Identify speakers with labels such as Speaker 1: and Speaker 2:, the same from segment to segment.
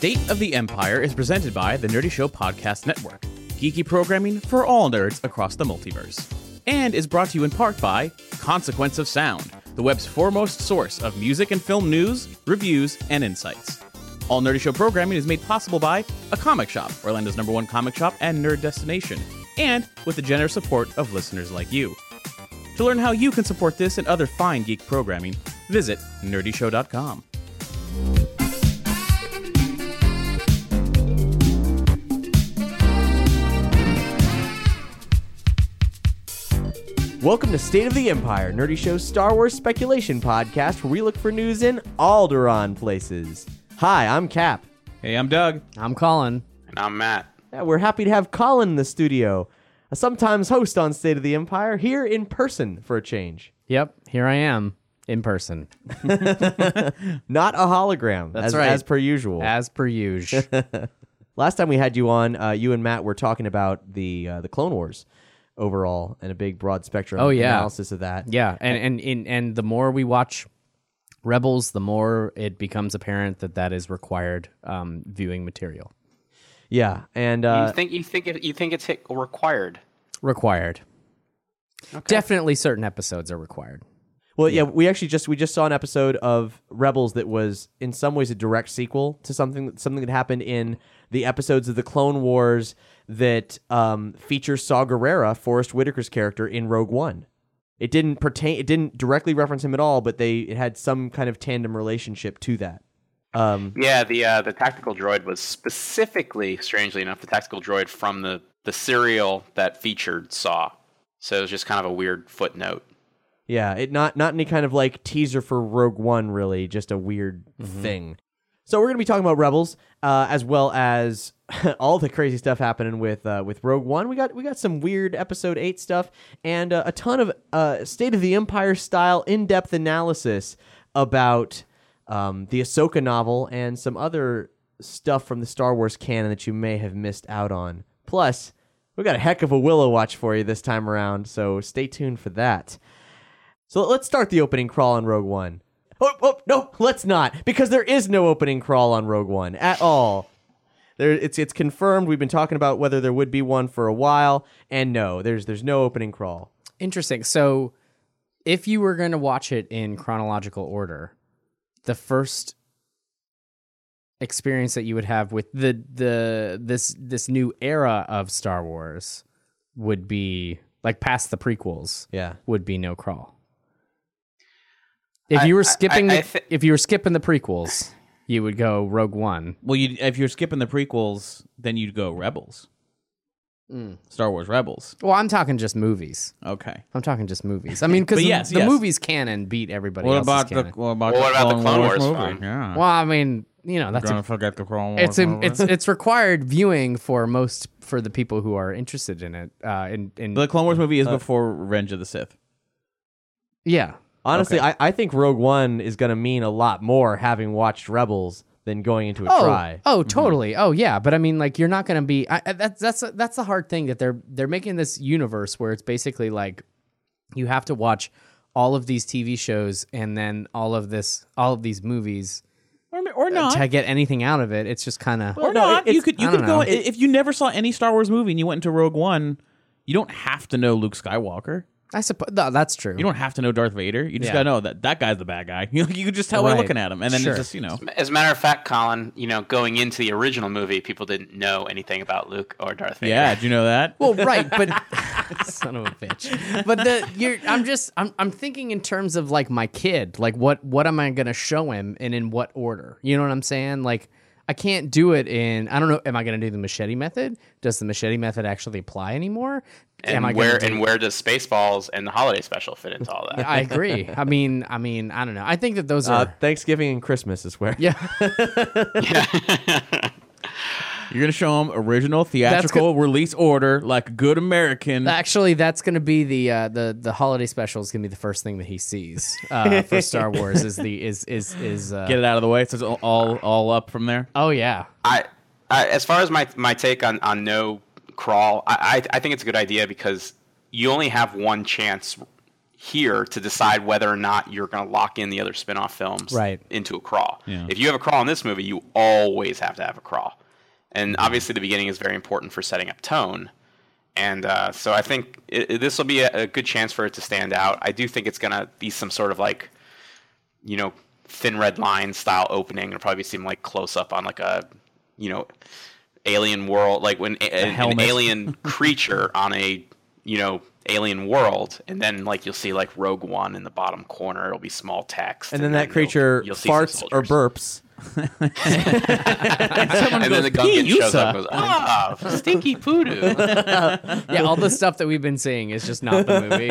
Speaker 1: State of the Empire is presented by the Nerdy Show Podcast Network, geeky programming for all nerds across the multiverse. And is brought to you in part by Consequence of Sound, the web's foremost source of music and film news, reviews, and insights. All Nerdy Show programming is made possible by A Comic Shop, Orlando's number one comic shop and nerd destination, and with the generous support of listeners like you. To learn how you can support this and other fine geek programming, visit nerdyshow.com.
Speaker 2: Welcome to State of the Empire, Nerdy Show's Star Wars speculation podcast where we look for news in Alderaan places. Hi, I'm Cap.
Speaker 1: Hey, I'm Doug.
Speaker 3: I'm Colin.
Speaker 4: And I'm Matt.
Speaker 2: Yeah, we're happy to have Colin in the studio, a sometimes host on State of the Empire, here in person for a change.
Speaker 3: Yep, here I am in person,
Speaker 2: Not a hologram,
Speaker 3: That's
Speaker 2: as,
Speaker 3: right.
Speaker 2: as per usual.
Speaker 3: as per usual.
Speaker 2: Last time we had you on, uh, you and Matt were talking about the uh, the Clone Wars overall and a big broad spectrum
Speaker 3: Oh, yeah.
Speaker 2: analysis of that.
Speaker 3: yeah, and and and and the more we watch Rebels, the more it becomes apparent that that is required um, viewing material.
Speaker 2: Yeah, and uh,
Speaker 4: you think you think it, you think it's hit required?
Speaker 3: Required. Definitely, certain episodes are required.
Speaker 2: Well, yeah. we actually just we just saw an episode of Rebels that was in some ways a direct sequel to something something that happened in the episodes of the Clone Wars that um, features Saw Gerrera, Forest Whitaker's character in Rogue One. It didn't pertain. It didn't directly reference him at all, but they it had some kind of tandem relationship to that. Um,
Speaker 4: Yeah, the uh, the tactical droid was specifically, strangely enough, the tactical droid from the the serial that featured Saw. So it was just kind of a weird footnote.
Speaker 2: Yeah, it not not any kind of like teaser for Rogue One, really, just a weird thing. So we're gonna be talking about Rebels, uh, as well as all the crazy stuff happening with uh, with Rogue One. We got we got some weird Episode Eight stuff and uh, a ton of uh, State of the Empire style in depth analysis about um, the Ahsoka novel and some other stuff from the Star Wars canon that you may have missed out on. Plus, we got a heck of a Willow watch for you this time around, so stay tuned for that. So let's start the opening crawl on Rogue One. Oh, oh no, let's not, because there is no opening crawl on Rogue One at all. There, it's it's confirmed. We've been talking about whether there would be one for a while, and no, there's there's no opening crawl.
Speaker 3: Interesting. So, if you were going to watch it in chronological order, the first experience that you would have with the the this this new era of Star Wars would be like past the prequels.
Speaker 2: Yeah.
Speaker 3: would be no crawl. If you were
Speaker 4: I-
Speaker 3: skipping
Speaker 4: I-
Speaker 3: the
Speaker 4: I thi-
Speaker 3: if you were skipping the prequels, you would go Rogue One.
Speaker 1: Well, you if you're skipping the prequels, then you'd go Rebels. Star Wars Rebels.
Speaker 3: Well, I'm talking just movies.
Speaker 1: Okay.
Speaker 3: I'm talking just movies. I mean, because
Speaker 1: But
Speaker 3: the,
Speaker 1: yes,
Speaker 3: the
Speaker 1: yes.
Speaker 3: movies canon beat everybody
Speaker 1: What
Speaker 3: else's
Speaker 1: about the
Speaker 3: canon.
Speaker 1: what about
Speaker 4: Well, what
Speaker 1: the
Speaker 4: about the Clone Wars
Speaker 1: movie? Yeah.
Speaker 3: well, I mean, you know, that's
Speaker 1: gonna
Speaker 3: a,
Speaker 1: forget the Clone Wars.
Speaker 3: it's in,
Speaker 1: movie.
Speaker 3: it's it's required viewing for most for the people who are interested in it. Uh, in in
Speaker 1: the Clone Wars movie is before Revenge of the Sith.
Speaker 3: yeah,
Speaker 2: Honestly,
Speaker 1: Okay.
Speaker 2: I, I think Rogue One is going to mean a lot more having watched Rebels than going into a
Speaker 3: oh,
Speaker 2: try.
Speaker 3: oh, mm-hmm. totally. Oh, yeah. But I mean, like, you're not going to be. I, I, that's that's that's the hard thing that they're they're making this universe where it's basically like you have to watch all of these TV shows and then all of this all of these movies
Speaker 1: Or, or uh, not.
Speaker 3: to get anything out of it. It's just kind of
Speaker 1: or
Speaker 2: no,
Speaker 1: not.
Speaker 2: it-
Speaker 1: you
Speaker 2: it's-
Speaker 1: could you
Speaker 3: I
Speaker 1: could
Speaker 3: don't
Speaker 1: go
Speaker 3: know.
Speaker 1: if you never saw any Star Wars movie and you went into Rogue One, you don't have to know Luke Skywalker.
Speaker 3: I suppose no, that's true.
Speaker 1: You don't have to know Darth Vader. You just
Speaker 3: Yeah.
Speaker 1: gotta know that that guy's the bad guy. You, you could just tell by
Speaker 3: Right.
Speaker 1: looking at him, and then
Speaker 3: Sure.
Speaker 1: it's just you know.
Speaker 4: As a matter of fact, Colin, you know, going into the original movie, people didn't know anything about Luke or Darth Vader.
Speaker 1: Yeah, did you know that?
Speaker 3: Well, right, but son of a bitch. But the you're I'm just I'm I'm thinking in terms of like my kid. Like what what am I gonna show him and in what order? You know what I'm saying? Like I can't do it in. I don't know. Am I going to do the machete method? Does the machete method actually apply anymore?
Speaker 4: And
Speaker 3: am I
Speaker 4: where
Speaker 3: gonna do-
Speaker 4: and where does Spaceballs and the holiday special fit into all that?
Speaker 3: I agree. I mean, I mean, I don't know. I think that those
Speaker 2: Uh,
Speaker 3: are.
Speaker 2: Thanksgiving and Christmas is where.
Speaker 3: Yeah.
Speaker 1: yeah, You're gonna show them original theatrical release order, like a good American.
Speaker 3: actually, that's going to be the uh, the the holiday special. Is going to be the first thing that he sees uh, for Star Wars. Is the is is is uh,
Speaker 1: Get it out of the way, so it's all all, all up from there.
Speaker 3: Oh yeah,
Speaker 4: I, I as far as my my take on on no crawl, I, I I think it's a good idea because you only have one chance here to decide whether or not you're going to lock in the other spin-off films
Speaker 3: Right.
Speaker 4: into a crawl.
Speaker 1: Yeah.
Speaker 4: If you have a crawl in this movie, you always have to have a crawl. And obviously the beginning is very important for setting up tone. And uh, so I think this will be a, a good chance for it to stand out. I do think it's going to be some sort of like, you know, thin red line style opening. It'll probably seem like close up on like a, you know, alien world, like when a, an alien creature on a, you know, alien world, and then like you'll see like Rogue One in the bottom corner. It'll be small text,
Speaker 2: And then that
Speaker 4: you'll-
Speaker 2: creature
Speaker 4: you'll see
Speaker 2: farts or burps.
Speaker 4: and then the Gungan shows up and goes, ah, stinky poodoo.
Speaker 3: yeah. All the stuff that we've been saying is just not the movie.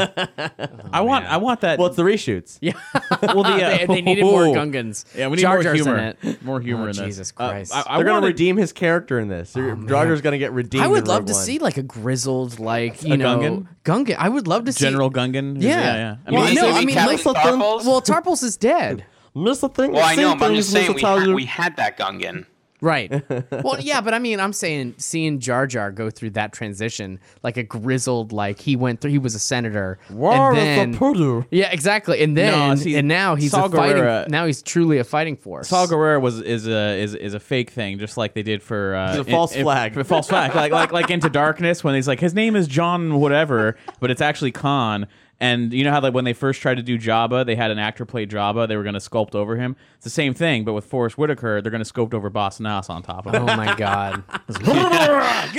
Speaker 1: I want I want that.
Speaker 2: Well, it's the reshoots.
Speaker 3: Yeah,
Speaker 1: well, the, uh,
Speaker 3: they, they needed more Gungans.
Speaker 1: Yeah, we need
Speaker 3: Jar
Speaker 1: more
Speaker 3: Jar's
Speaker 1: humor.
Speaker 3: in it.
Speaker 1: More humor
Speaker 3: Oh,
Speaker 1: in this.
Speaker 3: Jesus
Speaker 1: Uh,
Speaker 3: Christ.
Speaker 1: I, I
Speaker 2: They're gonna redeem his character in this. Jar Jar's gonna get redeemed.
Speaker 3: I would
Speaker 2: in
Speaker 3: love
Speaker 2: Rogue
Speaker 3: to
Speaker 2: One.
Speaker 3: see like a grizzled, like you
Speaker 1: A
Speaker 3: know,
Speaker 1: Gungan?
Speaker 3: Gungan. I would love to see
Speaker 1: General Gungan.
Speaker 3: Yeah.
Speaker 1: yeah, yeah. I
Speaker 3: Well, no, I mean,
Speaker 4: Captain
Speaker 3: like- Well, Tarpals is dead.
Speaker 2: Mr. Thing.
Speaker 4: well, I know, but I'm just saying we had, we had that Gungan.
Speaker 3: Right. well, yeah, but I mean, I'm saying seeing Jar Jar go through that transition, like a grizzled, like he went through, he was a senator,
Speaker 2: War
Speaker 3: and then
Speaker 2: the poodoo.
Speaker 3: yeah, exactly, and then
Speaker 1: No, see,
Speaker 3: and now he's
Speaker 1: Saw
Speaker 3: a fighting. Now he's truly a fighting force.
Speaker 1: Saw Gerrera was is a is, is a fake thing, just like they did for uh,
Speaker 2: It's a false
Speaker 1: in- in-
Speaker 2: flag.
Speaker 1: for false flag, like like like Into Darkness when he's like his name is John whatever, but it's actually Khan. And you know how like when they first tried to do Jabba, they had an actor play Jabba. They were going to sculpt over him. It's the same thing, but with Forest Whitaker, they're going to sculpt over Boss Nass on top of
Speaker 3: him.
Speaker 1: Oh
Speaker 3: my god.
Speaker 4: No,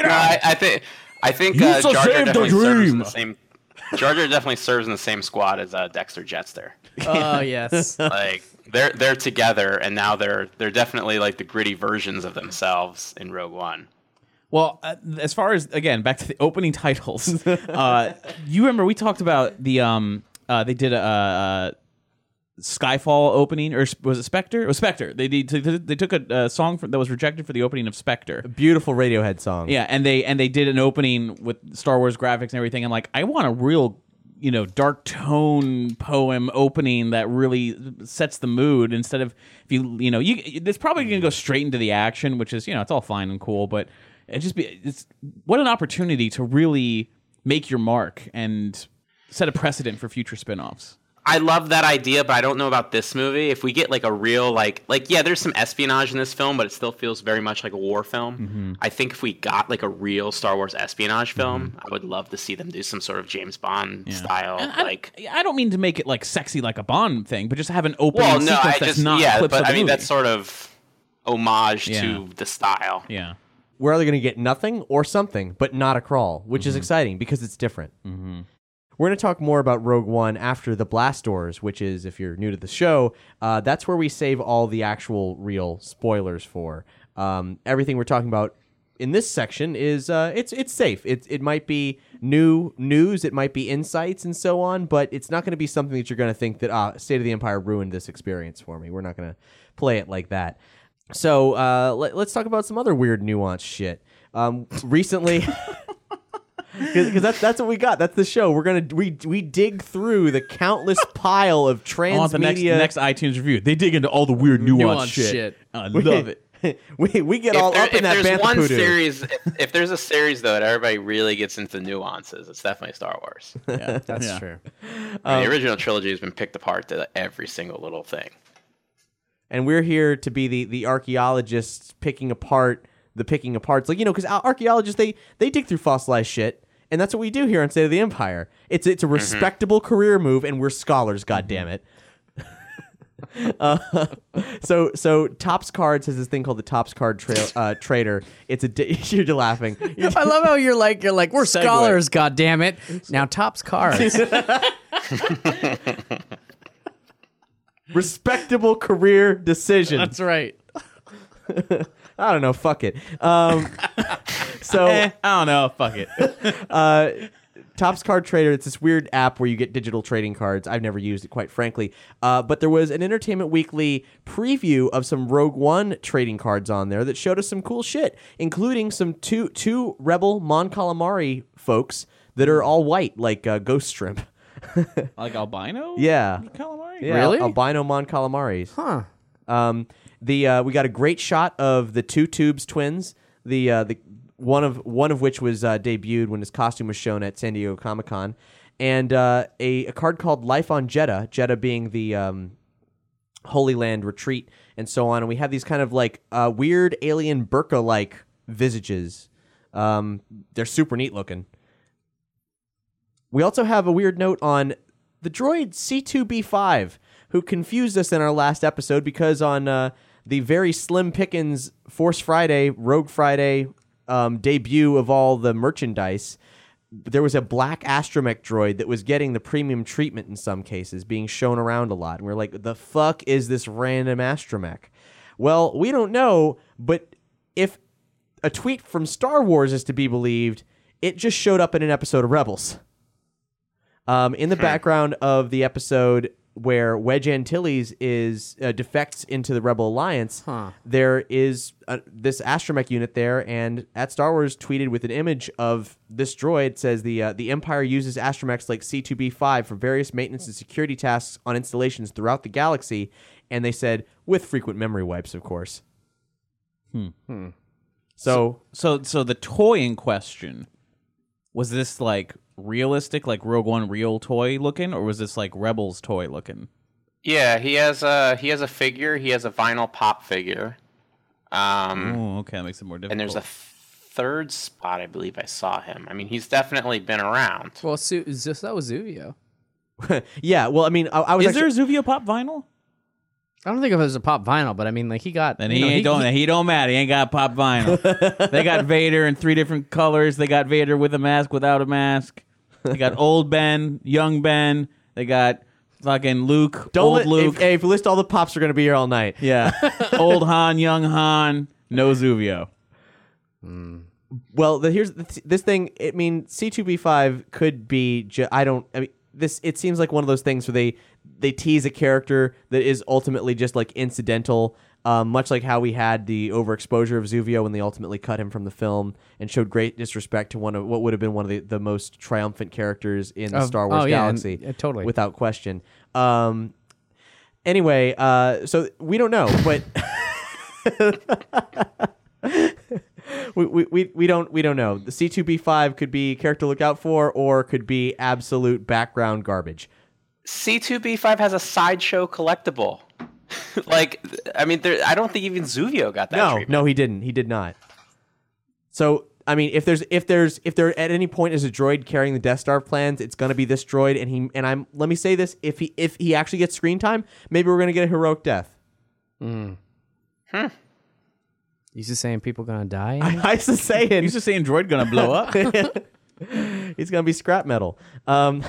Speaker 4: I, I think I think uh,
Speaker 1: shall
Speaker 4: Jar Jar definitely serves in the same. Jar Jar definitely serves in the same squad as uh, Dexter Jettster.
Speaker 3: Oh yes.
Speaker 4: Like they're they're together, and now they're they're definitely like the gritty versions of themselves in Rogue One.
Speaker 1: Well, uh, as far as again back to the opening titles, uh, you remember we talked about the um uh, they did a, uh Skyfall opening or was it Spectre? It was Spectre. They did, they took a, uh song for, that was rejected for the opening of Spectre.
Speaker 2: A Beautiful Radiohead song.
Speaker 1: Yeah, and they and they did an opening with Star Wars graphics and everything. I'm like, I want a real, you know, dark tone poem opening that really sets the mood instead of if you you know you it's probably gonna go straight into the action, which is you know it's all fine and cool, but it just be it's what an opportunity to really make your mark and set a precedent for future spin-offs.
Speaker 4: I love that idea, but I don't know about this movie. If we get like a real like like yeah, there's some espionage in this film, but it still feels very much like a war film.
Speaker 1: Mm-hmm.
Speaker 4: I think if we got like a real Star Wars espionage film, I would love to see them do some sort of James Bond style
Speaker 1: I,
Speaker 4: like
Speaker 1: I don't mean to make it like sexy like a Bond thing, but just have an opening
Speaker 4: Well, no,
Speaker 1: sequence
Speaker 4: I
Speaker 1: that's
Speaker 4: just
Speaker 1: not
Speaker 4: yeah, but I mean
Speaker 1: movie.
Speaker 4: that's sort of homage
Speaker 1: Yeah.
Speaker 4: to the style.
Speaker 1: yeah.
Speaker 2: We're either gonna get nothing or something, but not a crawl, which
Speaker 1: Mm-hmm.
Speaker 2: is exciting because it's different. We're going to talk more about Rogue One after the Blast Doors, which is, if you're new to the show, uh, that's where we save all the actual real spoilers for. Um, everything we're talking about in this section is uh, it's it's safe. It it might be new news, it might be insights and so on, but it's not going to be something that you're going to think that ah, State of the Empire ruined this experience for me. We're not going to play it like that. So uh, let, us talk about some other weird nuanced shit. Um, recently. Because that's that's what we got. That's the show. We're gonna we we dig through the countless pile of
Speaker 1: I want the next next iTunes review. They dig into all the weird nuance,
Speaker 3: Nuanced
Speaker 1: shit.
Speaker 3: shit.
Speaker 1: I
Speaker 2: we,
Speaker 1: love it.
Speaker 2: We we get
Speaker 4: If,
Speaker 2: all
Speaker 4: there-
Speaker 2: up in
Speaker 4: if
Speaker 2: that
Speaker 4: there's one
Speaker 2: Bantha
Speaker 4: series, if, if there's a series though that everybody really gets into the nuances, it's definitely Star Wars.
Speaker 1: Yeah,
Speaker 3: That's
Speaker 1: yeah.
Speaker 3: true.
Speaker 4: I
Speaker 2: Um,
Speaker 4: mean, the original trilogy has been picked apart to every single little thing.
Speaker 2: And we're here to be the the archaeologists picking apart the picking aparts. Like you know, because archaeologists they they dig through fossilized shit, and that's what we do here on State of the Empire. It's it's a
Speaker 4: Mm-hmm.
Speaker 2: respectable career move, and we're scholars. God damn it. Uh, so so Topps Cards has this thing called the Topps Card tra- uh, Trader. It's a di- you're laughing. You're-
Speaker 3: I love how you're like you're like we're
Speaker 1: Segue.
Speaker 3: scholars. God damn it! Now Topps cards.
Speaker 2: Respectable career decision.
Speaker 3: That's right.
Speaker 2: I don't know. Fuck it. Um, so
Speaker 1: Eh, I don't know. Fuck it.
Speaker 2: uh, Topps Card Trader. It's this weird app where you get digital trading cards. I've never used it, quite frankly. Uh, but there was an Entertainment Weekly preview of some Rogue One trading cards on there that showed us some cool shit, including some two two Rebel Mon Calamari folks that are all white, like uh, Ghost Shrimp.
Speaker 1: like albino?
Speaker 2: Yeah.
Speaker 1: Calamari?
Speaker 2: Yeah,
Speaker 3: Really?
Speaker 2: albino Mon Calamaris.
Speaker 3: Huh.
Speaker 2: Um, the uh, we got a great shot of the two tubes twins. The uh, the one of one of which was uh, debuted when his costume was shown at San Diego Comic Con, and uh, a, a card called Life on Jedha. Jedha being the um, Holy Land retreat and so on. And we have these kind of like uh, weird alien burka like visages. Um, they're super neat looking. We also have a weird note on the droid C2B5, who confused us in our last episode because on uh, the very slim pickings Force Friday, Rogue Friday um, debut of all the merchandise, there was a black astromech droid that was getting the premium treatment in some cases, being shown around a lot. And we're like, the fuck is this random astromech? Well, we don't know, but if a tweet from Star Wars is to be believed, it just showed up in an episode of Rebels. Um, in the background of the episode where Wedge Antilles is uh, defects into the Rebel Alliance, there is uh this astromech unit there, and at Star Wars tweeted with an image of this droid says the uh, the Empire uses astromechs like C2B5 for various maintenance and security tasks on installations throughout the galaxy, and they said with frequent memory wipes, of course. Hmm. So
Speaker 1: So, so the toy in question was this like realistic, like Rogue One real toy looking, or was this like Rebels toy looking?
Speaker 4: Yeah, he has a he has a figure. He has a vinyl pop figure. Um,
Speaker 1: Oh, okay, that makes it more difficult.
Speaker 4: and there's a third spot I believe I saw him. I mean, he's definitely been around.
Speaker 3: Well, Su- Zu- that was Zuvio.
Speaker 2: yeah, well, I mean, I, I was
Speaker 1: Is
Speaker 2: actually,
Speaker 1: there a Zuvio pop vinyl?
Speaker 3: I don't think of it as a pop vinyl, but I mean, like he got.
Speaker 1: Then
Speaker 3: you
Speaker 1: he
Speaker 3: know,
Speaker 1: ain't don't he, don't matter. He ain't got pop vinyl. they got Vader in three different colors. They got Vader with a mask, without a mask. They got old Ben, young Ben. They got fucking Luke,
Speaker 2: don't
Speaker 1: old
Speaker 2: let,
Speaker 1: Luke.
Speaker 2: If, hey, if you list all the pops, are going to be here all night.
Speaker 1: yeah, old Han, young Han. No Zuvio.
Speaker 2: Well, the, here's the this thing. I mean, C2B5 could be. Ju- I don't. I mean, this. It seems like one of those things where they they tease a character that is ultimately just like incidental. Um, much like how we had the overexposure of Zuvio when they ultimately cut him from the film and showed great disrespect to one of what would have been one of the, the most triumphant characters in the
Speaker 3: Of-
Speaker 2: Star Wars
Speaker 3: oh, yeah, and-
Speaker 2: galaxy,
Speaker 3: totally.
Speaker 2: without question. Um, anyway, uh, so we don't know, but we, we, we, we don't we don't know. The C two B five could be character look out for, or could be absolute background garbage.
Speaker 4: C2B5 has a sideshow collectible. like, I mean, there, I don't think even Zuvio got that.
Speaker 2: no,
Speaker 4: treatment.
Speaker 2: no, he didn't. He did not. So I mean, if there's if there's if there at any point is a droid carrying the Death Star plans, it's gonna be this droid. And he and I'm let me say this: if he if he actually gets screen time, maybe we're gonna get a heroic death. Hmm.
Speaker 3: He's just saying people gonna die.
Speaker 2: I was just saying,
Speaker 1: He's just saying droid gonna blow up.
Speaker 2: he's gonna be scrap metal. Um,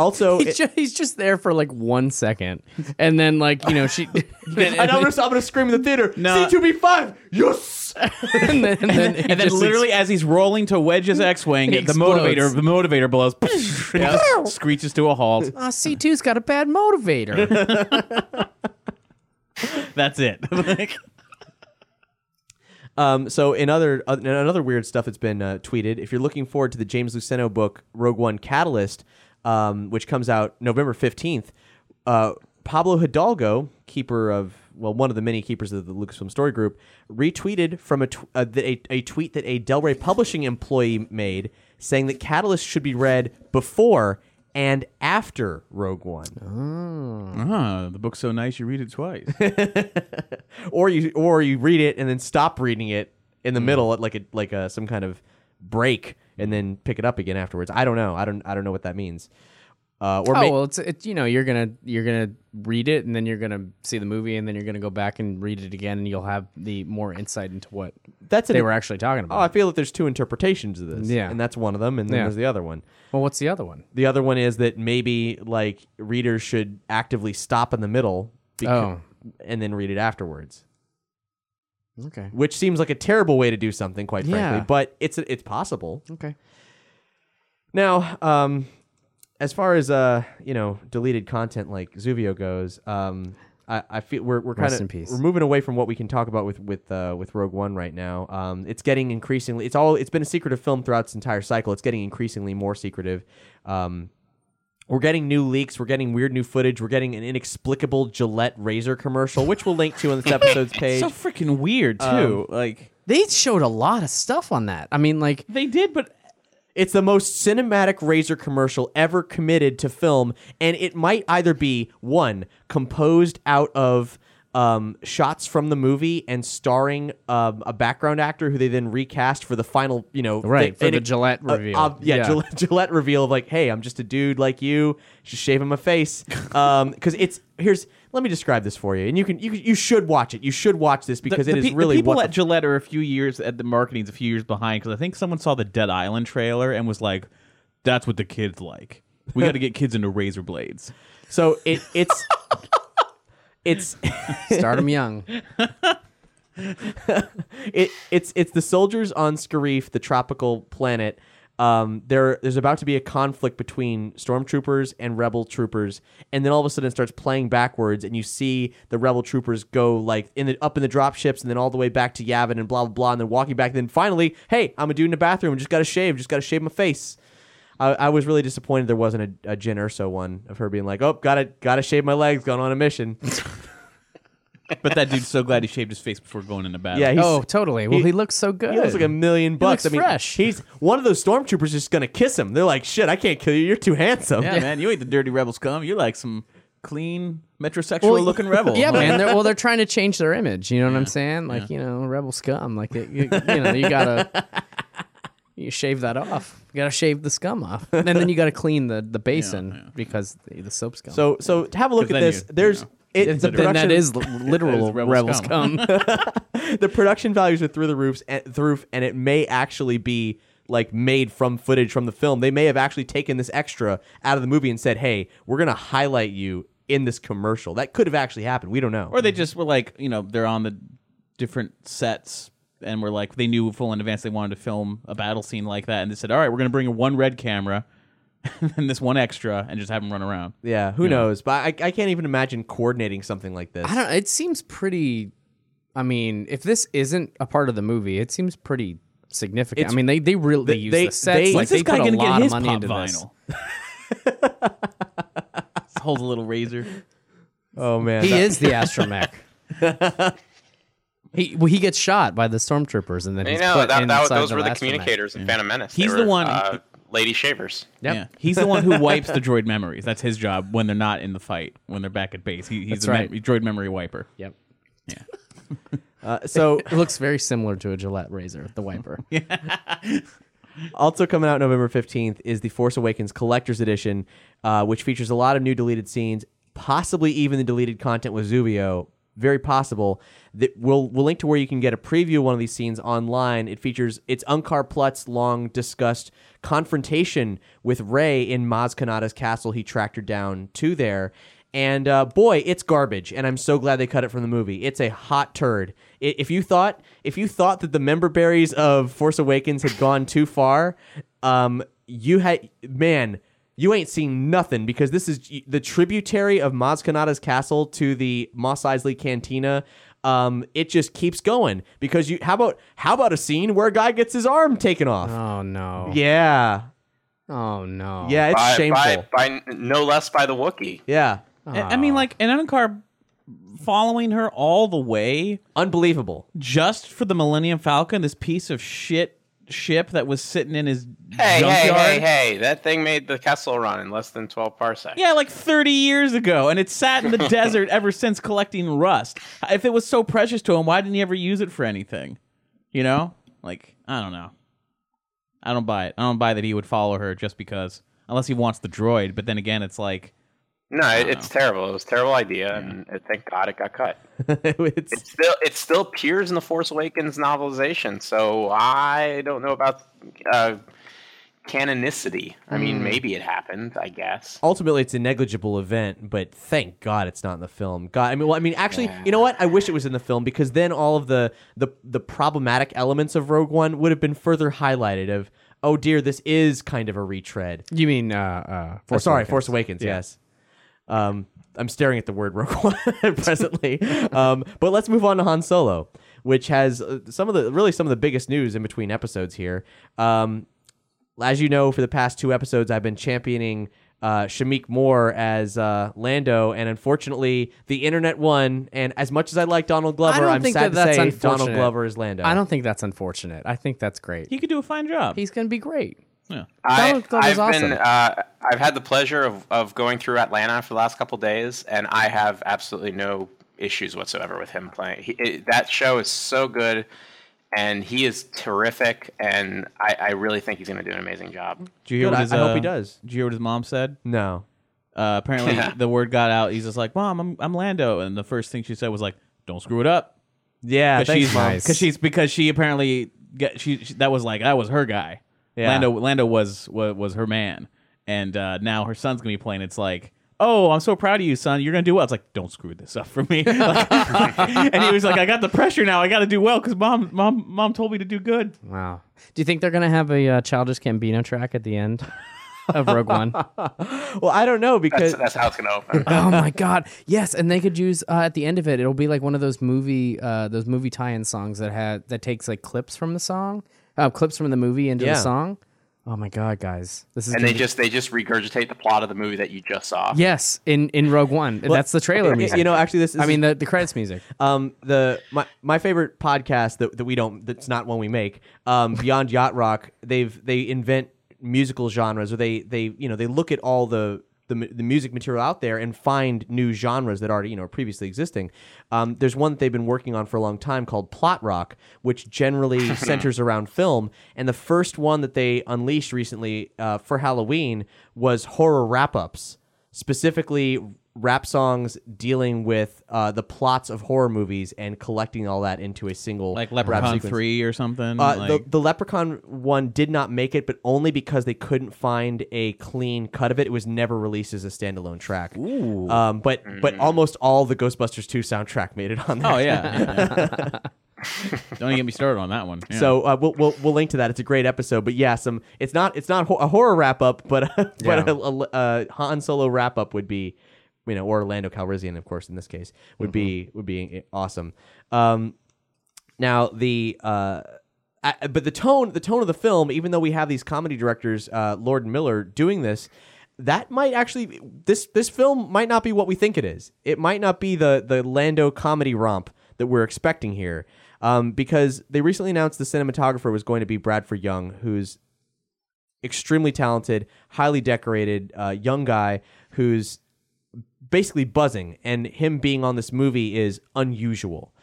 Speaker 2: also,
Speaker 3: He's
Speaker 2: it-
Speaker 3: just, he's just there for like one second, and then like you know she, and,
Speaker 2: and I'm gonna, I'm gonna scream in the theater.
Speaker 1: No.
Speaker 2: C2B5, yes.
Speaker 3: and then, and then, he
Speaker 1: and then
Speaker 3: just
Speaker 1: literally as he's rolling to Wedge's X-wing,
Speaker 3: He
Speaker 1: the motivator the motivator blows, and he just screeches to a halt.
Speaker 3: Ah, C2's got a bad motivator.
Speaker 1: That's it. Like-
Speaker 2: Um, so in other uh, in another weird stuff that's been uh, tweeted, if you're looking forward to the James Luceno book Rogue One Catalyst, um, which comes out November fifteenth, uh, Pablo Hidalgo, keeper of well one of the many keepers of the Lucasfilm Story Group, retweeted from a, tw- uh, the, a, a tweet that a Del Rey Publishing employee made, saying that Catalyst should be read before and after Rogue One.
Speaker 1: Ah, the book's so nice you read it twice.
Speaker 2: or you or you read it and then stop reading it in
Speaker 3: Hmm.
Speaker 2: the middle at like a like a some kind of break and then pick it up again afterwards. I don't know. I don't I don't know what that means. Uh, or
Speaker 3: oh
Speaker 2: may-
Speaker 3: well, it's it, you know you're gonna you're gonna read it and then you're gonna see the movie and then you're gonna go back and read it again and you'll have the more insight into what
Speaker 2: that's
Speaker 3: they
Speaker 2: an-
Speaker 3: were actually talking about.
Speaker 2: Oh, I feel that there's two interpretations of this.
Speaker 3: Yeah.
Speaker 2: and that's one of them, and then
Speaker 3: Yeah.
Speaker 2: there's the other one.
Speaker 3: well, what's the other one?
Speaker 2: The other one is that maybe like readers should actively stop in the middle, beca-
Speaker 3: Oh.
Speaker 2: and then read it afterwards.
Speaker 3: Okay.
Speaker 2: which seems like a terrible way to do something, quite frankly.
Speaker 3: Yeah.
Speaker 2: But it's it's possible.
Speaker 3: Okay.
Speaker 2: Now, um, as far as uh, you know, deleted content like Zuvio goes, um, I, I feel we're we're kind
Speaker 3: Rest
Speaker 2: of
Speaker 3: in peace.
Speaker 2: we're moving away from what we can talk about with with uh, with Rogue One right now. Um, it's getting increasingly. It's all. It's been a secretive film throughout its entire cycle. It's getting increasingly more secretive. Um, we're getting new leaks. We're getting weird new footage. We're getting an inexplicable Gillette razor commercial, which we'll link to on this episode's page.
Speaker 1: so freaking weird um, too. like
Speaker 3: They showed a lot of stuff on that. I mean, like
Speaker 1: they did, but
Speaker 2: It's the most cinematic razor commercial ever committed to film, and it might either be one composed out of um, shots from the movie and starring um, a background actor who they then recast for the final, you know,
Speaker 3: Right, for the Gillette
Speaker 2: uh,
Speaker 3: reveal.
Speaker 2: uh, yeah,
Speaker 3: Yeah.
Speaker 2: Gillette, Gillette reveal of like, hey, I'm just a dude like you, just shaving my face. Um, because it's here's let me describe this for you, and you can you you should watch it. You should watch this because
Speaker 1: the,
Speaker 2: it is
Speaker 1: pe- the
Speaker 2: really
Speaker 1: people
Speaker 2: what
Speaker 1: at
Speaker 2: the
Speaker 1: Gillette are a few years at the marketing's a few years behind because I think someone saw the Dead Island trailer and was like, "That's what the kids like. We got to get kids into razor blades."
Speaker 2: so it it's. It's
Speaker 3: start them young.
Speaker 2: it it's it's the soldiers on Scarif, the tropical planet. Um, there there's about to be a conflict between stormtroopers and rebel troopers, and then all of a sudden it starts playing backwards, and you see the rebel troopers go like in the up in the drop ships, and then all the way back to Yavin, and blah blah blah, and then walking back. And then finally, hey, I'm a dude in the bathroom, just got to shave, just got to shave my face. I, I was really disappointed there wasn't a, a Jyn Erso one of her being like, oh, gotta gotta shave my legs, going on a mission.
Speaker 1: But that dude's so glad he shaved his face before going into battle.
Speaker 2: Yeah, he's,
Speaker 3: Oh, totally. Well,
Speaker 2: he-
Speaker 3: he, looks so good.
Speaker 2: He looks like a million bucks.
Speaker 3: looks
Speaker 2: I mean,
Speaker 3: fresh.
Speaker 2: he's one of those stormtroopers just gonna kiss him. They're like, "Shit, I can't kill you. You're too handsome."
Speaker 1: yeah, man, you ain't the dirty rebel scum. You're like some clean metrosexual looking rebel.
Speaker 3: Yeah, man. They're, well, they're trying to change their image. You know what I'm saying? Like, you know, rebel scum. Like, it, you, you know, you gotta you shave that off. You gotta shave the scum off, and then you gotta clean the the basin because the, the soap scum.
Speaker 2: So, so to have a look at this,
Speaker 1: you- you
Speaker 2: there's
Speaker 1: know.
Speaker 2: it.
Speaker 3: then
Speaker 2: The production,
Speaker 3: that is literal
Speaker 1: That is rebel
Speaker 3: rebel,
Speaker 1: scum.
Speaker 3: scum.
Speaker 2: the production values are through the roofs and the roof, and it may actually be like made from footage from the film. They may have actually taken this extra out of the movie and said, "Hey, we're gonna highlight you in this commercial." That could have actually happened. We don't know.
Speaker 1: Or they just were like, you know, they're on the different sets and we were like, they knew full in advance they wanted to film a battle scene like that, and they said, all right, we're gonna bring in one red camera and this one extra, and just have them run around.
Speaker 2: yeah, who knows? But I, I can't even imagine coordinating something like this.
Speaker 3: I don't. It seems pretty. I mean, if this isn't a part of the movie, it seems pretty significant.
Speaker 2: It's-
Speaker 3: I mean, they they really
Speaker 2: they-
Speaker 3: use
Speaker 2: they-
Speaker 3: the sets.
Speaker 2: they-
Speaker 3: like
Speaker 1: When's
Speaker 3: they
Speaker 1: this guy
Speaker 3: put a
Speaker 1: gonna
Speaker 3: lot
Speaker 1: get
Speaker 3: of
Speaker 1: his
Speaker 3: money
Speaker 1: pop
Speaker 3: into this.
Speaker 1: vinyl? Holds a little razor.
Speaker 2: oh man,
Speaker 3: He
Speaker 2: that-
Speaker 3: is the astromech. he well, he gets shot by the stormtroopers, and then
Speaker 4: You
Speaker 3: he's
Speaker 4: know
Speaker 3: put
Speaker 4: that, that
Speaker 3: inside
Speaker 4: those were the
Speaker 3: astromech.
Speaker 4: communicators in Phantom Menace. They
Speaker 1: He's the
Speaker 4: were,
Speaker 1: one-
Speaker 4: uh, lady shavers.
Speaker 3: Yep.
Speaker 1: Yeah, he's the one who wipes the droid memories. That's his job when they're not in the fight. When they're back at base, he, he's
Speaker 3: That's
Speaker 1: the
Speaker 3: right.
Speaker 1: mem- droid memory wiper.
Speaker 3: Yep.
Speaker 2: uh, so
Speaker 3: It looks very similar to a Gillette razor, the wiper.
Speaker 2: Also coming out November 15th is the Force Awakens Collector's Edition, uh, which features a lot of new deleted scenes, possibly even the deleted content with Zuvio. Very possible. That we'll we'll link to where you can get a preview of one of these scenes online. It features it's Unkar Plutt's long discussed confrontation with Rey in Maz Kanata's castle. He tracked her down to there. And uh, boy, it's garbage, and I'm so glad they cut it from the movie. It's a hot turd. If you thought if you thought that the member berries of Force Awakens had gone too far, um, you had man, you ain't seen nothing because this is the tributary of Maz Kanata's castle to the Mos Eisley Cantina. Um, it just keeps going because you. How about how about a scene where a guy gets his arm taken off?
Speaker 3: Oh no.
Speaker 2: Yeah,
Speaker 3: Oh no.
Speaker 2: yeah, it's
Speaker 4: by,
Speaker 2: shameful.
Speaker 4: by, by no less by the Wookiee.
Speaker 2: yeah,
Speaker 1: I I mean, like an Unkar following her all the way
Speaker 2: unbelievable.
Speaker 1: just for the Millennium Falcon, this piece of shit ship that was sitting in his
Speaker 4: Hey,
Speaker 1: junkyard.
Speaker 4: hey, hey, hey! That thing made the Kessel run in less than twelve parsecs.
Speaker 1: Yeah, like 30 years ago, and it sat in the desert ever since collecting rust. If it was so precious to him, why didn't he ever use it for anything? You know? Like, I don't know. I don't buy it. I don't buy that he would follow her just because. Unless he wants the droid, but then again, it's like,
Speaker 4: No, it, it's terrible. It was a terrible idea, and uh, thank God it got cut.
Speaker 2: it's,
Speaker 4: It still it still appears in the Force Awakens novelization, so I don't know about uh, canonicity. I mean, maybe it happened. I guess.
Speaker 2: ultimately it's a negligible event, but thank God it's not in the film. God, I mean, well, I mean, actually, you know what? I wish it was in the film because then all of the the the problematic elements of Rogue One would have been further highlighted. Of oh dear, this is kind of a retread.
Speaker 3: You mean uh, uh,
Speaker 2: Oh, sorry,
Speaker 3: Awakens.
Speaker 2: Force Awakens.
Speaker 3: Yeah.
Speaker 2: Yes. Um, I'm staring at the word Rogue One presently. um, but let's move on to Han Solo, which has uh, some of the really some of the biggest news in between episodes here. Um, as you know, for the past two episodes, I've been championing uh, Shameik Moore as uh, Lando, and unfortunately, the internet won. And as much as I like Donald Glover,
Speaker 3: I don't
Speaker 2: I'm
Speaker 3: think
Speaker 2: sad
Speaker 3: that that's
Speaker 2: to say Donald. Glover is Lando.
Speaker 3: I don't think that's unfortunate. I think that's great.
Speaker 1: He could do a fine job.
Speaker 3: He's going to be great.
Speaker 1: Yeah.
Speaker 4: I,
Speaker 3: Donald Glover's
Speaker 4: I've been,
Speaker 3: awesome.
Speaker 4: uh, I've had the pleasure of, of going through Atlanta for the last couple days, and I have absolutely no issues whatsoever with him playing. He, it, that show is so good, and he is terrific, and I, I really think he's going to do an amazing job.
Speaker 1: Did you hear
Speaker 2: Good,
Speaker 1: what
Speaker 2: I-
Speaker 1: his,
Speaker 2: I hope
Speaker 1: uh,
Speaker 2: he does.
Speaker 1: Do you hear what his mom said?
Speaker 2: No.
Speaker 1: Uh, apparently, the word got out. He's just like, "Mom, I'm I'm Lando," and the first thing she said was like, "Don't screw it up."
Speaker 2: Yeah,
Speaker 1: Because
Speaker 2: thanks,
Speaker 1: she's
Speaker 2: Mom.
Speaker 1: because she's because she apparently get she, she that was like that was her guy.
Speaker 2: Yeah.
Speaker 1: Lando Lando was was, was her man, and uh, now her son's gonna be playing. It's like. Oh, I'm so proud of you, son. You're gonna do well. It's like, don't screw this up for me. Like- and he was like, I got the pressure now. I got to do well because mom, mom, mom told me to do good.
Speaker 3: Wow. Do you think they're going to have a uh, Childish Gambino track at the end of Rogue One?
Speaker 2: Well, I don't know because
Speaker 4: That's, that's how it's going to open.
Speaker 3: oh my god yes and they could use uh, at the end of it it'll be like one of those movie uh, those movie tie-in songs that had that takes like clips from the song uh, clips from the movie into
Speaker 2: Yeah.
Speaker 3: the song oh my god guys this is
Speaker 4: and
Speaker 3: gonna
Speaker 4: they
Speaker 3: be-
Speaker 4: just they just regurgitate the plot of the movie that you just saw.
Speaker 3: yes in in rogue one that's the trailer music
Speaker 2: You know, actually, this is
Speaker 3: i mean the, the credits music
Speaker 2: Um, the my my favorite podcast that, that we don't that's not one we make. Um, Beyond Yacht Rock. They've they invent musical genres, or they they you know they look at all the. The, the music material out there and find new genres that already you know are previously existing. Um, there's one that they've been working on for a long time called plot rock, which generally centers around film. And the first one that they unleashed recently uh, for Halloween was horror wrap ups specifically rap songs dealing with uh, the plots of horror movies and collecting all that into a single
Speaker 1: Like Leprechaun
Speaker 2: sequence.
Speaker 1: Three or something.
Speaker 2: Uh,
Speaker 1: like,
Speaker 2: the, the Leprechaun one did not make it, but only because they couldn't find a clean cut of it. It was never released as a standalone track. Ooh. Um, but but almost all the Ghostbusters 2 soundtrack made it on there.
Speaker 1: oh yeah. yeah. Don't even get me started on that one. Yeah.
Speaker 2: So uh, we'll, we'll we'll link to that. It's a great episode. But yeah, some it's not it's not a horror wrap up, but but
Speaker 3: Yeah.
Speaker 2: a, a, a Han Solo wrap up would be, you know, or Orlando Calrissian, of course, in this case, would be would be awesome. Um, now the uh, I- but the tone the tone of the film, even though we have these comedy directors, uh, Lord and Miller, doing this. That might actually this this film might not be what we think it is. It might not be the the Lando comedy romp that we're expecting here, um, because they recently announced the cinematographer was going to be Bradford Young, who's extremely talented, highly decorated, uh, young guy who's basically buzzing, and him being on this movie is unusual.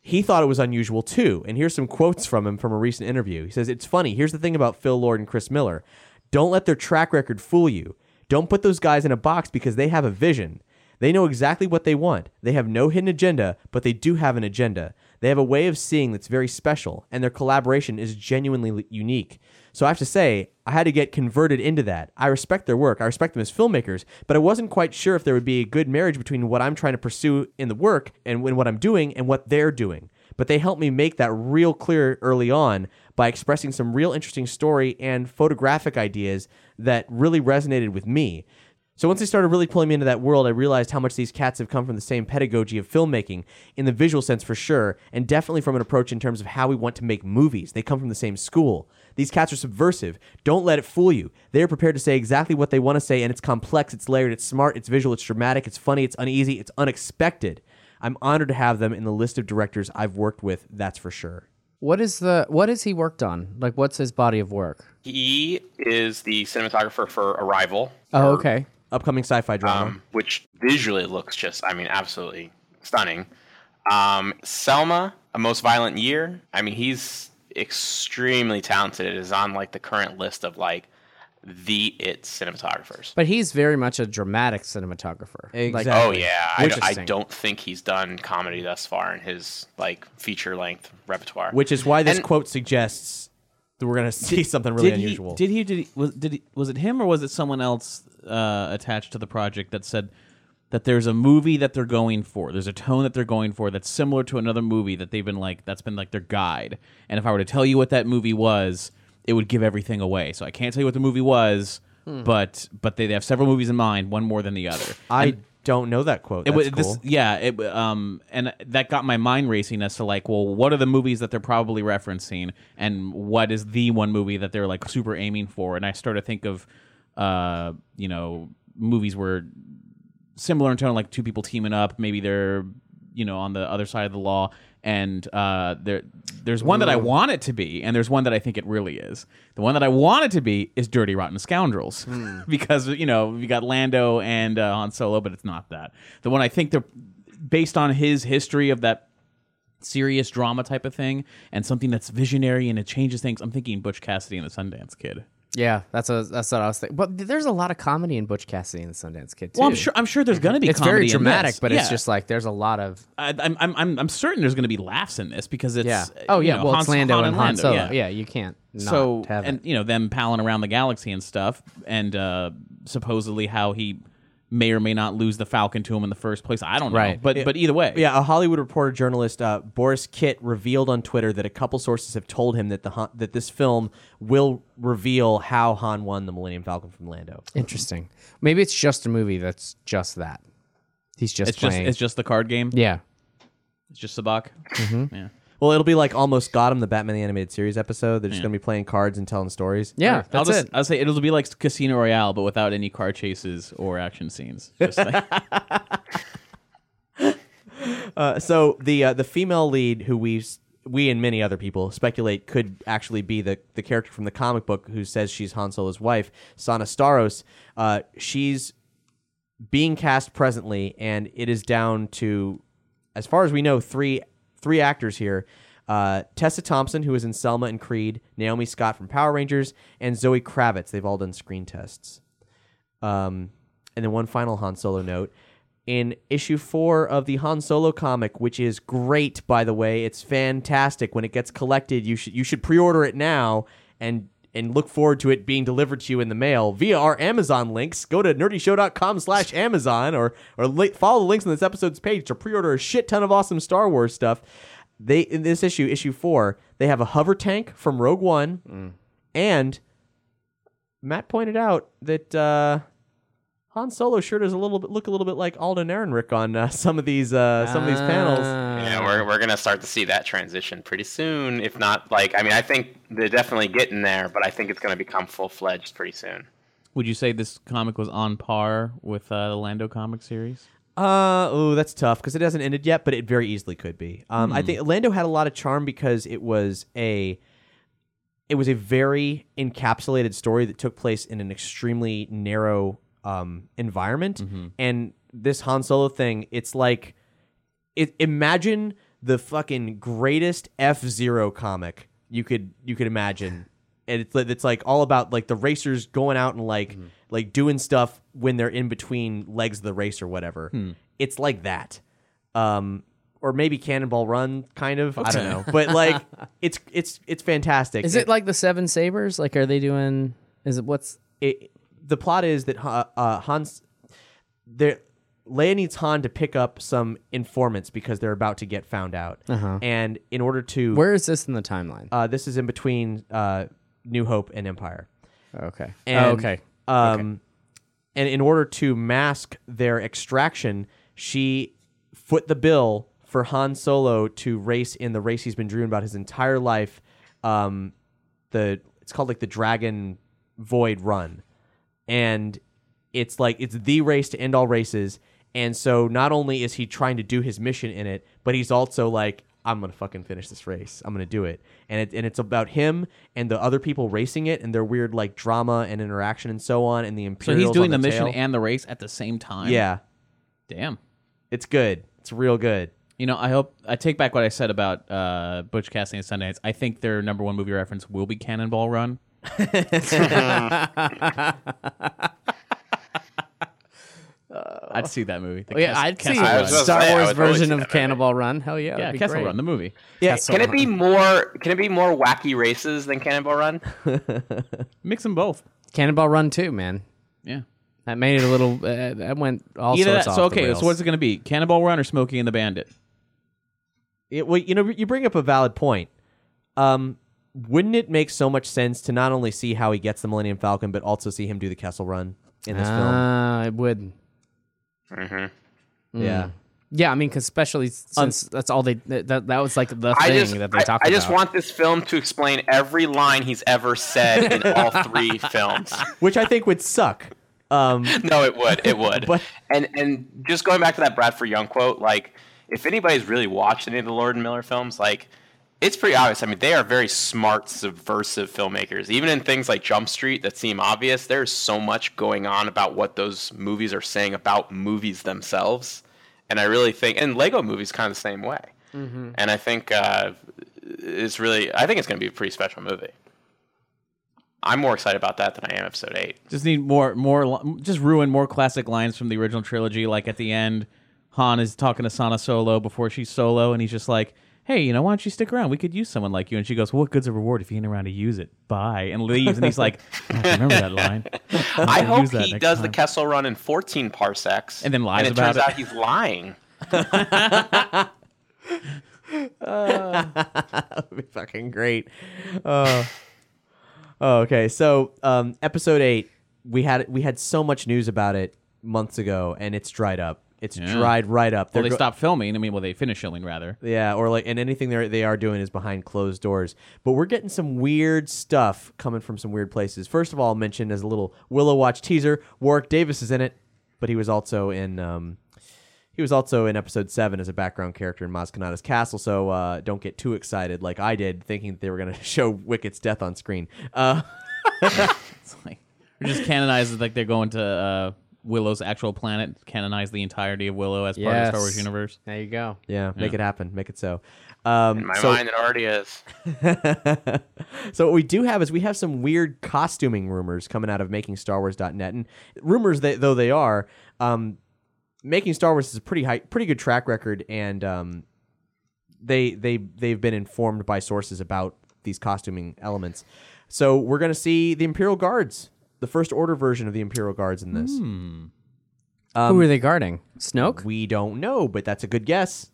Speaker 2: He thought it was unusual too, and here's some quotes from him from a recent interview. He says, It's funny. Here's the thing about Phil Lord and Chris Miller don't let their track record fool you. Don't put those guys in a box because they have a vision. They know exactly what they want. They have no hidden agenda, but they do have an agenda. They have a way of seeing that's very special, and their collaboration is genuinely unique. So I have to say, I had to get converted into that. I respect their work, I respect them as filmmakers, but I wasn't quite sure if there would be a good marriage between what I'm trying to pursue in the work and what I'm doing and what they're doing. But they helped me make that real clear early on by expressing some real interesting story and photographic ideas that really resonated with me. So once they started really pulling me into that world, I realized how much these cats have come from the same pedagogy of filmmaking, in the visual sense for sure, and definitely from an approach in terms of how we want to make movies. They come from the same school. These cats are subversive. Don't let it fool you. They are prepared to say exactly what they want to say, and it's complex, it's layered, it's smart, it's visual, it's dramatic, it's funny, it's uneasy, it's unexpected. I'm honored to have them in the list of directors I've worked with, that's for sure.
Speaker 3: what is the what has he worked on like what's his body of work
Speaker 4: He is the cinematographer for Arrival.
Speaker 3: oh okay
Speaker 2: Upcoming sci fi drama.
Speaker 4: Um, which visually looks just, I mean, absolutely stunning. Um, Selma, A Most Violent Year. I mean, he's extremely talented. It is on like the current list of like the it cinematographers.
Speaker 3: but he's very much a dramatic cinematographer like
Speaker 2: Exactly.
Speaker 4: Oh yeah, I, I don't think he's done comedy thus far in his like feature length repertoire.
Speaker 2: Which is why this
Speaker 4: And-
Speaker 2: quote suggests that we're gonna see something really
Speaker 1: did
Speaker 2: unusual.
Speaker 1: He, did he? Did he? Was did he, Was it him or was it someone else uh, attached to the project that said that there's a movie that they're going for? There's a tone that they're going for that's similar to another movie that they've been like that's been like their guide. And if I were to tell you what that movie was, it would give everything away. So I can't tell you what the movie was, but but they, they have several movies in mind, one more than the other.
Speaker 2: I
Speaker 1: And-
Speaker 2: don't know that quote.
Speaker 1: it
Speaker 2: That's cool.
Speaker 1: this, yeah. It um, and that got my mind racing as to like, well, what are the movies that they're probably referencing, and what is the one movie that they're like super aiming for? And I started to think of, uh, you know, movies were similar in tone, like two people teaming up. Maybe they're you know on the other side of the law, and uh, there there's one that I want it to be, and there's one that I think it really is. The one that I want it to be is Dirty Rotten Scoundrels, because you know we got Lando and uh, Han Solo, but it's not that. The one I think they're based on his history of that serious drama type of thing, and something that's visionary and it changes things. I'm thinking Butch Cassidy and the Sundance Kid.
Speaker 3: Yeah, that's a, that's what I was thinking. But there's a lot of comedy in Butch Cassidy and the Sundance Kid too.
Speaker 1: Well, I'm sure I'm sure there's gonna be
Speaker 3: it's
Speaker 1: comedy
Speaker 3: very dramatic, but
Speaker 1: Yeah.
Speaker 3: it's just like there's a lot of
Speaker 1: I, I'm, I'm, I'm, I'm certain there's going to be laughs in this because it's
Speaker 3: yeah.
Speaker 1: uh,
Speaker 3: Oh
Speaker 1: you
Speaker 3: yeah,
Speaker 1: know,
Speaker 3: well
Speaker 1: Han,
Speaker 3: it's Lando
Speaker 1: Han
Speaker 3: and Han Solo.
Speaker 1: yeah.
Speaker 3: Yeah. you can't not
Speaker 1: so
Speaker 3: have
Speaker 1: and
Speaker 3: it.
Speaker 1: you know them palling around the galaxy and stuff, and uh, supposedly how he may or may not lose the Falcon to him in the first place. I don't know,
Speaker 3: Right.
Speaker 1: but but either way,
Speaker 2: Yeah, a Hollywood Reporter journalist, uh, Borys Kit, revealed on Twitter that a couple sources have told him that the Han, that this film will reveal how Han won the Millennium Falcon from Lando.
Speaker 3: Interesting. Maybe it's just a movie that's just that. He's just
Speaker 1: it's just
Speaker 3: playing.
Speaker 1: it's just the card game.
Speaker 3: yeah.
Speaker 1: It's just Sabacc.
Speaker 3: Mm-hmm.
Speaker 1: Yeah.
Speaker 2: Well, it'll be like almost got him the Batman the animated series episode. They're just gonna be playing cards and telling stories.
Speaker 3: Yeah,
Speaker 1: I'll
Speaker 3: that's
Speaker 1: just
Speaker 3: it.
Speaker 1: I'll say it'll be like Casino Royale, but without any car chases or action scenes. Just like,
Speaker 2: Uh, so the uh, the female lead, who we s- we and many other people speculate could actually be the the character from the comic book who says she's Han Solo's wife, Sana Starros. Uh, she's being cast presently, and it is down to, as far as we know, three three actors here. Uh, Tessa Thompson, who was in Selma and Creed, Naomi Scott from Power Rangers, and Zoe Kravitz. They've all done screen tests. Um, and then one final Han Solo note. In issue four of the Han Solo comic, which is great, by the way, it's fantastic. When it gets collected, you should you should pre-order it now and and look forward to it being delivered to you in the mail via our Amazon links. Go to nerdyshow.com slash Amazon or or li- follow the links on this episode's page to pre-order a shit ton of awesome Star Wars stuff. They in this issue, issue four, they have a hover tank from Rogue One, and Matt pointed out that uh, Han Solo sure does a little bit look a little bit like Alden Ehrenreich on uh, some of these uh, some of these panels.
Speaker 4: Yeah, we're, we're gonna start to see that transition pretty soon. If not, like I mean, I think they're definitely getting there, but I think it's gonna become full fledged pretty soon.
Speaker 1: would you say this comic was on par with uh, the Lando comic series?
Speaker 2: Uh oh, that's tough because it hasn't ended yet, but it very easily could be. Um, I think Lando had a lot of charm because it was a it was a very encapsulated story that took place in an extremely narrow um, environment, and this Han Solo thing, it's like it, imagine the fucking greatest F Zero comic you could you could imagine. And it's like- it's like all about like the racers going out and like like doing stuff when they're in between legs of the race or whatever. It's like that. Um or maybe Cannonball Run kind of. I don't know. But like it's it's it's fantastic.
Speaker 3: Is it like the Seven Sabers? Like, are they doing? Is it what's?
Speaker 2: it, the plot is that uh, uh, Hans, there, Leia needs Han to pick up some informants because they're about to get found out, and in order to,
Speaker 3: Where is this in the timeline?
Speaker 2: uh, this is in between uh, New Hope and Empire.
Speaker 3: okay.
Speaker 2: And,
Speaker 3: oh, okay.
Speaker 2: Um, and in order to mask their extraction, she foot the bill for Han Solo to race in the race he's been dreaming about his entire life. Um, the it's called like the Dragon Void Run, and it's like it's the race to end all races. And so not only is he trying to do his mission in it, but he's also like, I'm gonna fucking finish this race. I'm gonna do it. And it and it's about him and the other people racing it and their weird like drama and interaction and so on. And the
Speaker 1: So
Speaker 2: Imperials
Speaker 1: he's doing the
Speaker 2: on
Speaker 1: mission
Speaker 2: tail.
Speaker 1: and the race at the same time.
Speaker 2: yeah,
Speaker 1: Damn.
Speaker 2: it's good. It's real good.
Speaker 1: You know, I hope I take back what I said about uh, Butch Cassidy and Sundance. I think their number one movie reference will be Cannonball Run. I'd see that movie. The
Speaker 3: Oh, yeah,
Speaker 1: Kes-
Speaker 3: I'd see
Speaker 1: Kessel
Speaker 4: I
Speaker 3: a
Speaker 4: was
Speaker 1: Run.
Speaker 4: gonna
Speaker 3: Star
Speaker 4: I
Speaker 3: Wars
Speaker 4: would totally
Speaker 3: version
Speaker 4: see
Speaker 3: of
Speaker 4: that movie.
Speaker 3: Cannonball Run. Hell yeah,
Speaker 1: Yeah,
Speaker 3: that'd be
Speaker 1: Kessel
Speaker 3: great.
Speaker 1: Run, the movie.
Speaker 2: Yeah,
Speaker 3: Kessel
Speaker 4: Can it
Speaker 3: Run.
Speaker 4: be more? Can it be more wacky races than Cannonball Run?
Speaker 1: Mix them both.
Speaker 3: Cannonball Run too, man.
Speaker 1: Yeah.
Speaker 3: That made it a little. Uh, that went all
Speaker 1: Either
Speaker 3: sorts
Speaker 1: that.
Speaker 3: off
Speaker 1: So
Speaker 3: the
Speaker 1: okay.
Speaker 3: rails.
Speaker 1: So what's it going to be? Cannonball Run or Smokey and the Bandit?
Speaker 2: It, well, you know, you bring up a valid point. Um, wouldn't it make so much sense to not only see how he gets the Millennium Falcon, but also see him do the Kessel Run in this film?
Speaker 3: Ah, it would.
Speaker 2: Yeah.
Speaker 3: Yeah, I mean, because especially since that's all they that, that that was like the
Speaker 4: I
Speaker 3: thing
Speaker 4: just,
Speaker 3: that they
Speaker 4: I,
Speaker 3: talk
Speaker 4: I
Speaker 3: about.
Speaker 4: just want this film to explain every line he's ever said in all three films.
Speaker 2: Which I think would suck. Um,
Speaker 4: No, it would. It would.
Speaker 2: But-
Speaker 4: and and just going back to that Bradford Young quote, like if anybody's really watched any of the Lord and Miller films, like it's pretty obvious. I mean, they are very smart, subversive filmmakers. Even in things like Jump Street that seem obvious, there's so much going on about what those movies are saying about movies themselves. And I really think, and Lego movies kind of the same way. And I think uh, it's really, I think it's going to be a pretty special movie. I'm more excited about that than I am episode eight.
Speaker 1: Just need more, more, just ruin more classic lines from the original trilogy. Like at the end, Han is talking to Sana Solo before she's Solo, and he's just like, "Hey, you know, why don't you stick around? We could use someone like you." And she goes, well, "What good's a reward if you ain't around to use it?" Bye, and leaves. and he's like, I have to "Remember that line." I'm
Speaker 4: I hope
Speaker 1: that
Speaker 4: he
Speaker 1: next
Speaker 4: does the. Kessel Run in 14 parsecs,
Speaker 1: And then lies
Speaker 4: and it
Speaker 1: about
Speaker 4: turns
Speaker 1: it.
Speaker 4: out he's lying.
Speaker 2: that would be fucking great. Oh. oh, okay. So, um, episode eight, we had we had so much news about it months ago, and it's dried up. It's
Speaker 1: Yeah.
Speaker 2: dried right up.
Speaker 1: Well,
Speaker 2: They're
Speaker 1: they
Speaker 2: go-
Speaker 1: stopped filming. I mean, well, they finished filming rather.
Speaker 2: Yeah, or like, and anything they they are doing is behind closed doors. But we're getting some weird stuff coming from some weird places. First of all, I'll mention as a little Willow Watch teaser, Warwick Davis is in it, but he was also in um, he was also in episode seven as a background character in Maz Kanata's castle. So uh, don't get too excited like I did, thinking that they were going to show Wicket's death on screen. Uh,
Speaker 1: It's like or just canonize it like they're going to uh, Willow's actual planet, canonize the entirety of Willow as part of the Star Wars
Speaker 3: Yes.
Speaker 1: universe.
Speaker 3: there you go.
Speaker 2: yeah, make it happen, make it so. Um,
Speaker 4: In my
Speaker 2: so,
Speaker 4: mind, it already is.
Speaker 2: so what we do have is we have some weird costuming rumors coming out of makingstarwars.net and rumors that though they are um, making star wars is a pretty high pretty good track record and um, they they they've been informed by sources about these costuming elements so we're going to see the imperial guards the first order version of the imperial guards in this
Speaker 3: Who are they guarding? Snoke.
Speaker 2: we don't know, but that's a good guess.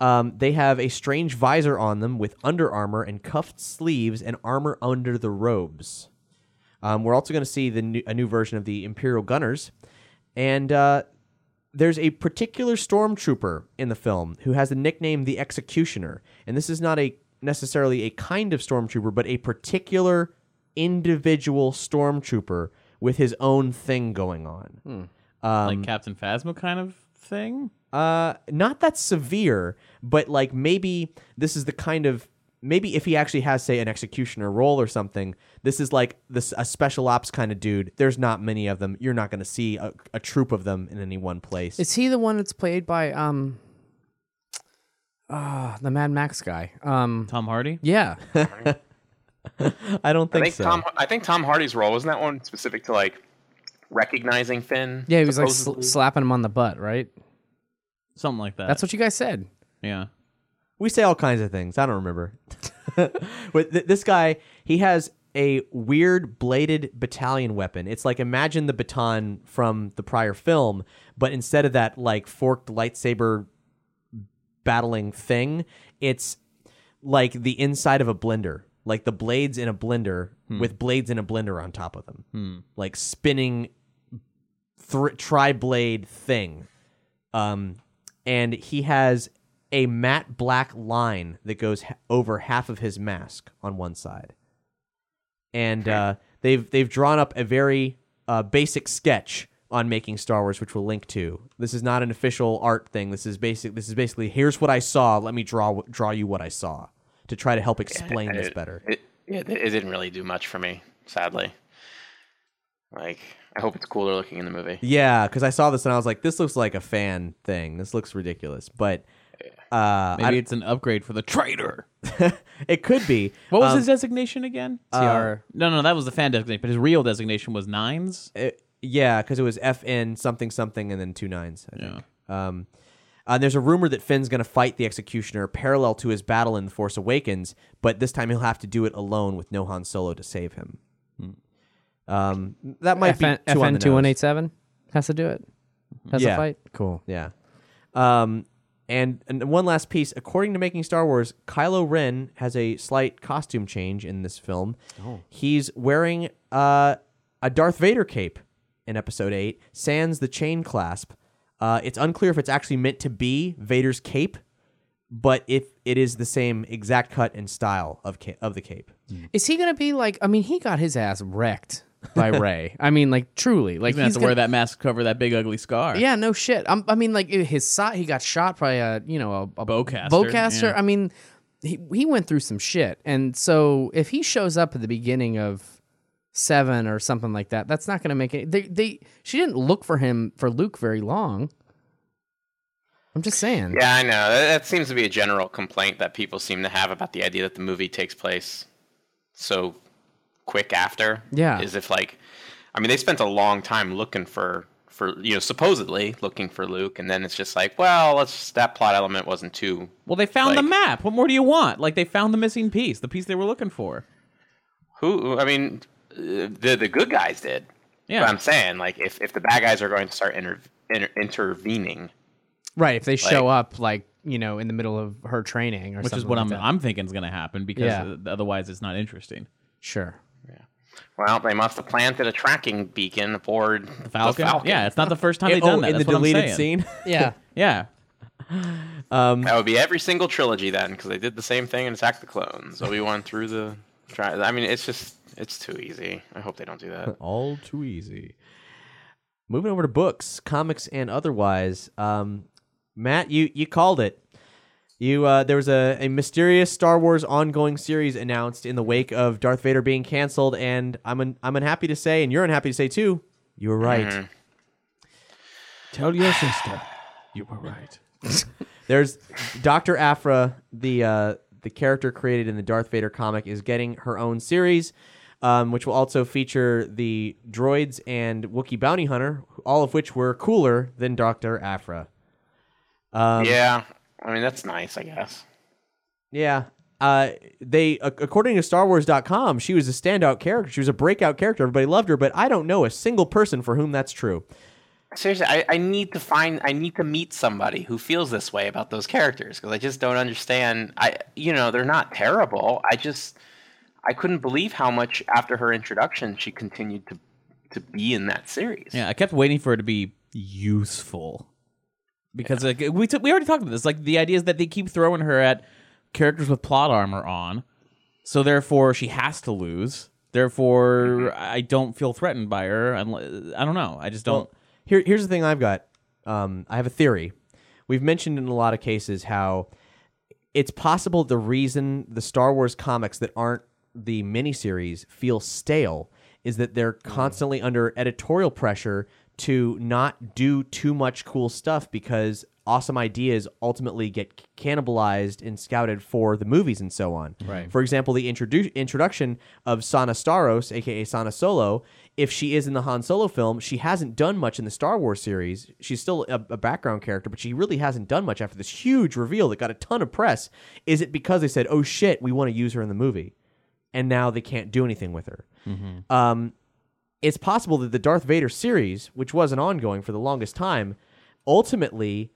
Speaker 2: Um, they have a strange visor on them with under armor and cuffed sleeves and armor under the robes. Um, we're also going to see the new, a new version of the Imperial Gunners, and uh, there's a particular stormtrooper in the film who has the nickname the Executioner, and this is not a necessarily a kind of stormtrooper, but a particular individual stormtrooper with his own thing going on. Um,
Speaker 1: like Captain Phasma kind of thing.
Speaker 2: Uh, not that severe, but like maybe this is the kind of maybe if he actually has say an executioner role or something. This is like this a special ops kind of dude. There's not many of them. You're not going to see a, a troop of them in any one place.
Speaker 3: Is he the one that's played by um, uh, the Mad Max guy? Um,
Speaker 1: Tom Hardy.
Speaker 3: yeah.
Speaker 2: I don't
Speaker 4: I
Speaker 2: think,
Speaker 4: think
Speaker 2: so.
Speaker 4: Tom. I think Tom Hardy's role wasn't that one specific to like recognizing Finn.
Speaker 3: Yeah, he was like sl- slapping him on the butt, right?
Speaker 1: Something like that.
Speaker 3: That's what you guys said.
Speaker 1: Yeah.
Speaker 2: We say all kinds of things. I don't remember. but th- this guy, he has a weird bladed battalion weapon. It's like imagine the baton from the prior film, but instead of that like forked lightsaber battling thing, it's like the inside of a blender. Like the blades in a blender with blades in a blender on top of them. Like spinning th- tri blade thing. Um, and he has a matte black line that goes h- over half of his mask on one side. And uh, they've they've drawn up a very uh, basic sketch on making Star Wars, which we'll link to. This is not an official art thing. This is basic. This is basically here's what I saw. Let me draw draw you what I saw to try to help explain this
Speaker 4: It-
Speaker 2: better.
Speaker 4: It, it, it didn't really do much for me, sadly. Like, I hope it's cooler looking in the movie.
Speaker 2: Yeah, because I saw this and I was like, this looks like a fan thing. This looks ridiculous, but uh,
Speaker 1: Maybe
Speaker 2: I-
Speaker 1: it's an upgrade for the traitor.
Speaker 2: it could be.
Speaker 1: What was
Speaker 2: Um,
Speaker 1: his designation again?
Speaker 3: TR.
Speaker 1: no, no, that was the fan designation, but his real designation was nines.
Speaker 2: it- Yeah, because it was FN something something and then two nines. I think. Um, uh, there's a rumor that Finn's going to fight the Executioner parallel to his battle in The Force Awakens, but this time he'll have to do it alone with no Han Solo to save him. Um, that might
Speaker 3: FN,
Speaker 2: be too on
Speaker 3: FN
Speaker 2: the
Speaker 3: two one
Speaker 2: nose.
Speaker 3: eight seven has to do it. Has
Speaker 2: Yeah.
Speaker 3: a fight. Cool.
Speaker 2: Yeah. Um, and, and one last piece. According to Making Star Wars, Kylo Ren has a slight costume change in this film. Oh. He's wearing uh, a Darth Vader cape in Episode 8, sans the chain clasp. Uh, it's unclear if it's actually meant to be Vader's cape, but if it is the same exact cut and style of ca- of the cape.
Speaker 3: Is he gonna be like? I mean, he got his ass wrecked by Rey. I mean, like truly, like
Speaker 1: He's gonna have to
Speaker 3: gonna-
Speaker 1: wear that mask to cover that big ugly scar.
Speaker 3: Yeah, no shit. I'm, I mean, like his side, he got shot by a you know a, a
Speaker 1: Bowcaster,
Speaker 3: Bowcaster.
Speaker 1: yeah.
Speaker 3: I mean, he he went through some shit, and so if he shows up at the beginning of seven or something like that, that's not going to make it. They they she didn't look for him for Luke very long. I'm just saying.
Speaker 4: Yeah, I know. That, that seems to be a general complaint that people seem to have about the idea that the movie takes place so quick after.
Speaker 3: Yeah.
Speaker 4: Is if like, I mean, they spent a long time looking for for you know supposedly looking for Luke, and then it's just like, well, let's that plot element wasn't too.
Speaker 1: Well, they found the map. What more do you want? Like they found the missing piece, the piece they were looking for.
Speaker 4: Who? I mean, the the good guys did.
Speaker 1: Yeah.
Speaker 4: But I'm saying like if if the bad guys are going to start inter, inter, intervening.
Speaker 3: Right. If they show up like you know in the middle of her training or
Speaker 1: Which is what
Speaker 3: like
Speaker 1: I'm
Speaker 3: that.
Speaker 1: I'm thinking is going to happen because
Speaker 3: Yeah.
Speaker 1: uh, otherwise it's not interesting.
Speaker 3: sure.
Speaker 4: Well, they must have planted a tracking beacon aboard the
Speaker 1: Falcon?
Speaker 4: Falcon.
Speaker 1: Yeah, it's not the first time they've done
Speaker 2: oh,
Speaker 1: that.
Speaker 2: in
Speaker 1: That's
Speaker 2: the
Speaker 1: what I'm
Speaker 2: deleted scene.
Speaker 3: Yeah.
Speaker 1: Yeah.
Speaker 4: That would be every single trilogy then, because they did the same thing in Attack the Clones. Obi Wan through the. Try, I mean, it's just it's too easy. I hope they don't do that.
Speaker 2: All too easy. Moving over to books, comics, and otherwise. Um, Matt, you you called it. You uh, there was a, a mysterious Star Wars ongoing series announced in the wake of Darth Vader being canceled, and I'm un- I'm unhappy to say, and you're unhappy to say too, you were right.
Speaker 1: Tell your sister you were right.
Speaker 2: There's Doctor Aphra, the uh, the character created in the Darth Vader comic, is getting her own series, um, which will also feature the droids and Wookiee bounty hunter, all of which were cooler than Doctor Aphra. Um,
Speaker 4: yeah, I mean that's nice, I guess.
Speaker 2: Yeah. Uh, they according to StarWars.com, she was a standout character. She was a breakout character. Everybody loved her, but I don't know a single person for whom that's true.
Speaker 4: Seriously, I, I need to find, I need to meet somebody who feels this way about those characters because I just don't understand. I, you know, they're not terrible. I just, I couldn't believe how much after her introduction she continued to, to be in that series.
Speaker 1: Yeah, I kept waiting for it to be useful because like, we t- we already talked about this. Like the idea is that they keep throwing her at characters with plot armor on, so therefore she has to lose. Therefore, mm-hmm. I don't feel threatened by her. Unless, I don't know. I just don't.
Speaker 2: Well, here, here's the thing I've got. Um, I have a theory. We've mentioned in a lot of cases how it's possible the reason the Star Wars comics that aren't the miniseries feel stale is that they're constantly under editorial pressure to not do too much cool stuff because awesome ideas ultimately get cannibalized and scouted for the movies and so on.
Speaker 3: Right.
Speaker 2: For example, the introdu- introduction of Sana Starros, aka Sana Solo, if she is in the Han Solo film, she hasn't done much in the Star Wars series. She's still a, a background character, but she really hasn't done much after this huge reveal that got a ton of press. Is it because they said, "Oh shit, we want to use her in the movie," and now they can't do anything with her? Um, it's possible that the Darth Vader series, which was an ongoing for the longest time, ultimately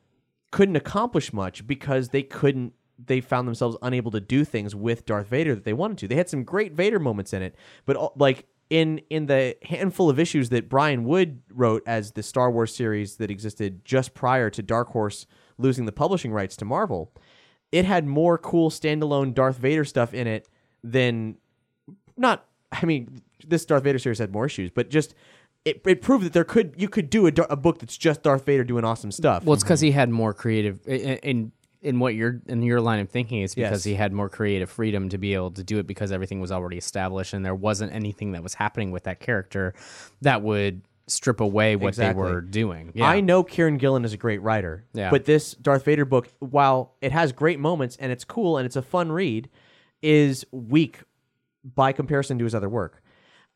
Speaker 2: couldn't accomplish much because they couldn't they found themselves unable to do things with Darth Vader that they wanted to. They had some great Vader moments in it, but like in in the handful of issues that Brian Wood wrote as the Star Wars series that existed just prior to Dark Horse losing the publishing rights to Marvel, it had more cool standalone Darth Vader stuff in it than not I mean this Darth Vader series had more issues, but just it, it proved that there could you could do a, a book that's just Darth Vader doing awesome stuff.
Speaker 3: Well, it's because he had more creative in in what your in your line of thinking. is because
Speaker 2: Yes.
Speaker 3: he had more creative freedom to be able to do it because everything was already established and there wasn't anything that was happening with that character that would strip away what
Speaker 2: Exactly.
Speaker 3: they were doing. Yeah.
Speaker 2: I know Kieron Gillen is a great writer,
Speaker 3: Yeah.
Speaker 2: but this Darth Vader book, while it has great moments and it's cool and it's a fun read, is weak by comparison to his other work.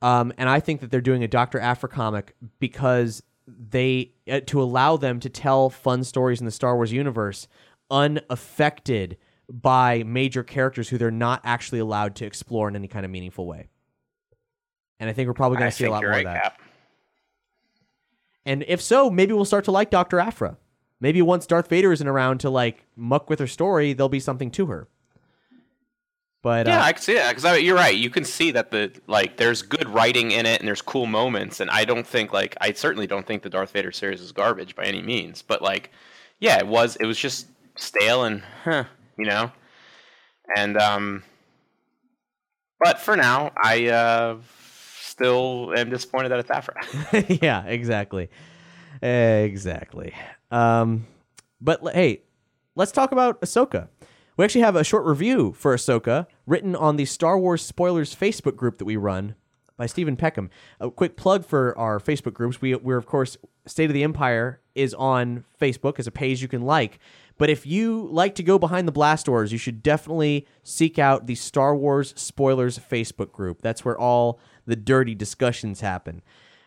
Speaker 2: Um, and I think that they're doing a Doctor Aphra comic because they uh, to allow them to tell fun stories in the Star Wars universe unaffected by major characters who they're not actually allowed to explore in any kind of meaningful way. And I think we're probably going to see a lot more
Speaker 4: right,
Speaker 2: of that.
Speaker 4: Cap.
Speaker 2: And if so, maybe we'll start to like Dr. Aphra. Maybe once Darth Vader isn't around to like muck with her story, there'll be something to her. But
Speaker 4: Yeah,
Speaker 2: uh,
Speaker 4: I can see that because you're right. You can see that the like there's good writing in it and there's cool moments, and I don't think like I certainly don't think the Darth Vader series is garbage by any means. But like, yeah, it was it was just stale and huh, you know, and um, but for now, I uh still am disappointed that it's Aphra.
Speaker 2: yeah, exactly. Exactly. Um, but hey, let's talk about Ahsoka. We actually have a short review for Ahsoka written on the Star Wars Spoilers Facebook group that we run by Stephen Peckham. A quick plug for our Facebook groups. We, we're, of course, State of the Empire is on Facebook as a page you can like. But if you like to go behind the blast doors, you should definitely seek out the Star Wars Spoilers Facebook group. That's where all the dirty discussions happen.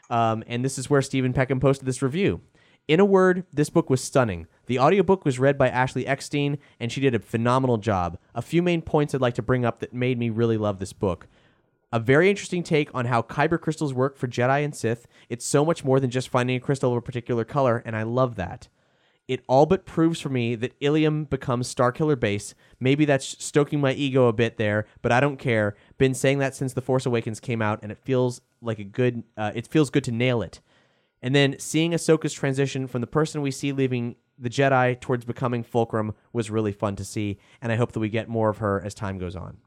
Speaker 2: Um, and this is where Stephen Peckham posted this review. In a word, this book was stunning. The audiobook was read by Ashley Eckstein, and she did a phenomenal job. A few main points I'd like to bring up that made me really love this book. A very interesting take on how kyber crystals work for Jedi and Sith. It's so much more than just finding a crystal of a particular color, and I love that. It all but proves for me that Ilum becomes Starkiller Base. Maybe that's stoking my ego a bit there, but I don't care. Been saying that since The Force Awakens came out, and it feels like a good. Uh, it feels good to nail it. And then seeing Ahsoka's transition from the person we see leaving the Jedi towards becoming Fulcrum was really fun to see, and I hope that we get more of her as time goes on.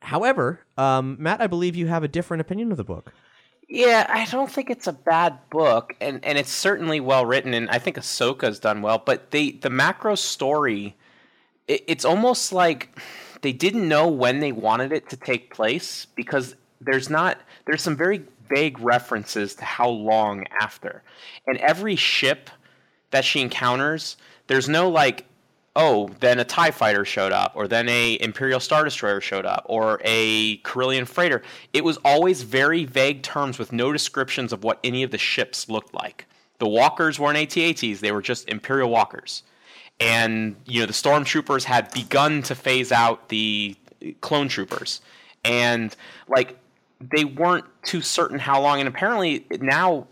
Speaker 2: However, um, Matt, I believe you have a different opinion of the book.
Speaker 4: Yeah, I don't think it's a bad book, and, and it's certainly well written, and I think Ahsoka's done well. But they the macro story, it, it's almost like they didn't know when they wanted it to take place because there's not there's some very vague references to how long after, and every ship that she encounters, there's no like oh, then a TIE fighter showed up, or then a Imperial Star Destroyer showed up, or a Corellian freighter. It was always very vague terms with no descriptions of what any of the ships looked like. The walkers weren't AT-ATs, they were just Imperial walkers. And, you know, the stormtroopers had begun to phase out the clone troopers. And, like, they weren't too certain how long. And apparently now,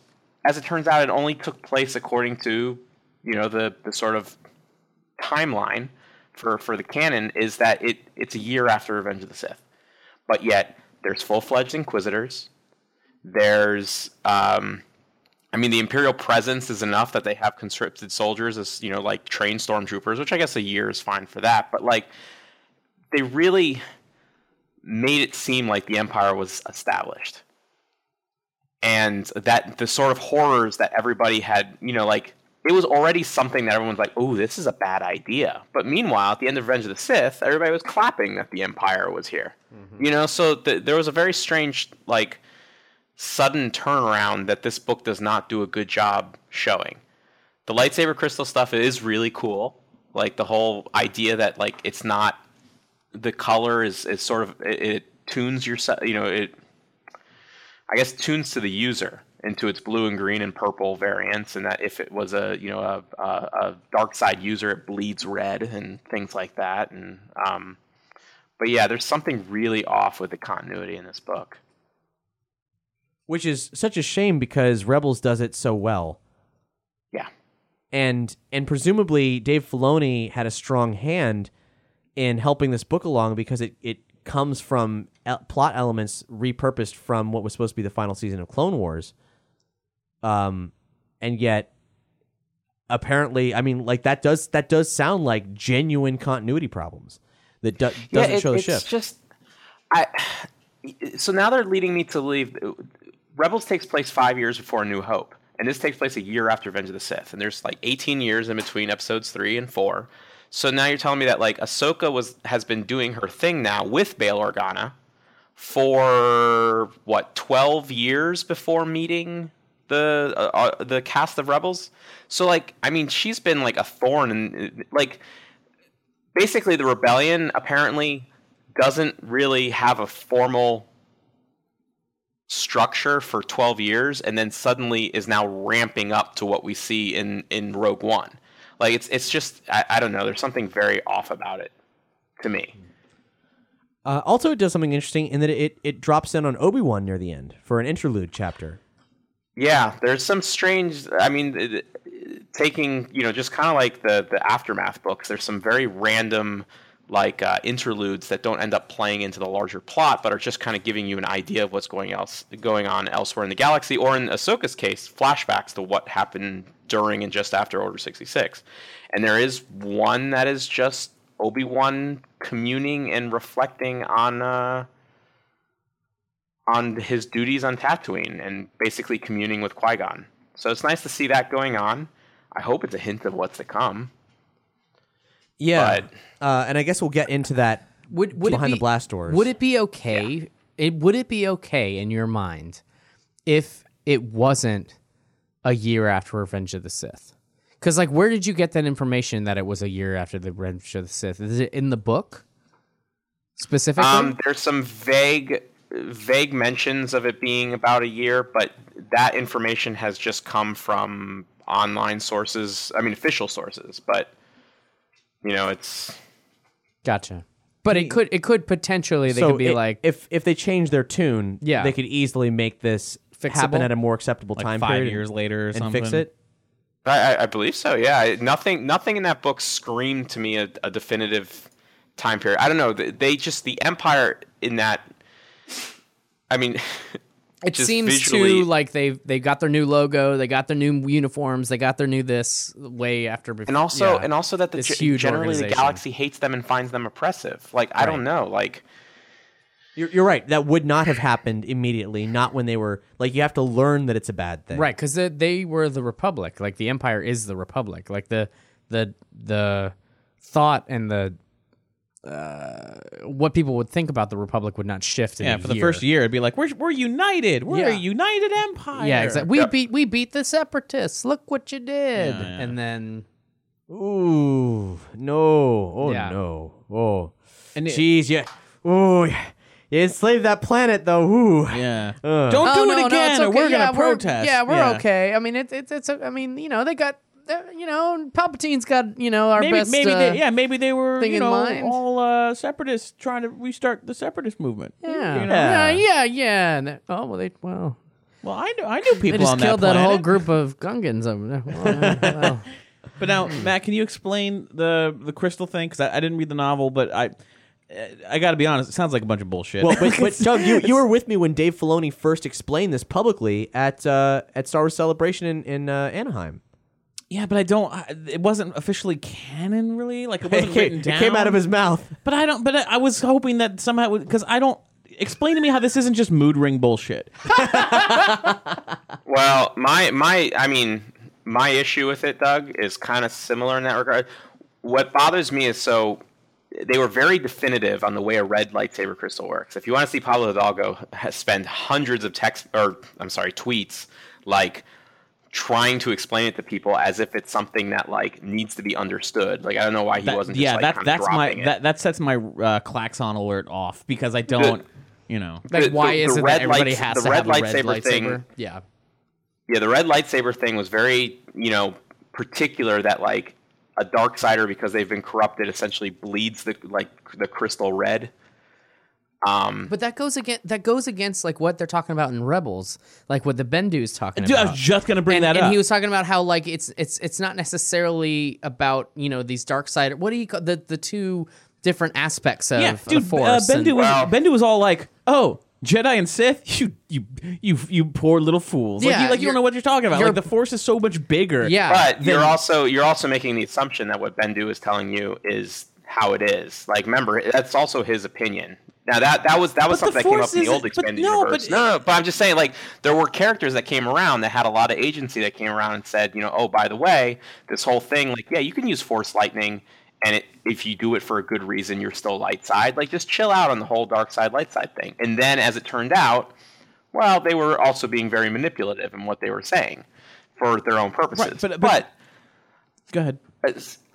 Speaker 4: as it turns out, it only took place according to, you know, the, the sort of timeline for for the canon is that it it's a year after Revenge of the Sith, but yet there's full fledged Inquisitors. There's um, I mean, the Imperial presence is enough that they have conscripted soldiers as you know, like trained stormtroopers, which I guess a year is fine for that. But like, they really made it seem like the Empire was established, and that the sort of horrors that everybody had, you know, like it was already something that everyone's like, "Oh, this is a bad idea." But meanwhile, at the end of Revenge of the Sith, everybody was clapping that the Empire was here. Mm-hmm. You know, so th- there was a very strange, like, sudden turnaround that this book does not do a good job showing. The lightsaber crystal stuff is really cool. Like the whole idea that like it's not the color is is sort of it, it tunes your you know it I guess tunes to the user into its blue and green and purple variants, and that if it was a you know a, a, a dark side user, it bleeds red and things like that. And um, but yeah, there's something really off with the continuity in this book.
Speaker 2: Which is such a shame because Rebels does it so well.
Speaker 4: Yeah,
Speaker 2: and and presumably Dave Filoni had a strong hand in helping this book along because it it comes from el- plot elements repurposed from what was supposed to be the final season of Clone Wars. Um, and yet, apparently, I mean, like that does that does sound like genuine continuity problems that do- doesn't
Speaker 4: yeah, it-
Speaker 2: show the
Speaker 4: it's
Speaker 2: shift.
Speaker 4: just I. So now they're leading me to believe Rebels takes place five years before New Hope, and this takes place a year after Revenge of the Sith, and there's like 18 years in between episodes three and four. So now you're telling me that like Ahsoka was has been doing her thing now with Bail Organa for what 12 years before meeting the uh, uh, the cast of Rebels. So like I mean she's been like a thorn and like basically the rebellion apparently doesn't really have a formal structure for 12 years and then suddenly is now ramping up to what we see in in Rogue One. Like it's it's just I, I don't know. There's something very off about it to me.
Speaker 2: Uh, also, it does something interesting in that it, it drops in on Obi Wan near the end for an interlude chapter.
Speaker 4: Yeah, there's some strange. I mean, it- taking you know just kind of like the the aftermath books. There's some very random like uh, interludes that don't end up playing into the larger plot, but are just kind of giving you an idea of what's going else going on elsewhere in the galaxy, or in Ahsoka's case, flashbacks to what happened during and just after Order 66. And there is one that is just Obi Wan communing and reflecting on. Uh, on his duties on Tatooine and basically communing with Qui Gon. So it's nice to see that going on. I hope it's a hint of what's to come.
Speaker 2: Yeah,
Speaker 4: But-
Speaker 2: uh, and I guess we'll get into that
Speaker 3: Would would
Speaker 2: behind
Speaker 3: it be,
Speaker 2: the blast doors.
Speaker 3: Would it be okay? It would it be okay in your mind if it wasn't a year after Revenge of the Sith? Because like, where did you get that information that it was a year after the Revenge of the Sith? Is it in the book specifically?
Speaker 4: Um, there's some vague vague mentions of it being about a year, but that information has just come from online sources. I mean, official sources, but you know, it's
Speaker 3: gotcha. But it hmm. could it could potentially they
Speaker 2: so
Speaker 3: could be
Speaker 2: it-
Speaker 3: like
Speaker 2: if if they change their tune,
Speaker 3: Yeah.
Speaker 2: they could easily make this happen at a more acceptable
Speaker 1: Like
Speaker 2: time
Speaker 1: five
Speaker 2: period
Speaker 1: years later or
Speaker 2: and
Speaker 1: something.
Speaker 2: fix it.
Speaker 4: I, I- I believe so. Yeah, I- nothing nothing in that book screamed to me a, a definitive time period. I don't know. They, they just the Empire in that. I mean,
Speaker 3: It
Speaker 4: just
Speaker 3: seems
Speaker 4: visually-
Speaker 3: too like they they got their new logo, they got their new uniforms, they got their new this way after before.
Speaker 4: and also
Speaker 3: yeah,
Speaker 4: and also that the
Speaker 3: this
Speaker 4: ge-
Speaker 3: huge
Speaker 4: generally the galaxy hates them and finds them oppressive. Like I don't know. Like
Speaker 2: You're, you're right. That would not have happened immediately. Not when they were like you have to learn that it's a bad thing.
Speaker 3: right? Because they, they were the Republic. Like the Empire is the Republic. Like the the the thought and the uh, what people would think about the Republic would not shift. In
Speaker 1: Yeah,
Speaker 3: a
Speaker 1: for the first year, it'd be like, we're, we're united. We're
Speaker 3: Yeah.
Speaker 1: a united empire.
Speaker 3: Yeah, exactly. We beat we beat the Separatists. Look what you did.
Speaker 1: Yeah, yeah.
Speaker 3: And then
Speaker 2: Ooh, no. Oh
Speaker 3: Yeah.
Speaker 2: no. Oh.
Speaker 1: And it-
Speaker 2: Jeez, yeah. Ooh, yeah. You enslaved that planet though. Ooh.
Speaker 1: Yeah.
Speaker 2: Ugh.
Speaker 1: Don't
Speaker 3: Oh,
Speaker 1: do
Speaker 3: no,
Speaker 1: it
Speaker 3: no,
Speaker 1: again,
Speaker 3: it's
Speaker 1: or we're
Speaker 3: yeah,
Speaker 1: gonna protest.
Speaker 3: yeah, we're okay. I mean, it's it's it's. I mean, you know, they got, they're- you know, Palpatine's got, you know, our
Speaker 1: Maybe,
Speaker 3: best.
Speaker 1: maybe
Speaker 3: uh,
Speaker 1: they, yeah, maybe they were, you know, all uh, separatists trying to restart the separatist movement.
Speaker 3: Yeah,
Speaker 1: You know?
Speaker 3: yeah, yeah, yeah. And oh well, they well,
Speaker 1: Well, I knew, I knew
Speaker 3: they
Speaker 1: people
Speaker 3: just
Speaker 1: on
Speaker 3: killed
Speaker 1: that,
Speaker 3: that, whole group of Gungans over there. Well, well.
Speaker 1: But now, Matt, can you explain the the crystal thing? Because I, I didn't read the novel, but I I got to be honest, it sounds like a bunch of bullshit.
Speaker 2: Well, but, but Doug, you, you were with me when Dave Filoni first explained this publicly at uh, at Star Wars Celebration in, in uh, Anaheim.
Speaker 1: Yeah, but I don't. I, it wasn't officially canon, really. Like it wasn't
Speaker 2: It came,
Speaker 1: written
Speaker 2: it came out of his mouth.
Speaker 1: But I don't. But I, I was hoping that somehow because I don't. Explain to me how this isn't just mood ring bullshit.
Speaker 4: Well, my my I mean, my issue with it, Doug, is kind of similar in that regard. What bothers me is so they were very definitive on the way a red lightsaber crystal works. If you want to see Pablo Hidalgo spend hundreds of text or I'm sorry, tweets like trying to explain it to people as if it's something that like needs to be understood. Like I don't know why he
Speaker 1: That-
Speaker 4: wasn't.
Speaker 1: yeah,
Speaker 4: like,
Speaker 1: that,
Speaker 4: kinda
Speaker 1: that's my
Speaker 4: it.
Speaker 1: that that sets my uh, klaxon alert off because I don't. you know.
Speaker 3: like,
Speaker 4: The-
Speaker 3: why
Speaker 4: the-
Speaker 3: is
Speaker 4: the
Speaker 3: it
Speaker 4: red
Speaker 3: that everybody
Speaker 4: lights-
Speaker 3: has
Speaker 4: the
Speaker 3: to
Speaker 4: red
Speaker 3: have a red
Speaker 4: lightsaber thing-
Speaker 3: Yeah,
Speaker 4: yeah, the red lightsaber thing was very, you know, particular that like a dark sider because they've been corrupted essentially bleeds the like the crystal red. Um
Speaker 3: but that goes against that goes against like what they're talking about in Rebels, like what the Bendu's talking
Speaker 1: Dude, I
Speaker 3: about.
Speaker 1: was just gonna bring
Speaker 3: and,
Speaker 1: that
Speaker 3: and
Speaker 1: up.
Speaker 3: And he was talking about how like it's it's it's not necessarily about you know these dark side. What do you call the the two different aspects of
Speaker 1: yeah,
Speaker 3: the
Speaker 1: dude. Uh,
Speaker 3: Force? and-
Speaker 1: Bendu was
Speaker 4: Wow.
Speaker 1: Bendu was all like, "Oh, Jedi and Sith, you you you you poor little fools! Like,
Speaker 3: Yeah,
Speaker 1: you, like you don't know what you're talking about.
Speaker 3: you're-
Speaker 1: Like the Force is so much bigger.
Speaker 3: yeah,
Speaker 4: but you're also you're also making the assumption that what Bendu is telling you is how it is. Like remember, that's also his opinion. Now that that was that was
Speaker 1: But
Speaker 4: something that came up in the old
Speaker 1: isn't- but
Speaker 4: expanded
Speaker 1: no,
Speaker 4: universe.
Speaker 1: but-
Speaker 4: no, no, but I'm just saying like there were characters that came around that had a lot of agency that came around and said, you know, oh by the way, this whole thing, like yeah, you can use Force lightning. And it, if you do it for a good reason, you're still light side. Like, just chill out on the whole dark side, light side thing. And then, as it turned out, well, they were also being very manipulative in what they were saying for their own purposes.
Speaker 1: Right, but- but-
Speaker 4: but
Speaker 1: Go ahead.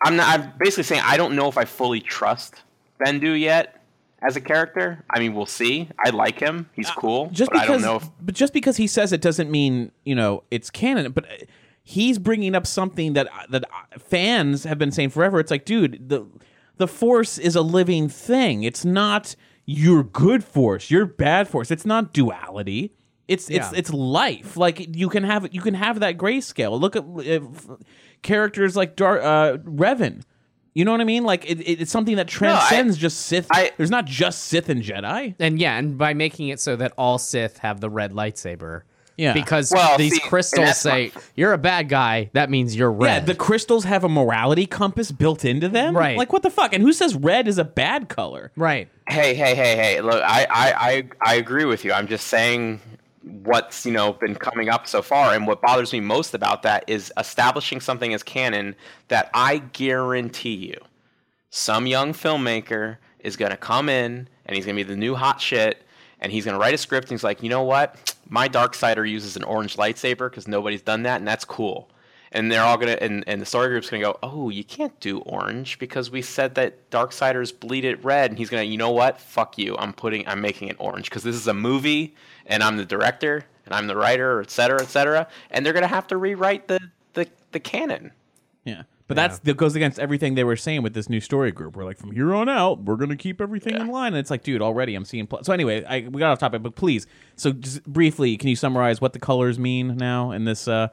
Speaker 4: I'm not. I'm basically saying I don't know if I fully trust Bendu yet as a character. I mean, we'll see. I like him. He's cool.
Speaker 1: just
Speaker 4: but
Speaker 1: because,
Speaker 4: I don't know if
Speaker 1: but just because he says it doesn't mean you know it's canon. But uh, he's bringing up something that that fans have been saying forever. It's like, dude, the the force is a living thing. It's not your good force, your bad force. It's not duality. It's it's
Speaker 3: Yeah.
Speaker 1: it's life. Like you can have you can have that grayscale. Look at uh, characters like Dar- uh, Revan. You know what I mean? Like it, it- it's something that
Speaker 4: I-
Speaker 1: transcends just Sith.
Speaker 4: I-
Speaker 1: There's not just Sith and Jedi.
Speaker 3: And yeah, and by making it so that all Sith have the red lightsaber.
Speaker 1: Yeah.
Speaker 3: Because
Speaker 4: Well,
Speaker 3: these
Speaker 4: see,
Speaker 3: crystals say
Speaker 4: my-
Speaker 3: you're a bad guy, that means you're red.
Speaker 1: Yeah, the crystals have a morality compass built into them.
Speaker 3: Right.
Speaker 1: Like what the fuck? And who says red is a bad color?
Speaker 3: right.
Speaker 4: Hey, hey, hey, hey! Look, I, I, I, I agree with you. I'm just saying what's you know been coming up so far, and what bothers me most about that is establishing something as canon that I guarantee you, some young filmmaker is going to come in and he's going to be the new hot shit, and he's going to write a script and he's like, you know what, my dark sider uses an orange lightsaber because nobody's done that, and that's cool. And they're all gonna, and, and the story group's gonna go, oh, you can't do orange because we said that Darksiders bleed it red. And he's gonna, you know what? Fuck you. I'm putting, I'm making it orange because this is a movie, and I'm the director, and I'm the writer, et cetera, et cetera. And they're gonna have to rewrite the the, the canon.
Speaker 1: Yeah. But that's that goes against everything they were saying with this new story group. We're like, from here on out, we're gonna keep everything in line. And it's like, dude, already I'm seeing. Pl-. So anyway, I, we got off topic, but please, so just briefly, can you summarize what the colors mean now in this uh,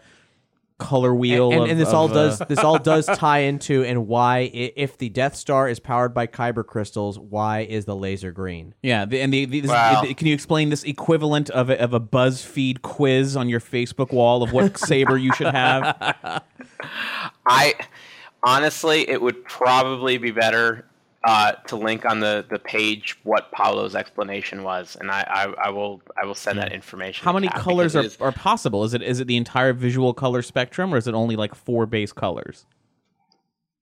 Speaker 1: color wheel?
Speaker 2: and,
Speaker 1: of-
Speaker 2: and this
Speaker 1: of,
Speaker 2: all
Speaker 1: uh,
Speaker 2: does this all does tie into and why if the Death Star is powered by kyber crystals, why is the laser green?
Speaker 1: Yeah, the, and the, the this,
Speaker 4: Wow.
Speaker 1: the- can you explain this equivalent of a, of a BuzzFeed quiz on your Facebook wall of what saber you should have?
Speaker 4: I honestly, it would probably be better uh, to link on the, the page what Pablo's explanation was, and I, I, I will I will send that information.
Speaker 1: How many
Speaker 4: Kat,
Speaker 1: colors are,
Speaker 4: because it is-
Speaker 1: are possible? Is it is it the entire visual color spectrum, or is it only like four base colors?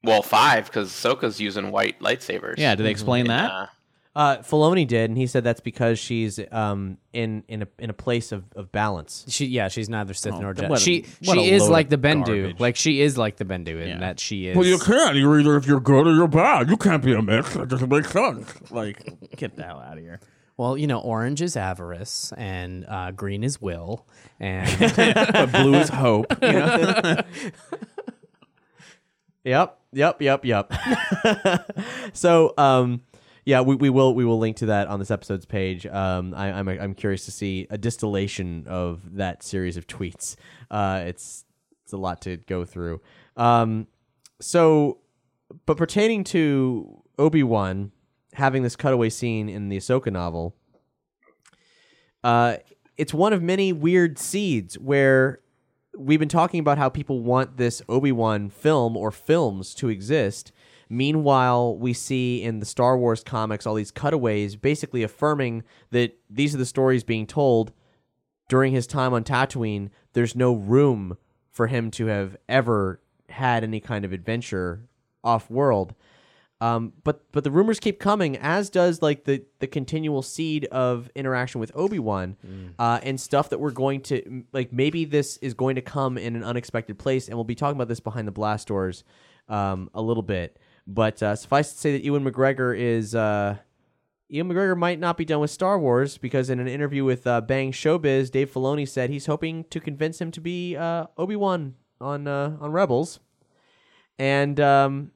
Speaker 4: well five because Soka's using white lightsabers.
Speaker 1: Yeah, do they explain that?
Speaker 4: Uh,
Speaker 2: Filoni did, and he said that's because she's um in in a in a place of, of balance.
Speaker 3: She yeah, she's neither Sith nor Jedi.
Speaker 1: what a-
Speaker 3: she
Speaker 1: what a
Speaker 3: she is
Speaker 1: load
Speaker 3: like the Bendu.
Speaker 1: garbage.
Speaker 3: Like she is like the Bendu in
Speaker 1: Yeah.
Speaker 3: that she is.
Speaker 1: Well, you can't. You're either if you're good or you're bad. You can't be a mix. That doesn't make sense. Like, get the hell out of here.
Speaker 3: Well, you know, orange is avarice and uh, green is will, and
Speaker 1: But blue is hope. You know?
Speaker 2: Yep, yep, yep, yep. so, um, yeah, we, we will we will link to that on this episode's page. Um, I, I'm I'm curious to see a distillation of that series of tweets. Uh, it's it's a lot to go through. Um, so, but pertaining to Obi Wan having this cutaway scene in the Ahsoka novel, uh, it's one of many weird seeds where we've been talking about how people want this Obi-Wan film or films to exist. Meanwhile, we see in the Star Wars comics all these cutaways basically affirming that these are the stories being told during his time on Tatooine. There's no room for him to have ever had any kind of adventure off world. Um, but but the rumors keep coming, as does like the the continual seed of interaction with Obi Wan, uh, and stuff that we're going to like. Maybe this is going to come in an unexpected place, and we'll be talking about this behind the blast doors um, a little bit. But uh, suffice to say that Ewan McGregor is uh, Ewan McGregor might not be done with Star Wars because in an interview with uh, Bang Showbiz, Dave Filoni said he's hoping to convince him to be uh, Obi Wan on uh, on Rebels, and um,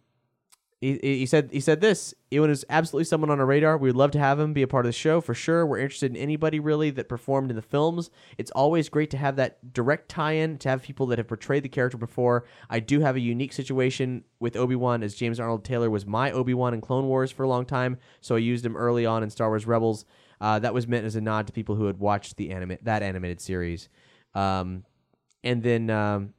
Speaker 2: he, he said he said this. Ewan is absolutely someone on our radar. We would love to have him be a part of the show for sure. We're interested in anybody really that performed in the films. It's always great to have that direct tie-in to have people that have portrayed the character before. I do have a unique situation with Obi Wan as James Arnold Taylor was my Obi Wan in Clone Wars for a long time, so I used him early on in Star Wars Rebels. Uh, that was meant as a nod to people who had watched the anima- that animated series. Um, and then um,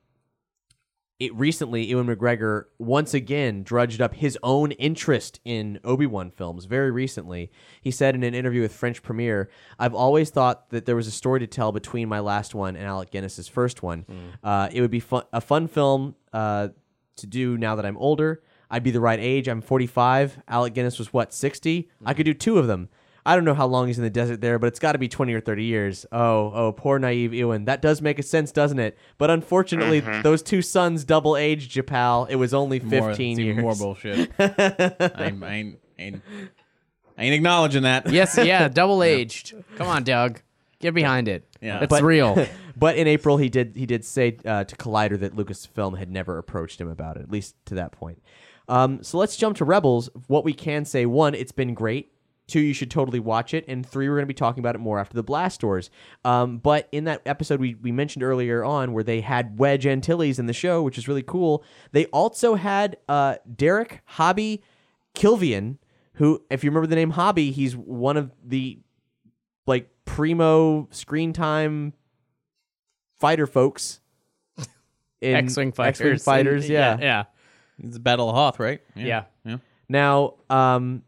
Speaker 2: it recently Ewan McGregor once again drudged up his own interest in Obi-Wan films very recently. He said in an interview with French Premiere, "I've always thought that there was a story to tell between my last one and Alec Guinness's first one. Uh, it would be fun, a fun film uh, to do now that I'm older. I'd be the right age. I'm 45. Alec Guinness was what 60. I could do two of them." I don't know how long he's in the desert there, but it's got to be 20 or 30 years. Oh, oh, poor naive Ewan. That does make a sense, doesn't it? But unfortunately, those two sons double aged Japal. It was only 15
Speaker 1: more,
Speaker 2: years.
Speaker 1: even more bullshit. I'm, I'm, I'm, I ain't acknowledging that.
Speaker 3: Yes, yeah, double aged. Come on, Doug. Get behind it.
Speaker 1: Yeah.
Speaker 3: It's
Speaker 2: But-
Speaker 3: real.
Speaker 2: But in April, he did he did say uh, to Collider that Lucasfilm had never approached him about it, at least to that point. Um, so let's jump to Rebels. What we can say: one, it's been great. Two, you should totally watch it. And three, we're going to be talking about it more after the Blast Doors. Um, but in that episode we, we mentioned earlier on, where they had Wedge Antilles in the show, which is really cool, they also had uh, Derek Hobbie Klivian, who, if you remember the name Hobbie, he's one of the like primo screen time fighter folks. in
Speaker 3: X-wing fighters.
Speaker 2: X-wing fighters,
Speaker 3: and-
Speaker 2: yeah.
Speaker 3: yeah,
Speaker 1: It's Battle of Hoth, right?
Speaker 3: yeah.
Speaker 1: yeah.
Speaker 2: Now, um,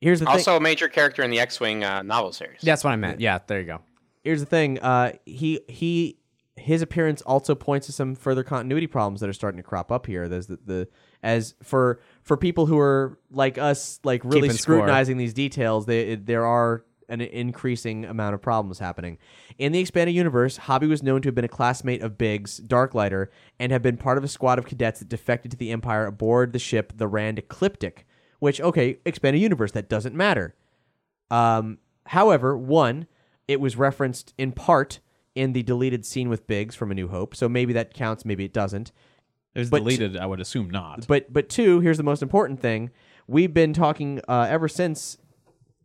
Speaker 2: here's the thing.
Speaker 4: Also, a major character in the X-wing uh, novel series.
Speaker 3: That's what I meant. Yeah, there you go.
Speaker 2: here's the thing. Uh, he he his appearance also points to some further continuity problems that are starting to crop up here. There's the, the as for for people who are like us, like really
Speaker 3: Keeping score.
Speaker 2: scrutinizing these details, they, there are an increasing amount of problems happening. In the expanded universe, Hobbie was known to have been a classmate of Biggs, Darklighter, and have been part of a squad of cadets that defected to the Empire aboard the ship the Rand Ecliptic. Which, okay, expand a universe, that doesn't matter. Um, however, one, it was referenced in part in the deleted scene with Biggs from A New Hope, so maybe that counts, maybe it doesn't.
Speaker 1: It was
Speaker 2: But-
Speaker 1: deleted. I would assume not.
Speaker 2: But but two, here's the most important thing: we've been talking uh, ever since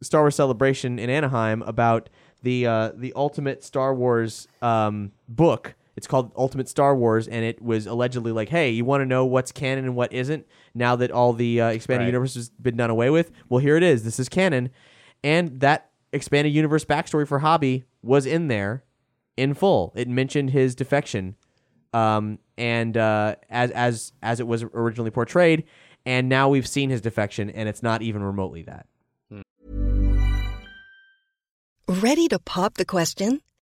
Speaker 2: Star Wars Celebration in Anaheim about the uh, the Ultimate Star Wars um, book. It's called Ultimate Star Wars, and it was allegedly like, hey, you want to know what's canon and what isn't? Now that all the uh, expanded
Speaker 3: Right.
Speaker 2: universe has been done away with, well, here it is. This is canon, and that expanded universe backstory for Hobbie was in there in full. It mentioned his defection, um, and uh, as as as it was originally portrayed, and now we've seen his defection, and it's not even remotely that.
Speaker 5: Ready to pop the question?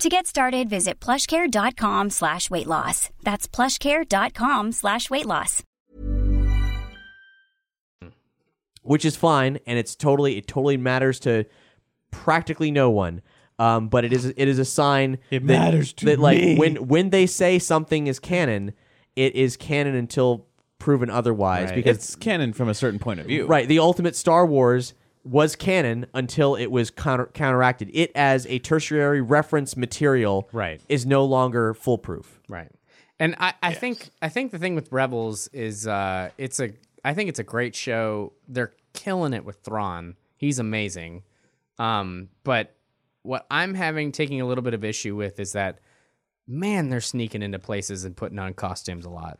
Speaker 6: To get started, visit plushcare.com slash weight loss. That's plushcare.com slash weight loss.
Speaker 2: which is fine, and it's totally it totally matters to practically no one. Um, but it is it is a sign
Speaker 1: It
Speaker 2: that,
Speaker 1: matters to
Speaker 2: that like
Speaker 1: me.
Speaker 2: when when they say something is canon, it is canon until proven otherwise. Because
Speaker 1: it's canon from a certain point of view.
Speaker 2: right, the ultimate Star Wars was canon until it was counter- counteracted. It as a tertiary reference material,
Speaker 3: Right.
Speaker 2: is no longer foolproof.
Speaker 3: Right. And I, I think I think the thing with Rebels is uh it's a I think it's a great show. They're killing it with Thrawn. He's amazing. Um, but what I'm having taking a little bit of issue with is that man, they're sneaking into places and putting on costumes a lot.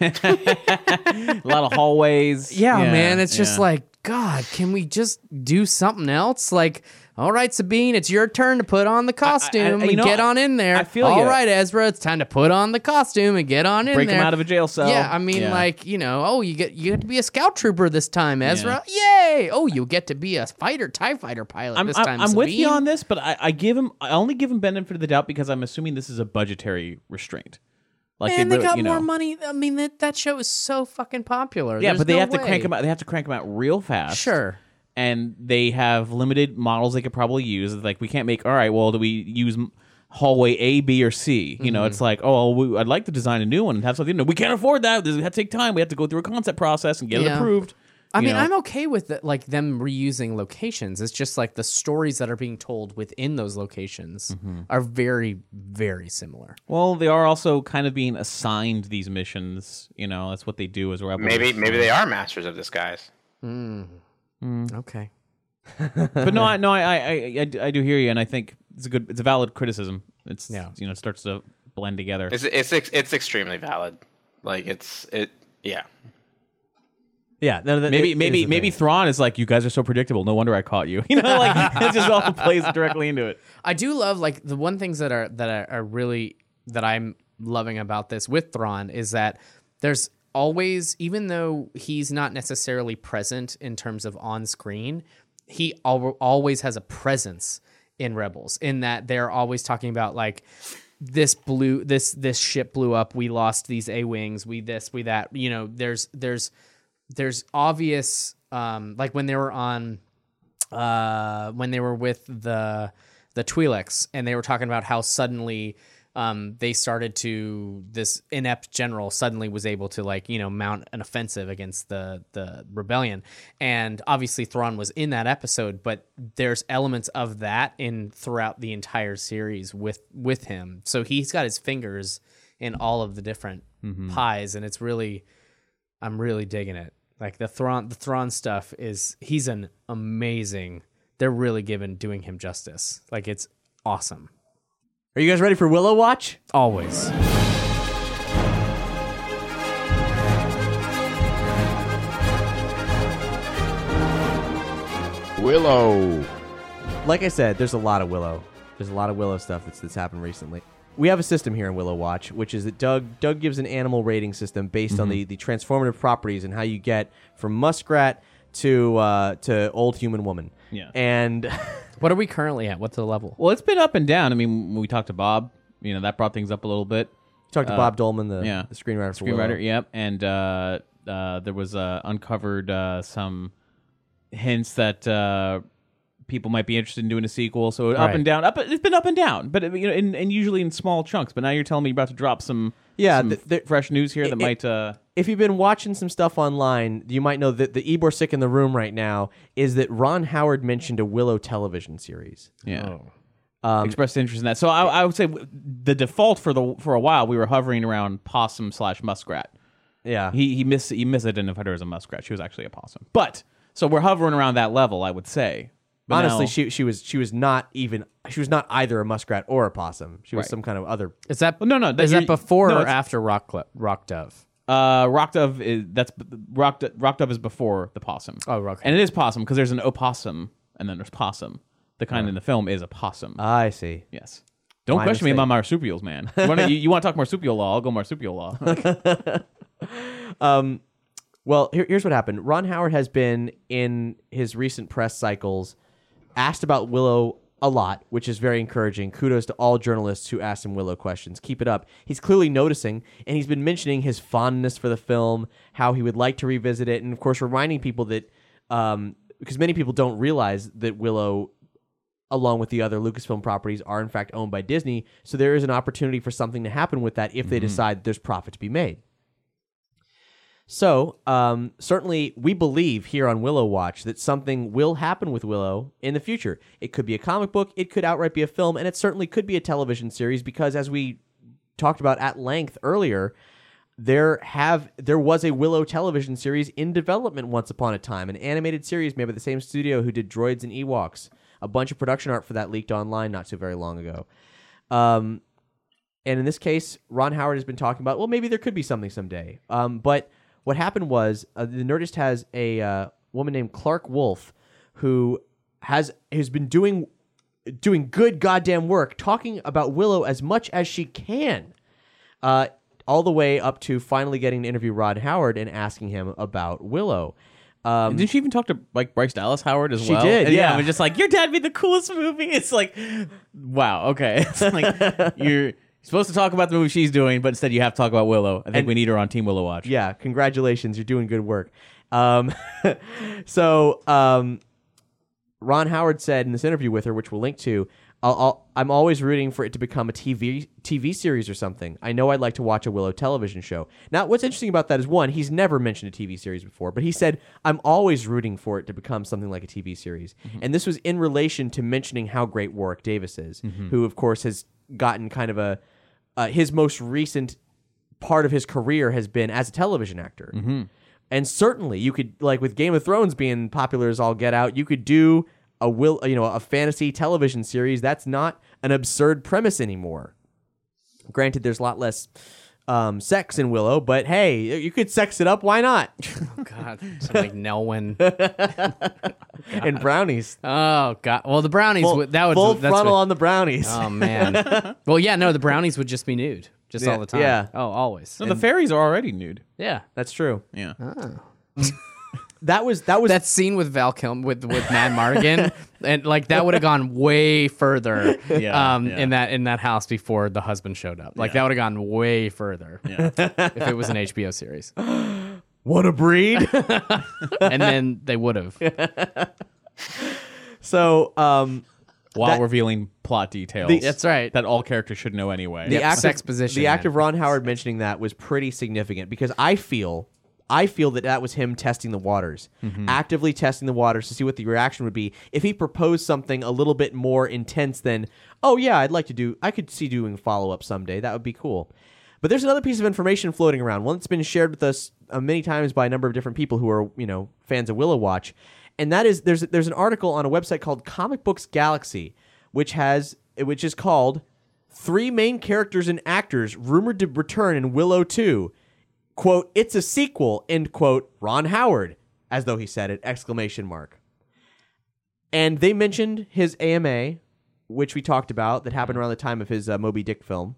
Speaker 1: A lot of hallways.
Speaker 3: Yeah, man, it's just
Speaker 1: yeah.
Speaker 3: like God. Can we just do something else? Like, all right, Sabine, it's your turn to put on the costume
Speaker 1: I- you
Speaker 3: and
Speaker 1: know,
Speaker 3: get on in there.
Speaker 1: I feel
Speaker 3: All
Speaker 1: ya.
Speaker 3: right, Ezra, it's time to put on the costume and get on in
Speaker 1: break
Speaker 3: there.
Speaker 1: him out of a jail cell.
Speaker 3: Yeah, I mean,
Speaker 1: Yeah.
Speaker 3: like you know, oh, you get you get to be a scout trooper this time, Ezra. Yay! Oh, you get to be a fighter, Tie fighter pilot
Speaker 1: I'm,
Speaker 3: this
Speaker 1: I'm,
Speaker 3: time.
Speaker 1: I'm with you on this, but I, I give him I only give him benefit of the doubt because I'm assuming this is a budgetary restraint. Like
Speaker 3: Man, they
Speaker 1: really-
Speaker 3: got
Speaker 1: you know.
Speaker 3: more money. I mean, that, that show is so fucking popular.
Speaker 1: Yeah,
Speaker 3: There's
Speaker 1: but they
Speaker 3: no
Speaker 1: have to
Speaker 3: way.
Speaker 1: crank them out. They have to crank them out real fast.
Speaker 3: Sure.
Speaker 1: and they have limited models they could probably use. It's Like we can't make. All right, well, do we use hallway A, B, or C? You know,
Speaker 3: Mm-hmm.
Speaker 1: it's like, oh, we, I'd like to design a new one and have something. No, we can't afford that. This has to take time. We have to go through a concept process and get it approved.
Speaker 3: I mean,
Speaker 1: know?
Speaker 3: I'm okay with the, like them reusing locations. It's just like the stories that are being told within those locations
Speaker 1: Mm-hmm.
Speaker 3: are very, very similar.
Speaker 1: Well, they are also kind of being assigned these missions. You know, that's what they do as rebels.
Speaker 4: Maybe maybe they mm. are masters of disguise. Hmm. Hmm.
Speaker 3: Okay.
Speaker 1: but no, I, no, I, I, I, I do- hear you, and I think it's a good, it's a valid criticism. It's
Speaker 3: Yeah.
Speaker 1: you know, it starts to blend together.
Speaker 4: It's it's it's extremely valid. Like it's it yeah.
Speaker 2: Yeah, no, that-
Speaker 1: maybe
Speaker 2: it- it
Speaker 1: maybe
Speaker 2: is
Speaker 1: maybe. Thrawn is like you guys are so predictable. No wonder I caught you. You know, like it just all plays directly into it.
Speaker 3: I do love like the one things that are that are, are really that I'm loving about this with Thrawn is that there's always even though he's not necessarily present in terms of on screen, he al- always has a presence in Rebels in that they're always talking about like this blew this this ship blew up we lost these a wings we this we that you know there's there's there's obvious um like when they were on uh, when they were with the the Twi'leks, and they were talking about how suddenly um, they started to this inept general suddenly was able to like you know mount an offensive against the the rebellion, and obviously Thrawn was in that episode, but there's elements of that in throughout the entire series with with him, so he's got his fingers in all of the different pies, and it's really I'm really digging it. Like the Thrawn, the Thrawn stuff is he's an amazing. They're really giving doing him justice. Like it's awesome.
Speaker 2: Are you guys ready for Willow Watch?
Speaker 3: Always.
Speaker 7: Willow.
Speaker 2: Like I said, there's a lot of Willow. There's a lot of Willow stuff that's that's happened recently. We have a system here in Willow Watch, which is that Doug Doug gives an animal rating system based on the, the transformative properties and how you get from muskrat to uh, to old human woman.
Speaker 1: Yeah.
Speaker 2: And
Speaker 3: What are we currently at? What's the level?
Speaker 1: Well, it's been up and down. I mean, when we talked to Bob, you know, that brought things up a little bit.
Speaker 2: talk to
Speaker 1: Uh,
Speaker 2: Bob Dolman, the,
Speaker 1: yeah.
Speaker 2: the screenwriter for Willow.
Speaker 1: Screenwriter, yep. And uh, uh, there was uh, uncovered uh, some hints that uh, people might be interested in doing a sequel. So up
Speaker 3: Right.
Speaker 1: and down. Up, it's been up and down, but you know, and, and usually in small chunks. But now you're telling me you're about to drop some
Speaker 2: Yeah,
Speaker 1: some
Speaker 2: th- there-
Speaker 1: fresh news here that
Speaker 2: it-
Speaker 1: might. Uh,
Speaker 2: if you've been watching some stuff online, you might know that the Eborsisk in the room right now is that Ron Howard mentioned a Willow television series.
Speaker 1: yeah.
Speaker 2: Um,
Speaker 1: Expressed interest in that. So I, I would say the default for the for a while we were hovering around possum slash muskrat.
Speaker 2: yeah,
Speaker 1: He he miss he misidentified her as a muskrat. She was actually a possum. But so we're hovering around that level, I would say. But
Speaker 2: honestly,
Speaker 1: now-
Speaker 2: she she was she was not even she was not either a muskrat or a possum. She was
Speaker 1: Right.
Speaker 2: some kind of other.
Speaker 3: Is that
Speaker 1: no, no, that
Speaker 3: Is that
Speaker 1: you're-
Speaker 3: before
Speaker 1: no,
Speaker 3: or
Speaker 1: it's-
Speaker 3: after Rock Cl- Rock Dove?
Speaker 1: Uh, rock dove is that's rock Do- rock dove is before the possum.
Speaker 3: Oh, okay.
Speaker 1: And it is possum because there's an opossum and then there's possum. The kind in the film is a possum.
Speaker 2: I see.
Speaker 1: yes. Don't
Speaker 2: my
Speaker 1: question me
Speaker 2: mistake.
Speaker 1: about marsupials, man. You want to you, you want to talk marsupial law? I'll go marsupial law.
Speaker 2: Well, here, here's what happened. Ron Howard has been in his recent press cycles asked about Willow a lot, which is very encouraging. Kudos to all journalists who asked him Willow questions. Keep it up. He's clearly noticing, and he's been mentioning his fondness for the film, how he would like to revisit it, and of course, reminding people that um, because many people don't realize that Willow along with the other Lucasfilm properties, are in fact owned by Disney. So there is an opportunity for something to happen with that if they decide there's profit to be made. So, um, certainly, we believe here on Willow Watch that something will happen with Willow in the future. It could be a comic book, it could outright be a film, and it certainly could be a television series because, as we talked about at length earlier, there have there was a Willow television series in development once upon a time, an animated series made by the same studio who did Droids and Ewoks. A bunch of production art for that leaked online not so very long ago. Um, and in this case, Ron Howard has been talking about, well, maybe there could be something someday. Um, but what happened was uh, the Nerdist has a uh, woman named Clarke Wolfe who has has been doing doing good goddamn work talking about Willow as much as she can. Uh, all the way up to finally getting to interview Ron Howard and asking him about Willow. Um,
Speaker 1: Didn't she even talk to like Bryce Dallas Howard as
Speaker 2: She
Speaker 1: well?
Speaker 2: She did,
Speaker 1: And
Speaker 2: yeah.
Speaker 1: I was just like, your dad made the coolest movie. It's like, wow, okay. It's like you're supposed to talk about the movie she's doing, but instead you have to talk about Willow. I think
Speaker 2: And-
Speaker 1: we need her on Team Willow Watch.
Speaker 2: Yeah, congratulations, you're doing good work. Um, so um, Ron Howard said in this interview with her, which we'll link to, I'll, I'll, I'm always rooting for it to become a TV TV series or something. I know I'd like to watch a Willow television show. Now, what's interesting about that is one, he's never mentioned a TV series before, but he said I'm always rooting for it to become something like a TV series. And this was in relation to mentioning how great Warwick Davis is, who of course has gotten kind of a uh, his most recent part of his career has been as a television actor. And certainly, you could like with Game of Thrones being popular as all get out, you could do a will you know a fantasy television series that's not an absurd premise anymore. Granted, there's a lot less um, sex in Willow, but hey, you could sex it up. Why not?
Speaker 3: Oh, God, some like Nelwyn.
Speaker 2: and brownies.
Speaker 3: Oh God. Well, the brownies
Speaker 2: Full,
Speaker 3: would that would
Speaker 2: full
Speaker 3: that's
Speaker 2: frontal
Speaker 3: what-
Speaker 2: on the brownies.
Speaker 3: Oh man. well, yeah. No, the brownies would just be nude, just
Speaker 2: Yeah,
Speaker 3: all the time.
Speaker 2: yeah.
Speaker 3: Oh, always.
Speaker 1: No, the fairies are already nude.
Speaker 3: yeah.
Speaker 2: That's true.
Speaker 1: Yeah.
Speaker 2: That was that was
Speaker 3: That scene with Val Kilmer with with Madmartigan, and like that would have gone way further.
Speaker 1: Yeah,
Speaker 3: um,
Speaker 1: yeah.
Speaker 3: in that in that house before the husband showed up. Like
Speaker 1: Yeah.
Speaker 3: that would have gone way further
Speaker 1: Yeah.
Speaker 3: if it was an HBO series,
Speaker 2: What a breed.
Speaker 3: and then they would have.
Speaker 2: so um,
Speaker 1: While
Speaker 2: That-
Speaker 1: revealing plot details.
Speaker 2: The-
Speaker 3: That's right.
Speaker 1: That all characters should know anyway.
Speaker 2: the
Speaker 3: Yep,
Speaker 2: act of,
Speaker 3: position,
Speaker 2: The act of Ron Howard mentioning that was pretty significant because I feel I feel that that was him testing the waters,
Speaker 3: Mm-hmm.
Speaker 2: actively testing the waters to see what the reaction would be if he proposed something a little bit more intense than, oh yeah, I'd like to do. I could see doing follow up someday. That would be cool. But there's another piece of information floating around, one that's been shared with us uh, many times by a number of different people who are, you know, fans of Willow Watch, and that is there's there's an article on a website called Comic Books Galaxy, which has which is called three main characters and actors rumored to return in Willow 2. Quote, it's a sequel, end quote, Ron Howard, as though he said it, exclamation mark. And they mentioned his AMA, which we talked about, that happened around the time of his uh, Moby Dick film.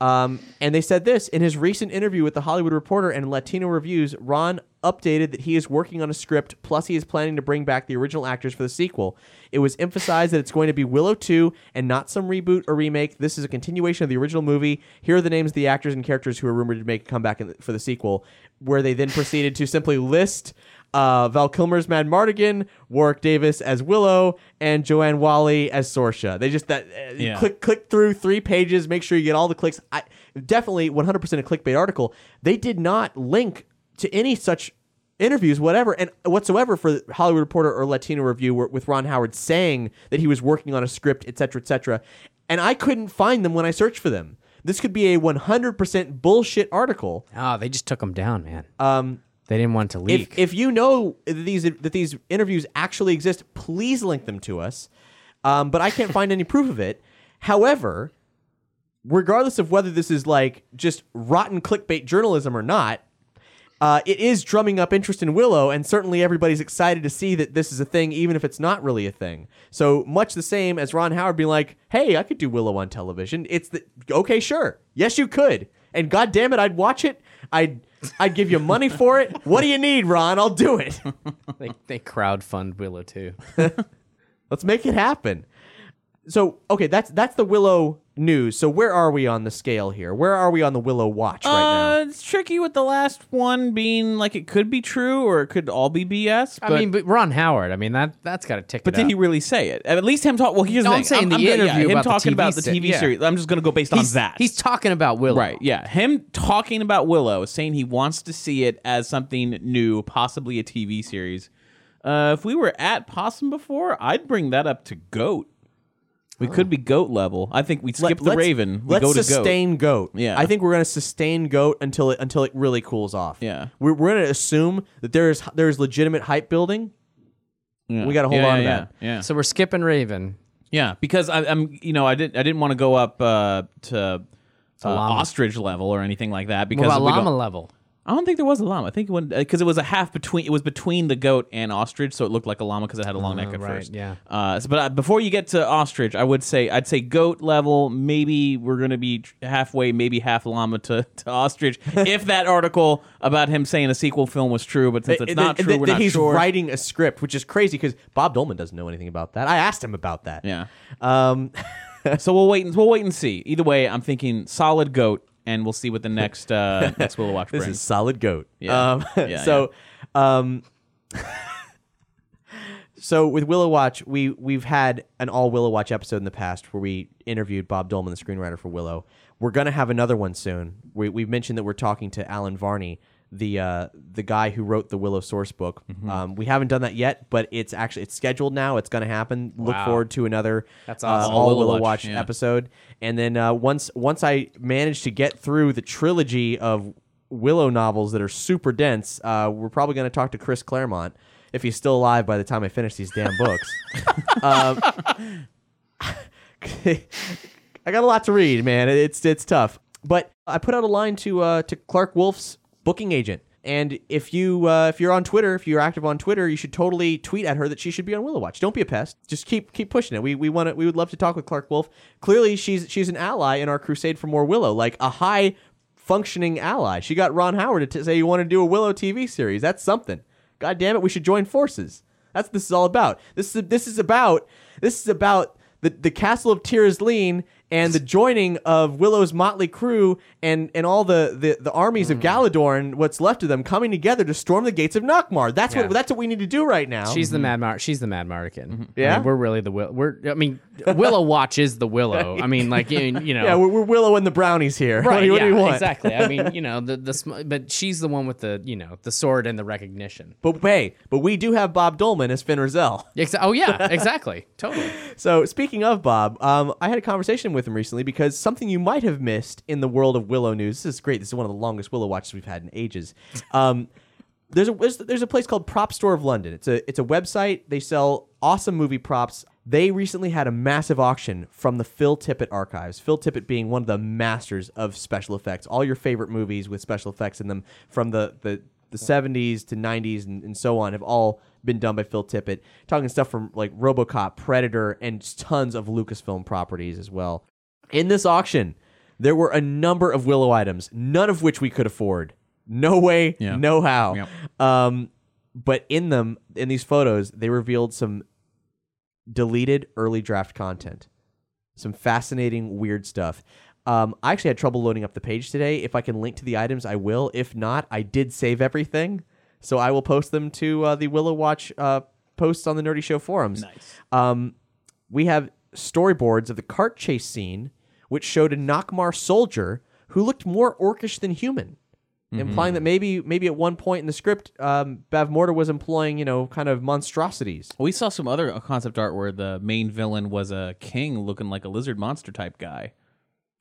Speaker 2: Um, and they said this in his recent interview with the Hollywood Reporter and Latino Reviews. Ron updated that he is working on a script, plus he is planning to bring back the original actors for the sequel. It was emphasized that it's going to be Willow 2 and not some reboot or remake. This is a continuation of the original movie. Here are the names of the actors and characters who are rumored to make a comeback the, for the sequel. Where they then proceeded to simply list uh, Val Kilmer's Madmartigan, Warwick Davis as Willow, and Joanne Whalley as Sorsha. They just that uh,
Speaker 1: Yeah.
Speaker 2: click click through three pages, make sure you get all the clicks. I definitely 100% a clickbait article. They did not link to any such interviews, whatever, and whatsoever for Hollywood Reporter or Latino Review with Ron Howard saying that he was working on a script, etc., etc. And I couldn't find them when I searched for them. This could be a 100% bullshit article.
Speaker 3: Oh, they just took them down, man.
Speaker 2: Um,
Speaker 3: They didn't want to leak.
Speaker 2: if, if you know that these that these interviews actually exist, please link them to us. Um, but I can't find any proof of it. However, regardless of whether this is like just rotten clickbait journalism or not, uh, it is drumming up interest in Willow, and certainly everybody's excited to see that this is a thing, even if it's not really a thing. So much the same as Ron Howard being like, "Hey, I could do Willow on television." It's the okay, sure, yes, you could, and God damn it, I'd watch it. I'd I'd give you money for it. What do you need, Ron? I'll do it.
Speaker 3: they they crowdfund Willow too.
Speaker 2: Let's make it happen. So okay, that's that's the Willow news. So where are we on the scale here? Where are we on the Willow watch right now?
Speaker 1: Uh, it's tricky with the last one being like it could be true or it could all be BS.
Speaker 3: I
Speaker 1: but-
Speaker 3: mean, but Ron Howard. I mean that that's got to tick.
Speaker 1: But
Speaker 3: it
Speaker 1: did
Speaker 3: up.
Speaker 1: he really say it? At least him talk. Well, here's
Speaker 3: No,
Speaker 1: the
Speaker 3: I'm
Speaker 1: thing.
Speaker 3: saying the
Speaker 1: yeah,
Speaker 3: interview
Speaker 1: him
Speaker 3: about the
Speaker 1: talking
Speaker 3: TV
Speaker 1: about the TV
Speaker 3: yeah.
Speaker 1: series. I'm just gonna go based on that.
Speaker 3: he's talking about Willow.
Speaker 1: Right, yeah. Him talking about Willow, saying he wants to see it as something new, possibly a TV series. Uh, if we were at Possum before, I'd bring that up to Goat. We could be Goat level. I think we'd skip
Speaker 2: Let-
Speaker 1: the
Speaker 2: let's-
Speaker 1: Raven. We
Speaker 2: let's
Speaker 1: go to
Speaker 2: sustain goat.
Speaker 1: Yeah.
Speaker 2: I think we're gonna sustain goat until it until it really cools off.
Speaker 1: Yeah.
Speaker 2: we're, we're gonna assume that there is there is legitimate hype building.
Speaker 1: Yeah.
Speaker 2: We gotta hold
Speaker 1: Yeah,
Speaker 2: on to
Speaker 1: yeah,
Speaker 2: that.
Speaker 1: Yeah,
Speaker 3: So we're skipping Raven.
Speaker 1: yeah. Because I, I'm, you know, I didn't, I didn't want to go up uh, to uh, ostrich level or anything like that.
Speaker 3: What
Speaker 1: Because
Speaker 3: about
Speaker 1: we don't-
Speaker 3: llama level?
Speaker 1: I don't think there was a llama. I think it went because it was a half between. It was between the goat and ostrich, so it looked like a llama because it had a long neck at
Speaker 3: Oh, right,
Speaker 1: first.
Speaker 3: yeah.
Speaker 1: Uh, so, but uh, before you get to ostrich, I would say I'd say goat level. Maybe we're gonna be tr- halfway, maybe half llama to, to ostrich. if that article about him saying a sequel film was true, but since it's
Speaker 2: That-
Speaker 1: not
Speaker 2: that-
Speaker 1: true,
Speaker 2: that-
Speaker 1: we're not
Speaker 2: he's
Speaker 1: sure.
Speaker 2: writing a script, which is crazy because Bob Dolman doesn't know anything about that. I asked him about that.
Speaker 1: Yeah.
Speaker 2: Um,
Speaker 1: so we'll wait. and We'll wait and see. Either way, I'm thinking solid goat, and we'll see what the next uh, next Willow Watch
Speaker 2: this
Speaker 1: brings.
Speaker 2: is solid goat.
Speaker 1: Yeah.
Speaker 2: Um,
Speaker 1: Yeah,
Speaker 2: so, um, so with Willow Watch, we we've had an all Willow Watch episode in the past where we interviewed Bob Dolman, the screenwriter for Willow. We're gonna have another one soon. We we've mentioned that we're talking to Allen Varney, the uh, the guy who wrote the Willow source book.
Speaker 3: Mm-hmm.
Speaker 2: Um, we haven't done that yet, but it's actually it's scheduled now. It's gonna happen. Look
Speaker 3: Wow.
Speaker 2: forward to another
Speaker 3: That's
Speaker 2: uh,
Speaker 3: awesome.
Speaker 2: all
Speaker 1: All
Speaker 2: Willow,
Speaker 1: Willow
Speaker 2: Watch,
Speaker 1: Watch, yeah.
Speaker 2: episode. And then uh, once once I manage to get through the trilogy of Willow novels that are super dense, uh, we're probably going to talk to Chris Claremont if he's still alive by the time I finish these damn books. um, I got a lot to read, man. It's it's tough. But I put out a line to uh, to Clarke Wolfe's booking agent. And if you uh, if you're on Twitter, if you're active on Twitter, you should totally tweet at her that she should be on Willow Watch. Don't be a pest. Just keep keep pushing it. We we want to, we would love to talk with Clarke Wolfe. Clearly, she's she's an ally in our crusade for more Willow, like a high functioning ally. She got Ron Howard to t- say you want to do a Willow TV series. That's something. God damn it, we should join forces. That's what this is all about. This is this is about this is about the the castle of Tir Asleen and the joining of Willow's motley crew and and all the the, the armies of Galladoorn, what's left of them, coming together to storm the gates of Nockmaar. That's
Speaker 3: Yeah.
Speaker 2: what that's what we need to do right now.
Speaker 3: She's the Mad Mar. She's the Madmartigan. I
Speaker 2: Mm-hmm. Yeah?
Speaker 3: mean, we're really the will. We're. I mean, Willow Watch is the Willow. I mean, like you, you know.
Speaker 2: yeah, we're, we're Willow and the brownies here.
Speaker 3: Right,
Speaker 2: what do you, what do
Speaker 3: yeah,
Speaker 2: you want?
Speaker 3: exactly. I mean, you know, the the sm- but she's the one with the you know the sword and the recognition.
Speaker 2: But hey, but we do have Bob Dolman as Fin Raziel.
Speaker 3: Exa- oh yeah, exactly, totally.
Speaker 2: So speaking of Bob, um, I had a conversation with him recently because something you might have missed in the world of Willow news. This is great. This is one of the longest Willow watches we've had in ages. Um, there's a there's, there's a place called Prop Store of London. It's a it's a website. They sell awesome movie props. They recently had a massive auction from the Phil Tippett archives. Phil Tippett being one of the masters of special effects. All your favorite movies with special effects in them from the the the 70s to 90s and, and so on have all been done by Phil Tippett. Talking stuff from like RoboCop, Predator, and tons of Lucasfilm properties as well. In this auction, there were a number of Willow items, none of which we could afford. No way,
Speaker 1: Yeah.
Speaker 2: no how.
Speaker 1: Yep.
Speaker 2: Um, but in them, in these photos, they revealed some deleted early draft content, some fascinating, weird stuff. Um, I actually had trouble loading up the page today. If I can link to the items, I will. If not, I did save everything, so I will post them to uh, the Willow Watch uh, posts on the Nerdy Show forums. Nice. Um, we have storyboards of the cart chase scene, which showed a Nockmaar soldier who looked more orcish than human, implying that maybe maybe at one point in the script, um, Bavmorda was employing you know kind of monstrosities.
Speaker 1: We saw some other concept art where the main villain was a king looking like a lizard monster type guy.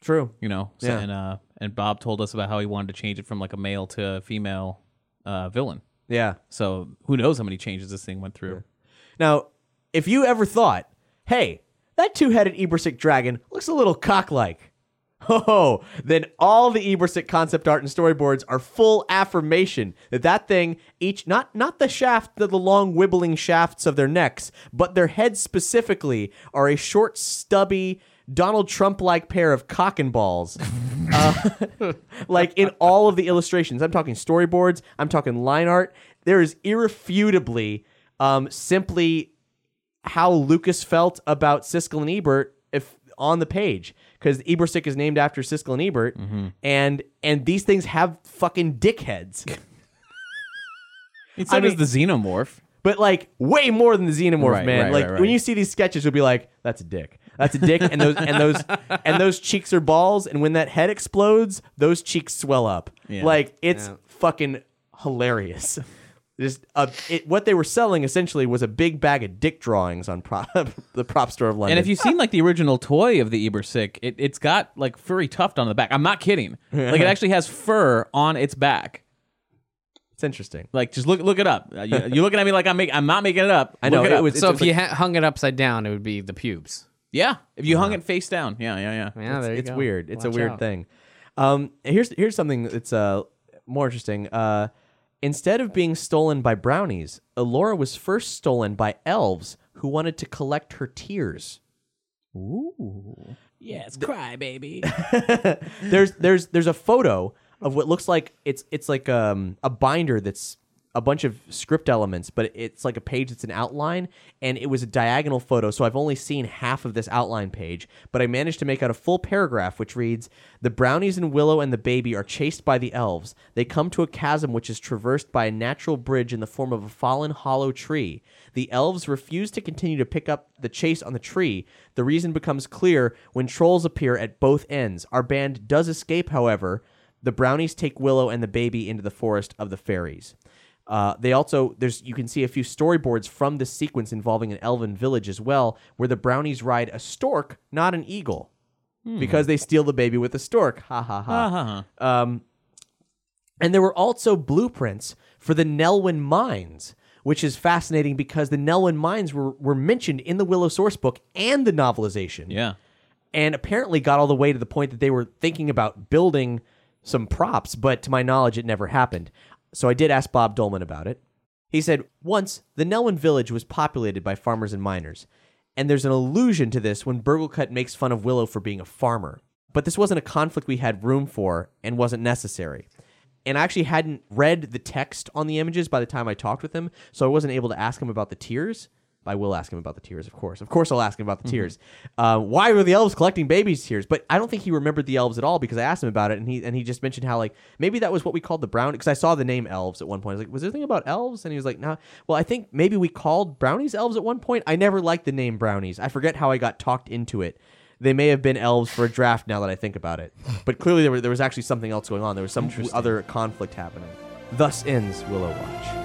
Speaker 2: True.
Speaker 1: You know, so,
Speaker 2: Yeah.
Speaker 1: and uh, and Bob told us about how he wanted to change it from like a male to a female uh, villain.
Speaker 2: Yeah.
Speaker 1: So who knows how many changes this thing went through?
Speaker 2: Now, if you ever thought, hey, that two-headed Eborsisk dragon looks a little cock-like, oh, then all the Eborsisk concept art and storyboards are full affirmation that that thing, each not not the shaft, the, the long wibbling shafts of their necks, but their heads specifically are a short, stubby. Donald Trump like pair of cock and balls. Uh, like in all of the illustrations. I'm talking storyboards, I'm talking line art. There is irrefutably um, simply how Lucas felt about Siskel and Ebert if on the page because Eborsisk is named after Siskel and Ebert, and and these things have fucking dickheads,
Speaker 1: It's
Speaker 2: I
Speaker 1: I
Speaker 2: mean-
Speaker 1: the xenomorph.
Speaker 2: but like way more than the xenomorph
Speaker 1: Right,
Speaker 2: man.
Speaker 1: right,
Speaker 2: like
Speaker 1: right,
Speaker 2: when you see these sketches, you'll be like, "That's a dick. That's a dick," and those and those and those cheeks are balls, and when that head explodes, those cheeks swell up.
Speaker 1: Yeah.
Speaker 2: Like it's fucking hilarious. Just uh, it, what they were selling essentially was a big bag of dick drawings on prop, the prop store of London.
Speaker 1: And if you've seen like the original toy of the Eborsisk, it, it's got like furry tuft on the back. I'm not kidding. Like it actually has fur on its back.
Speaker 2: it's interesting.
Speaker 1: Like just look look it up. Uh, you, you're looking at me like I'm make, I'm not making it up.
Speaker 2: I know,
Speaker 1: Look it,
Speaker 2: it
Speaker 1: up.
Speaker 2: was-
Speaker 3: so
Speaker 2: it's
Speaker 3: if you ha- hung it upside down, it would be the pubes.
Speaker 1: Yeah. If you hung it face down, yeah, yeah, yeah.
Speaker 3: Yeah, there you
Speaker 2: it's
Speaker 3: go.
Speaker 2: weird. It's a weird
Speaker 3: out.
Speaker 2: thing. Um, here's here's something that's uh more interesting. Uh, instead of being stolen by brownies, Elora was first stolen by elves who wanted to collect her tears. Ooh.
Speaker 1: Yes, cry baby.
Speaker 2: there's there's there's a photo of what looks like it's it's like um a binder that's a bunch of script elements, but it's like a page that's an outline, and it was a diagonal photo. So I've only seen half of this outline page, but I managed to make out a full paragraph which reads: "The brownies and Willow and the baby are chased by the elves. They come to a chasm which is traversed by a natural bridge in the form of a fallen hollow tree. The elves refuse to continue to pick up the chase on the tree. The reason becomes clear when trolls appear at both ends. Our band does escape, however." The brownies take Willow and the baby into the forest of the fairies. Uh, they also there's you can see a few storyboards from this sequence involving an elven village as well, where the brownies ride a stork, not an eagle, because they steal the baby with a stork. Ha ha ha. Um, and there were also blueprints for the Nelwyn mines, which is fascinating because the Nelwyn mines were were mentioned in the Willow source book and the novelization.
Speaker 1: yeah.
Speaker 2: and apparently got all the way to the point that they were thinking about building some props, but to my knowledge, it never happened. So I did ask Bob Dolman about it. He said, Once, the Nelwyn village was populated by farmers and miners, and there's an allusion to this when Burglekutt makes fun of Willow for being a farmer. But this wasn't a conflict we had room for and wasn't necessary. And I actually hadn't read the text on the images by the time I talked with him, so I wasn't able to ask him about the tears. I will ask him about the tears, of course. Of course, I'll ask him about the tears. Uh, why were the elves collecting babies' tears? But I don't think he remembered the elves at all because I asked him about it, and he and he just mentioned how like maybe that was what we called the brown. Because I saw the name elves at one point. I was like, was there anything about elves? And he was like, no. Well, I think maybe we called brownies elves at one point. I never liked the name brownies. I forget how I got talked into it. They may have been elves for a draft now that I think about it. But clearly there, were, there was actually something else going on. There was some other conflict happening. Thus ends Willow Watch.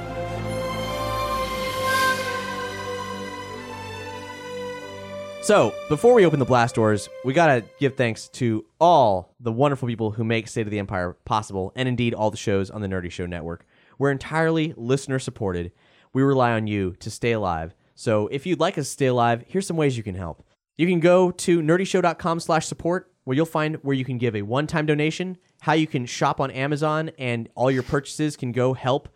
Speaker 2: So, before we open the blast doors, we gotta give thanks to all the wonderful people who make State of the Empire possible, and indeed all the shows on the Nerdy Show Network. We're entirely listener supported. We rely on you to stay alive. So, if you'd like us to stay alive, here's some ways you can help. You can go to nerdyshow.com slash support, where you'll find where you can give a one-time donation, how you can shop on Amazon, and all your purchases can go help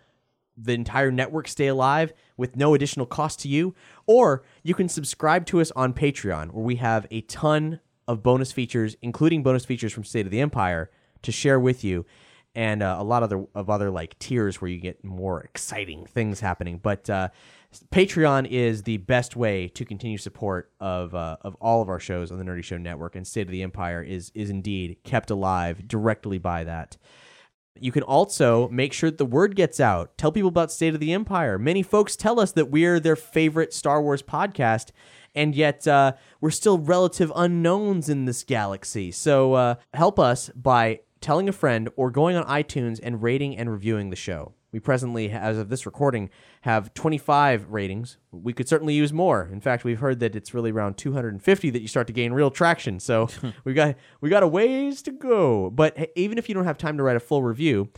Speaker 2: the entire network stay alive with no additional cost to you. Or you can subscribe to us on Patreon, where we have a ton of bonus features, including bonus features from State of the Empire, to share with you, and uh, a lot of other of other like tiers where you get more exciting things happening. But uh, Patreon is the best way to continue support of uh, of all of our shows on the Nerdy Show Network, and State of the Empire is is indeed kept alive directly by that. You can also make sure that the word gets out. Tell people about State of the Empire. Many folks tell us that we're their favorite Star Wars podcast, and yet uh, we're still relative unknowns in this galaxy. So uh, help us by telling a friend or going on iTunes and rating and reviewing the show. We presently, as of this recording, have 25 ratings. We could certainly use more. In fact, we've heard that it's really around 250 that you start to gain real traction. So we got we got a ways to go. But even if you don't have time to write a full review,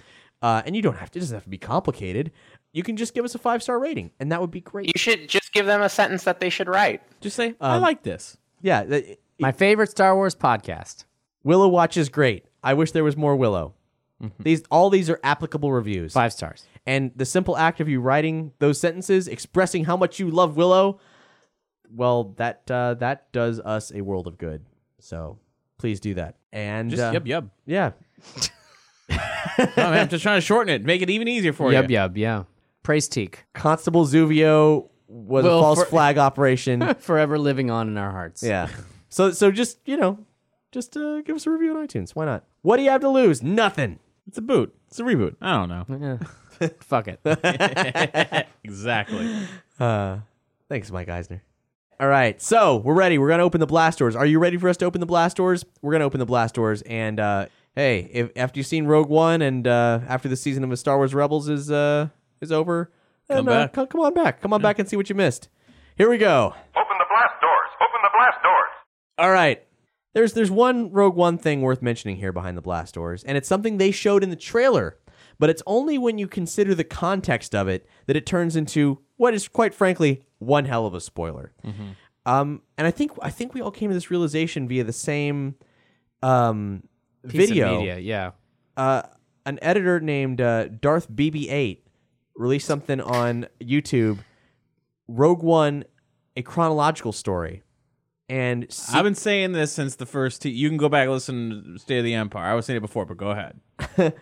Speaker 2: uh, and you don't have to, it doesn't have to be complicated. You can just give us a five star rating, and that would be great.
Speaker 4: You should just give them a sentence that they should write.
Speaker 1: Just say, I like this.
Speaker 2: Yeah, th-
Speaker 3: My favorite Star Wars podcast.
Speaker 2: Willow Watch is great. I wish there was more Willow. These all these are applicable reviews.
Speaker 3: Five stars.
Speaker 2: And the simple act of you writing those sentences, expressing how much you love Willow, well, that uh, that does us a world of good. So please do that. And
Speaker 1: Just
Speaker 2: uh,
Speaker 1: yub yub.
Speaker 2: yeah,
Speaker 1: Oh, man, I'm just trying to shorten it, make it even easier for
Speaker 3: Yub
Speaker 1: you.
Speaker 3: yub, yeah. Praise Teak.
Speaker 2: Constable Zuvio was
Speaker 3: Well,
Speaker 2: a false
Speaker 3: for-
Speaker 2: flag operation.
Speaker 3: Forever living on in our hearts.
Speaker 2: yeah. So so just you know, just uh, give us a review on iTunes. Why not? What do you have to lose? Nothing.
Speaker 1: It's a boot. It's a reboot. I don't know.
Speaker 3: Yeah. Fuck it.
Speaker 1: exactly.
Speaker 2: Uh, thanks, Mike Eisner. All right, so we're ready. We're gonna open the blast doors. Are you ready for us to open the blast doors? We're gonna open the blast doors, and uh, hey, if after you've seen Rogue One and uh, after the season of the Star Wars Rebels is uh, is over,
Speaker 1: Come
Speaker 2: then, uh,
Speaker 1: back.
Speaker 2: come, come on back. Come on back and see what you missed. Here we go.
Speaker 7: Open the blast doors! Open the blast doors!
Speaker 2: All right. There's there's one Rogue One thing worth mentioning here behind the blast doors, and it's something they showed in the trailer, but it's only when you consider the context of it that it turns into what is quite frankly one hell of a spoiler. Um, and I think I think we all came to this realization via the same um,
Speaker 3: Piece
Speaker 2: video.
Speaker 3: media, yeah.
Speaker 2: Uh, an editor named uh, Darth BB8 released something on YouTube. Rogue One, a chronological story, and se-
Speaker 1: I've been saying this since the first. T- you can go back and listen to State of the Empire. I was saying it before, but go ahead.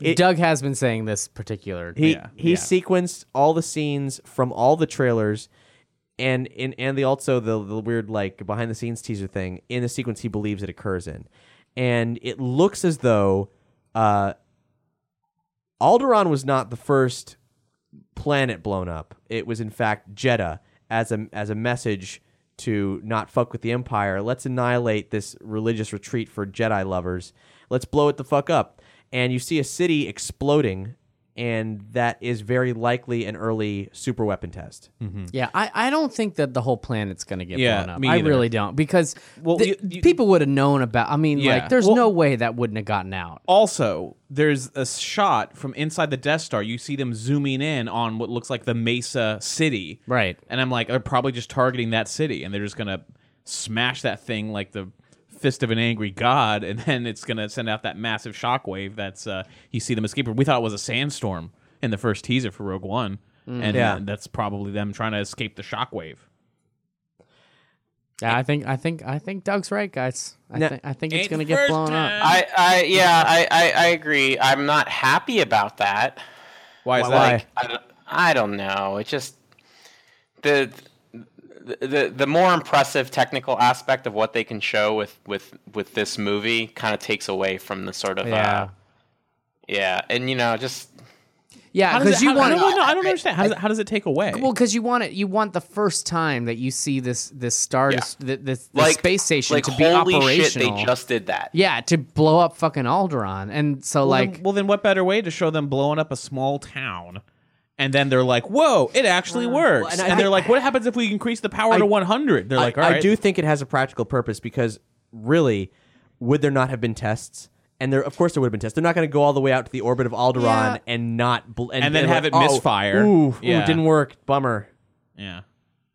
Speaker 2: It-
Speaker 3: Doug has been saying this particular.
Speaker 2: He
Speaker 1: Yeah,
Speaker 2: he
Speaker 1: yeah.
Speaker 2: sequenced all the scenes from all the trailers, and in and the also the the weird like behind the scenes teaser thing in the sequence he believes it occurs in, and it looks as though uh, Alderaan was not the first planet blown up. It was in fact Jedha as a as a message to not fuck with the Empire. Let's annihilate this religious retreat for Jedi lovers. Let's blow it the fuck up. And you see a city exploding, and that is very likely an early super weapon test. Mm-hmm.
Speaker 3: Yeah, I, I don't think that the whole planet's going to get
Speaker 1: Yeah,
Speaker 3: blown up.
Speaker 1: me
Speaker 3: I really don't because
Speaker 1: Well,
Speaker 3: the-
Speaker 1: you- you-
Speaker 3: people would have known about. I mean,
Speaker 1: Yeah.
Speaker 3: like, there's
Speaker 1: Well-
Speaker 3: no way that wouldn't have gotten out.
Speaker 1: Also, there's a shot from inside the Death Star. You see them zooming in on what looks like the Mesa city.
Speaker 3: Right.
Speaker 1: And I'm like, they're probably just targeting that city, and they're just gonna smash that thing like the fist of an angry god, and then it's gonna send out that massive shockwave. That's uh, you see them escape. We thought it was a sandstorm in the first teaser for Rogue One, and
Speaker 2: Yeah.
Speaker 1: uh, that's probably them trying to escape the shockwave.
Speaker 3: Yeah, I think I think I think Doug's right, guys. I
Speaker 2: Now-
Speaker 3: think I think it's gonna get
Speaker 1: first
Speaker 3: blown up.
Speaker 4: I, I yeah, I, I, I agree. I'm not happy about that.
Speaker 1: Why is
Speaker 2: Why-
Speaker 1: that?
Speaker 4: Like, I, don't- I don't know. It just the, the the the more impressive technical aspect of what they can show with with with this movie kind of takes away from the sort of
Speaker 3: Yeah.
Speaker 4: uh, yeah, and you know just
Speaker 3: Yeah,
Speaker 1: How does
Speaker 3: because
Speaker 1: it-
Speaker 3: you
Speaker 1: how-
Speaker 3: want
Speaker 1: no,
Speaker 3: to.
Speaker 1: no, no, I don't understand. How does, it, how does it take away?
Speaker 3: Well, because you want it, you want the first time that you see this this star,
Speaker 4: Yeah.
Speaker 3: this, this, this
Speaker 4: like
Speaker 3: space station
Speaker 4: like
Speaker 3: to be
Speaker 4: holy
Speaker 3: operational.
Speaker 4: shit, they just did that.
Speaker 3: yeah, to blow up fucking Alderaan, and so
Speaker 1: well,
Speaker 3: like,
Speaker 1: then, well, then what better way to show them blowing up a small town? And then they're like, "Whoa, it actually works!"
Speaker 2: and
Speaker 1: and,
Speaker 2: I-
Speaker 1: they're like, "What happens if we increase the power
Speaker 2: I-
Speaker 1: to 100?" They're like,
Speaker 2: I,
Speaker 1: "All right."
Speaker 2: I do think it has a practical purpose because really, would there not have been tests? And there, of course, there would have been tests. They're not going to go all the way out to the orbit of Alderaan
Speaker 3: Yeah.
Speaker 2: and not bl- and,
Speaker 1: And then
Speaker 2: like,
Speaker 1: have it
Speaker 2: oh,
Speaker 1: misfire.
Speaker 2: Ooh,
Speaker 1: Yeah.
Speaker 2: ooh, didn't work. Bummer.
Speaker 1: yeah.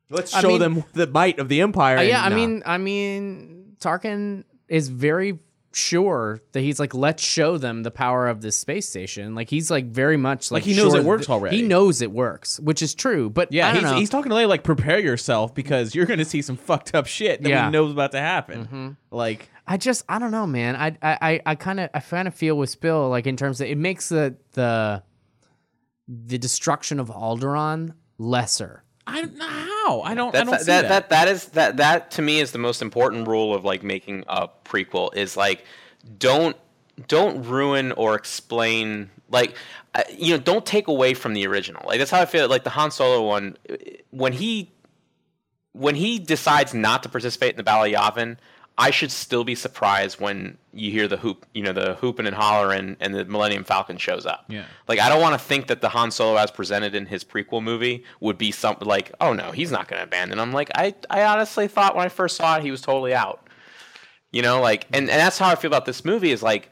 Speaker 2: Let's
Speaker 3: I
Speaker 2: show
Speaker 3: mean-
Speaker 2: them the might of the Empire.
Speaker 3: uh, yeah, I
Speaker 2: nah.
Speaker 3: mean, I mean, Tarkin is very sure that he's like, let's show them the power of this space station. Like he's like very much like,
Speaker 1: Like, he knows
Speaker 3: sure
Speaker 1: it works
Speaker 3: that-
Speaker 1: already.
Speaker 3: He knows it works, which is true. But
Speaker 1: Yeah, he's, he's talking to Leia like, prepare yourself because you're going to see some fucked up shit that
Speaker 3: Yeah. Mm-hmm.
Speaker 1: we know is about to happen. Like,
Speaker 3: I just I don't know, man. I I I- I kind of I kind of feel with Spill like in terms of it makes the the the destruction of Alderaan lesser.
Speaker 1: I don't know how. I don't. I don't see
Speaker 4: that,
Speaker 1: that.
Speaker 4: that that is that that to me is the most important rule of like making a prequel is like don't don't ruin or explain like uh, you know don't take away from the original like that's how I feel like the Han Solo one when he when he decides not to participate in the Battle of Yavin I should still be surprised when you hear the hoop you know the hooping and hollering and the Millennium Falcon shows up
Speaker 1: Yeah.
Speaker 4: like I don't want to think that the Han Solo as presented in his prequel movie would be something like, oh no, he's not going to abandon I'm Like I, I honestly thought when I first saw it, he was totally out. You know, like, and, and that's how I feel about this movie. Is like,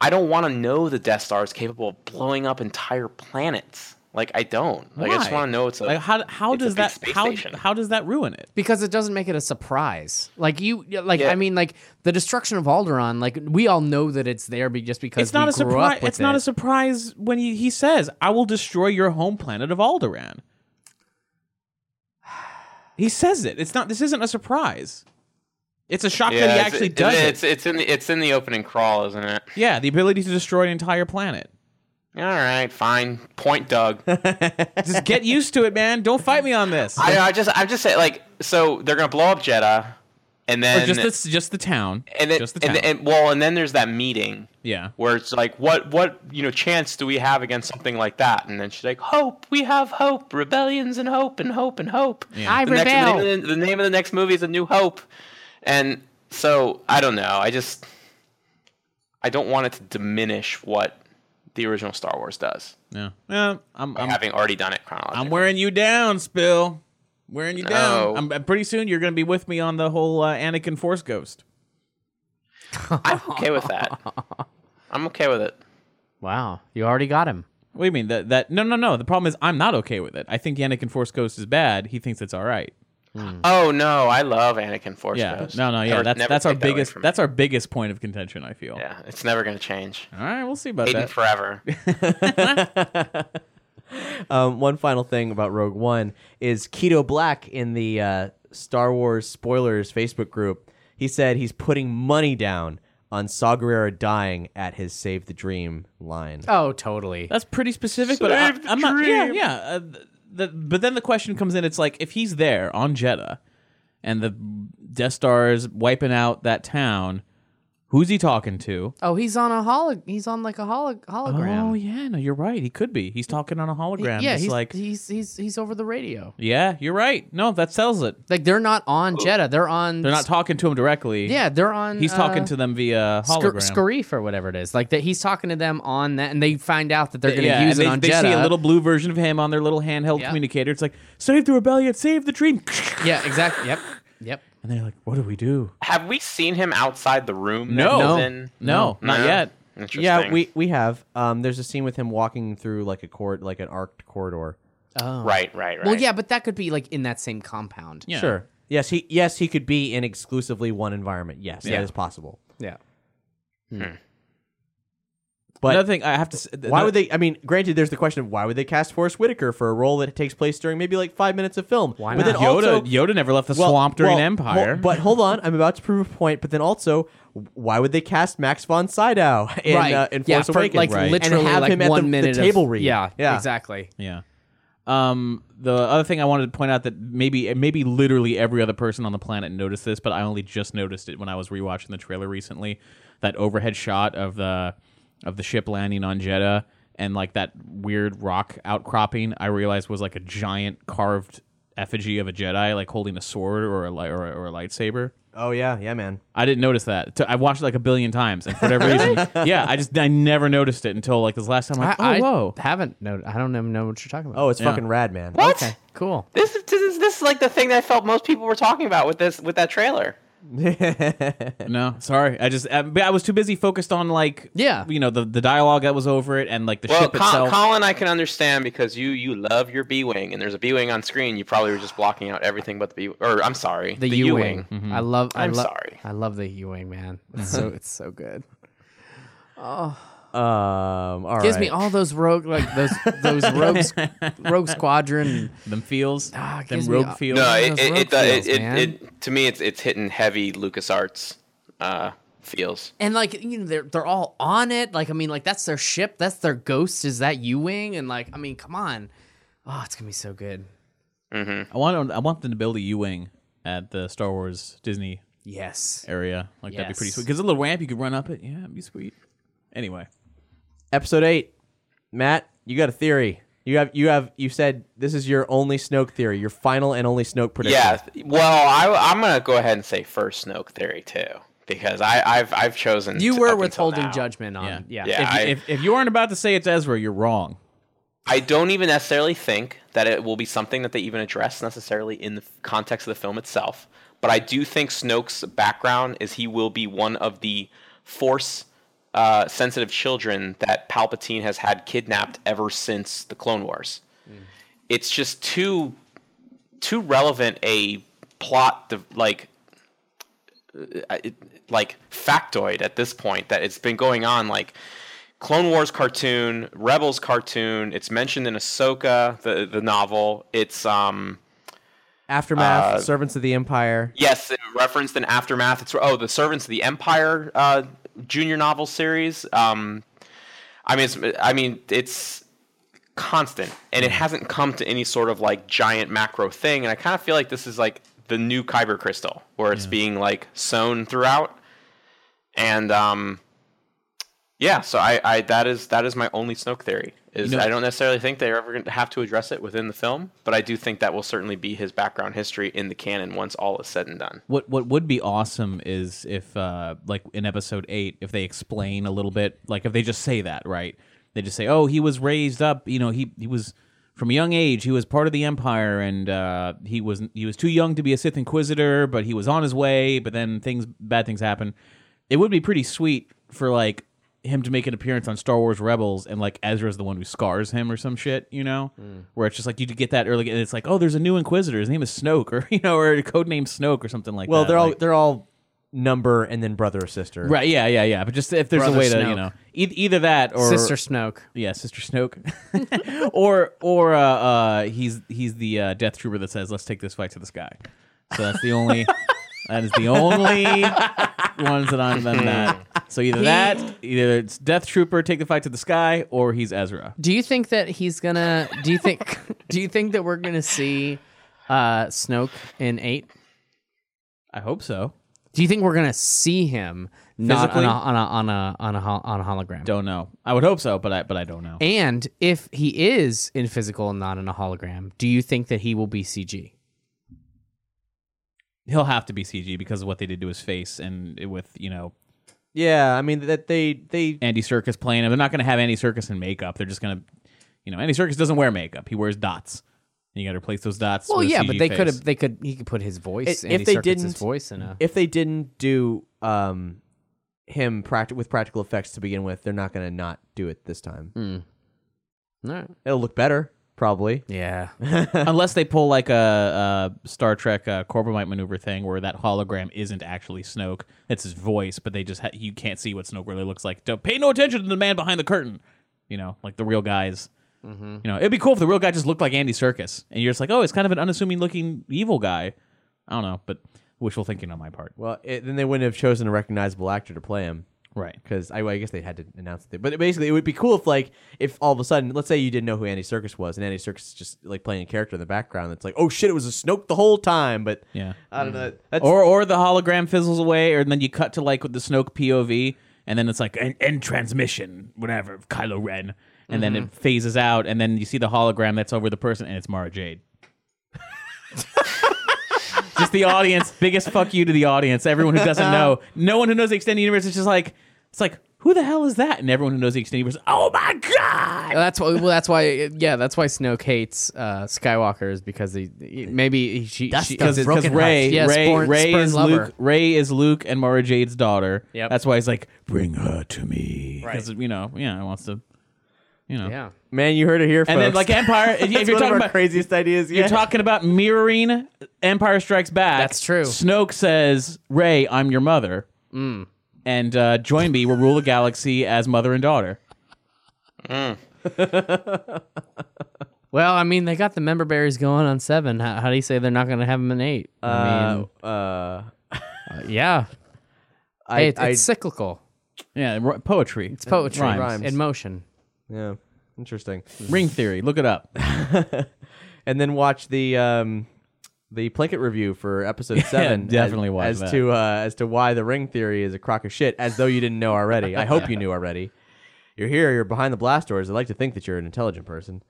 Speaker 4: I don't want to know the Death Star is capable of blowing up entire planets. Like I don't. Like I just want to know it's a.
Speaker 1: like how how does that how
Speaker 4: station.
Speaker 1: how does that ruin it?
Speaker 3: because it doesn't make it a surprise. Like you, like
Speaker 4: Yeah.
Speaker 3: I mean, like the destruction of Alderaan. Like we all know that it's there, be just because
Speaker 1: It's not
Speaker 3: we
Speaker 1: a
Speaker 3: grew
Speaker 1: surprise.
Speaker 3: up with
Speaker 1: It's not a surprise when he, he says, "I will destroy your home planet of Alderaan." He says it. It's not. This isn't a surprise. It's a shock that he actually
Speaker 4: it-
Speaker 1: does it.
Speaker 4: It's it's in the it's in the opening crawl, isn't it?
Speaker 1: Yeah, the ability to destroy an entire planet.
Speaker 4: All right, fine. Point, Doug.
Speaker 1: Just get used to it, man. Don't fight me on this.
Speaker 4: I, I just I'm just saying like so they're gonna blow up Jedha, and then
Speaker 1: or just the, just the town.
Speaker 4: and then
Speaker 1: just the town.
Speaker 4: and, and well and then there's that meeting
Speaker 1: yeah.
Speaker 4: where it's like what what you know chance do we have against something like that and then she's like hope we have hope rebellions and hope and hope and hope
Speaker 3: I
Speaker 4: the, next, the,
Speaker 3: rebel.
Speaker 4: name the, the name of the next movie is a new hope and so i don't know i just i don't want it to diminish what the original star wars does
Speaker 1: Yeah. Yeah. I'm. I'm,
Speaker 4: having already done it chronologically
Speaker 1: I'm wearing you down, Spill. Wearing you
Speaker 4: No.
Speaker 1: down. I'm, pretty soon you're going to be with me on the whole uh, Anakin Force Ghost.
Speaker 4: i'm okay with that i'm okay with it
Speaker 3: wow, you already got him.
Speaker 1: What do you mean that that? No, no, no. The problem is I'm not okay with it. I think Anakin Force Ghost is bad. He thinks it's all right.
Speaker 4: Oh no i love anakin force
Speaker 1: yeah.
Speaker 4: Ghost.
Speaker 1: No, no. Yeah.
Speaker 4: Never-
Speaker 1: that's
Speaker 4: never
Speaker 1: that's our
Speaker 4: take that
Speaker 1: biggest that's our biggest point of contention. I feel.
Speaker 4: yeah it's never gonna change
Speaker 1: All right. We'll see about
Speaker 4: Aiden
Speaker 1: that.
Speaker 4: forever
Speaker 2: Um, one final thing about Rogue One is Keto Black in the uh, Star Wars spoilers Facebook group. He said he's putting money down on Saw Gerrera dying at his "Save the Dream" line.
Speaker 3: Oh, totally.
Speaker 1: That's pretty specific, but I,
Speaker 4: Save the
Speaker 1: I'm not. Yeah,
Speaker 4: dream.
Speaker 1: yeah. Uh, th- the, but then the question comes in. It's like if he's there on Jedha, and the Death Star is wiping out that town, who's he talking to?
Speaker 3: oh, he's on a holo. He's on like a holo- hologram.
Speaker 1: Oh yeah, no, you're right. He could be. He's talking on a hologram.
Speaker 3: yeah,
Speaker 1: just
Speaker 3: he's
Speaker 1: like
Speaker 3: he's he's he's over the radio.
Speaker 1: yeah, you're right. No, that sells it.
Speaker 3: Like they're not on Jedha. They're on.
Speaker 1: They're not talking to him directly.
Speaker 3: Yeah, they're on.
Speaker 1: he's talking
Speaker 3: uh,
Speaker 1: to them via
Speaker 3: Scar-
Speaker 1: hologram.
Speaker 3: Scarif or whatever it is. Like that, he's talking to them on that, and they find out that they're going to
Speaker 1: yeah,
Speaker 3: use
Speaker 1: and
Speaker 3: it
Speaker 1: they,
Speaker 3: on
Speaker 1: they
Speaker 3: Jedha.
Speaker 1: see a little blue version of him on their little handheld
Speaker 3: Yeah.
Speaker 1: communicator. It's like save the rebellion, save the dream.
Speaker 3: Yeah, exactly. Yep, yep.
Speaker 1: And they're like, what do we do?
Speaker 4: Have we seen him outside the room?
Speaker 1: No.
Speaker 4: he's
Speaker 1: No.
Speaker 4: in?
Speaker 1: No, not
Speaker 4: No?
Speaker 1: yet.
Speaker 4: Interesting.
Speaker 2: Yeah, we we have. Um, there's a scene with him walking through like a court, like an arced corridor.
Speaker 3: Oh,
Speaker 4: Right, right, right.
Speaker 3: Well, yeah, but that could be like in that same compound.
Speaker 1: Yeah.
Speaker 2: Sure. Yes, he yes he could be in exclusively one environment. Yes,
Speaker 1: Yeah.
Speaker 2: that is possible.
Speaker 3: Yeah.
Speaker 2: But
Speaker 1: Another thing I have to. s-
Speaker 2: why would they? I mean, granted, there's the question of why would they cast Forest Whitaker for a role that takes place during maybe like five minutes of film?
Speaker 3: Why
Speaker 2: but
Speaker 3: not?
Speaker 2: Then
Speaker 1: Yoda?
Speaker 2: also,
Speaker 1: Yoda never left the
Speaker 2: well-
Speaker 1: swamp during
Speaker 2: well,
Speaker 1: Empire.
Speaker 2: hol- but hold on, I'm about to prove a point. But then also, why would they cast Max von Sydow in,
Speaker 3: right.
Speaker 2: uh, in
Speaker 3: yeah,
Speaker 2: Force
Speaker 3: for
Speaker 2: Awakens
Speaker 3: like
Speaker 1: Right.
Speaker 3: literally
Speaker 2: and have
Speaker 3: like
Speaker 2: him at
Speaker 3: one
Speaker 2: the,
Speaker 3: minute
Speaker 2: the
Speaker 3: of-
Speaker 2: table read?
Speaker 3: Yeah,
Speaker 2: yeah,
Speaker 3: exactly.
Speaker 1: Yeah. Um, the other thing I wanted to point out that maybe maybe literally every other person on the planet noticed this, but I only just noticed it when I was rewatching the trailer recently. That overhead shot of the of the ship landing on Jedha and like that weird rock outcropping, I realized was like a giant carved effigy of a Jedi, like holding a sword or a li- or a, or a lightsaber.
Speaker 2: Oh yeah, yeah, man.
Speaker 1: I didn't notice that. T- I watched it like a billion times, and for whatever reason, yeah, I just I never noticed it until like this last time. I'm like,
Speaker 3: I,
Speaker 1: oh, whoa,
Speaker 3: haven't know. I don't even know what you're talking about.
Speaker 2: Oh, it's
Speaker 1: Yeah.
Speaker 2: fucking rad, man.
Speaker 4: What?
Speaker 3: okay, cool.
Speaker 4: This is, this is this is like the thing that I felt most people were talking about with this with that trailer.
Speaker 1: No, sorry. I just but I was too busy focused on like
Speaker 3: Yeah.
Speaker 1: you know, the the dialogue that was over it and like the
Speaker 4: Well,
Speaker 1: ship
Speaker 4: Col-
Speaker 1: itself.
Speaker 4: Colin, I can understand because you you love your B wing, and there's a B wing on screen. You probably were just blocking out everything but the B. Or I'm sorry,
Speaker 3: The,
Speaker 4: the
Speaker 3: U
Speaker 4: wing.
Speaker 3: wing. Mm-hmm. Mm-hmm. I love. I
Speaker 4: I'm
Speaker 3: love,
Speaker 4: sorry.
Speaker 3: I love the U wing, man. It's so mm-hmm. it's so good. Oh.
Speaker 2: Um, all
Speaker 3: Gives
Speaker 2: right.
Speaker 3: me all those rogue like those those rogue s- rogue squadron.
Speaker 1: them feels,
Speaker 3: Ah,
Speaker 1: them rogue
Speaker 3: a-
Speaker 1: feels.
Speaker 4: No, it it, it, uh,
Speaker 3: feels,
Speaker 4: it,
Speaker 3: man.
Speaker 4: it to me it's it's hitting heavy LucasArts uh, feels.
Speaker 3: And like you know, they're they're all on it. Like I mean, like that's their ship. That's their ghost. Is that U wing? And like I mean, come on. Oh, it's gonna be so good.
Speaker 1: I want I want them to build a U wing at the Star Wars Disney
Speaker 3: Yes.
Speaker 1: area. Like that'd be pretty sweet. Because a little ramp, you could run up it. Yeah, it'd be sweet. Anyway,
Speaker 2: Episode eight, Matt. You got a theory. You have you have you said this is your only Snoke theory, your final and only Snoke prediction.
Speaker 4: Yeah. Well, I, I'm gonna go ahead and say first Snoke theory too because I, I've I've chosen.
Speaker 3: You were withholding judgment on.
Speaker 1: yeah,
Speaker 3: Yeah.
Speaker 4: Yeah.
Speaker 1: If,
Speaker 4: I-
Speaker 1: if if you aren't about to say it's Ezra, you're wrong.
Speaker 4: I don't even necessarily think that it will be something that they even address necessarily in the context of the film itself. But I do think Snoke's background is he will be one of the Force uh, sensitive children that Palpatine has had kidnapped ever since the Clone Wars. It's just too too relevant a plot to, like uh, it, like factoid at this point that it's been going on like Clone Wars cartoon, Rebels cartoon. It's mentioned in Ahsoka, the the novel. It's um
Speaker 2: Aftermath,
Speaker 4: Uh,
Speaker 2: Servants of the Empire.
Speaker 4: yes, referenced in Aftermath. It's oh the Servants of the Empire uh, junior novel series. Um, I mean, it's, I mean it's constant, and it hasn't come to any sort of like giant macro thing. And I kind of feel like this is like the new Kyber crystal, where it's being like sown throughout. And um, yeah, so I, I that is that is my only Snoke theory. Is
Speaker 1: You know-
Speaker 4: I don't necessarily think they're ever going to have to address it within the film, but I do think that will certainly be his background history in the canon once all is said and done.
Speaker 1: What what would be awesome is if uh like in episode 8 if they explain a little bit like if they just say that, right? They just say, "Oh, he was raised up, you know, he he was from a young age, he was part of the empire and uh he was he was too young to be a Sith inquisitor, but he was on his way, but then things bad things happen." It would be pretty sweet for like him to make an appearance on Star Wars Rebels and like Ezra's the one who scars him or some shit, you know? Where it's just like you get that early and it's like, "Oh, there's a new inquisitor. His name is Snoke," or you know, or a code name Snoke or something like
Speaker 2: Well,
Speaker 1: that.
Speaker 2: they're all
Speaker 1: Like-
Speaker 2: they're all number and then brother or sister.
Speaker 1: Right, yeah, yeah, yeah. But just if there's
Speaker 3: Brother
Speaker 1: a way to, you know, e- either that or
Speaker 3: Sister Snoke.
Speaker 1: yeah, Sister Snoke, or or uh, uh, he's he's the uh, Death Trooper that says, "Let's take this fight to the sky." So that's the only that is the only ones that I'm done that. So either that, either it's Death Trooper, take the fight to the sky, or he's Ezra.
Speaker 3: Do you think that he's gonna? Do you think? do you think that we're gonna see uh, Snoke in eight?
Speaker 1: I hope so.
Speaker 3: Do you think we're gonna see him not on
Speaker 1: Physically?
Speaker 3: a on a on a on a, hol- on a hologram?
Speaker 1: Don't know. I would hope so, but I but I don't know.
Speaker 3: And if he is in physical and not in a hologram, do you think that he will be CG?
Speaker 1: He'll have to be CG because of what they did to his face and with you know
Speaker 2: Yeah, I mean that they they
Speaker 1: Andy Serkis playing him. They're not going to have Andy Serkis in makeup. They're just going to, you know, Andy Serkis doesn't wear makeup. He wears dots. And you got to replace those dots.
Speaker 3: Well,
Speaker 1: with a
Speaker 3: yeah,
Speaker 1: CG
Speaker 3: but they
Speaker 1: face.
Speaker 3: could have. They could. He could put his voice.
Speaker 2: If
Speaker 3: Andy
Speaker 2: they
Speaker 3: Serkis's
Speaker 2: didn't-
Speaker 3: voice in a.
Speaker 2: if they didn't do um him practi- with practical effects to begin with, they're not going to not do it this time.
Speaker 3: All right.
Speaker 2: It'll look better probably.
Speaker 3: Yeah.
Speaker 1: Unless they pull like a, a Star Trek uh, Corbomite maneuver thing where that hologram isn't actually Snoke. It's his voice, but they just ha- you can't see what Snoke really looks like. Don't pay no attention to the man behind the curtain. You know, like the real guys.
Speaker 2: Mm-hmm.
Speaker 1: You know, it'd be cool if the real guy just looked like Andy Serkis, and you're just like, oh, it's kind of an unassuming looking evil guy. I don't know, but wishful thinking on my part.
Speaker 2: Well, it, then they wouldn't have chosen a recognizable actor to play him.
Speaker 1: Right.
Speaker 2: Because I, I guess they had to announce it. But basically, it would be cool if, like, if all of a sudden, let's say you didn't know who Andy Serkis was, and Andy Serkis is just like playing a character in the background. That's like, oh shit, it was a Snoke the whole time. But
Speaker 1: Yeah.
Speaker 2: I don't know. Mm. That's,
Speaker 1: or or the hologram fizzles away, or then you cut to like with the Snoke POV, and then it's like end, end transmission, whatever, Kylo Ren, and then mm-hmm. it phases out, and then you see the hologram that's over the person, and it's Mara Jade. Just the audience, biggest fuck you to the audience. Everyone who doesn't know, no one who knows the extended universe is just like, it's like, who the hell is that? And everyone who knows the extended universe, oh my god!
Speaker 3: That's why. Well, that's why. Yeah, that's why Snoke hates uh, Skywalker is because he, he- maybe he, she,
Speaker 2: That's
Speaker 3: she
Speaker 2: because
Speaker 1: Because
Speaker 2: Broken
Speaker 1: Ray,
Speaker 3: Yes,
Speaker 1: Rey,
Speaker 3: born-
Speaker 1: Rey
Speaker 3: spurned
Speaker 1: is
Speaker 3: lover.
Speaker 1: Luke. Rey is Luke and Mara Jade's daughter.
Speaker 3: Yep.
Speaker 1: That's why he's like, bring her to me.
Speaker 3: Right.
Speaker 1: Because you know, yeah, he wants to, you know.
Speaker 3: yeah.
Speaker 2: man, you heard it here,
Speaker 1: And then like Empire, if you're
Speaker 2: one of
Speaker 1: talking
Speaker 2: our
Speaker 1: about
Speaker 2: craziest ideas.
Speaker 1: you're
Speaker 2: yet.
Speaker 1: talking about mirroring Empire Strikes Back.
Speaker 3: That's true.
Speaker 1: Snoke says, "Rey, I'm your mother."
Speaker 3: Mm.
Speaker 1: And uh, join me. We'll rule the galaxy as mother and daughter.
Speaker 3: Well, I mean, they got the member berries going on seven. How, how do you say they're not going to have them in eight? I mean,
Speaker 2: Uh, uh,
Speaker 3: yeah.
Speaker 2: I,
Speaker 3: hey, it's,
Speaker 2: I,
Speaker 3: it's cyclical.
Speaker 1: Yeah, ro- poetry.
Speaker 3: It's poetry
Speaker 1: Rhymes.
Speaker 2: Rhymes.
Speaker 3: in motion.
Speaker 2: Yeah, interesting.
Speaker 1: Ring theory. Look it up.
Speaker 2: and then watch the um, the Plinkett review for episode seven.
Speaker 1: definitely
Speaker 2: as,
Speaker 1: watch
Speaker 2: as
Speaker 1: that.
Speaker 2: to uh, as to why the ring theory is a crock of shit, as though you didn't know already. I hope you knew already. You're here. You're behind the blast doors. I'd like to think that you're an intelligent person.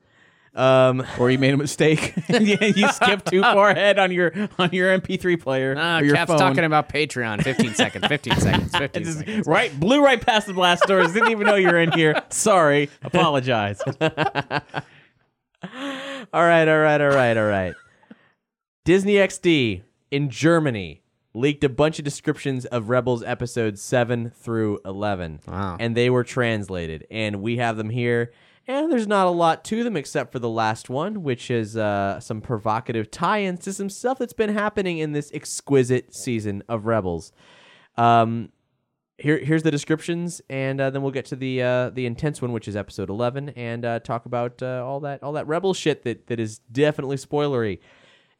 Speaker 2: Um,
Speaker 1: or you made a mistake. yeah, you skipped too far ahead on your on your MP3 player or your
Speaker 3: Cap's
Speaker 1: phone.
Speaker 3: talking about Patreon. 15 seconds, 15 seconds, 15
Speaker 1: Just
Speaker 3: seconds.
Speaker 1: right, blew right past the blast doors. Didn't even know you were in here. Sorry, apologize.
Speaker 2: all right, all right, all right, all right. Disney XD in Germany leaked a bunch of descriptions of Rebels episodes 7 through 11.
Speaker 3: Wow.
Speaker 2: And they were translated. And we have them here. And there's not a lot to them except for the last one, which is uh, some provocative tie ins to some stuff that's been happening in this exquisite season of Rebels. Um, here, here's the descriptions, and uh, then we'll get to the uh, the intense one, which is episode 11, and uh, talk about uh, all that all that rebel shit that that is definitely spoilery.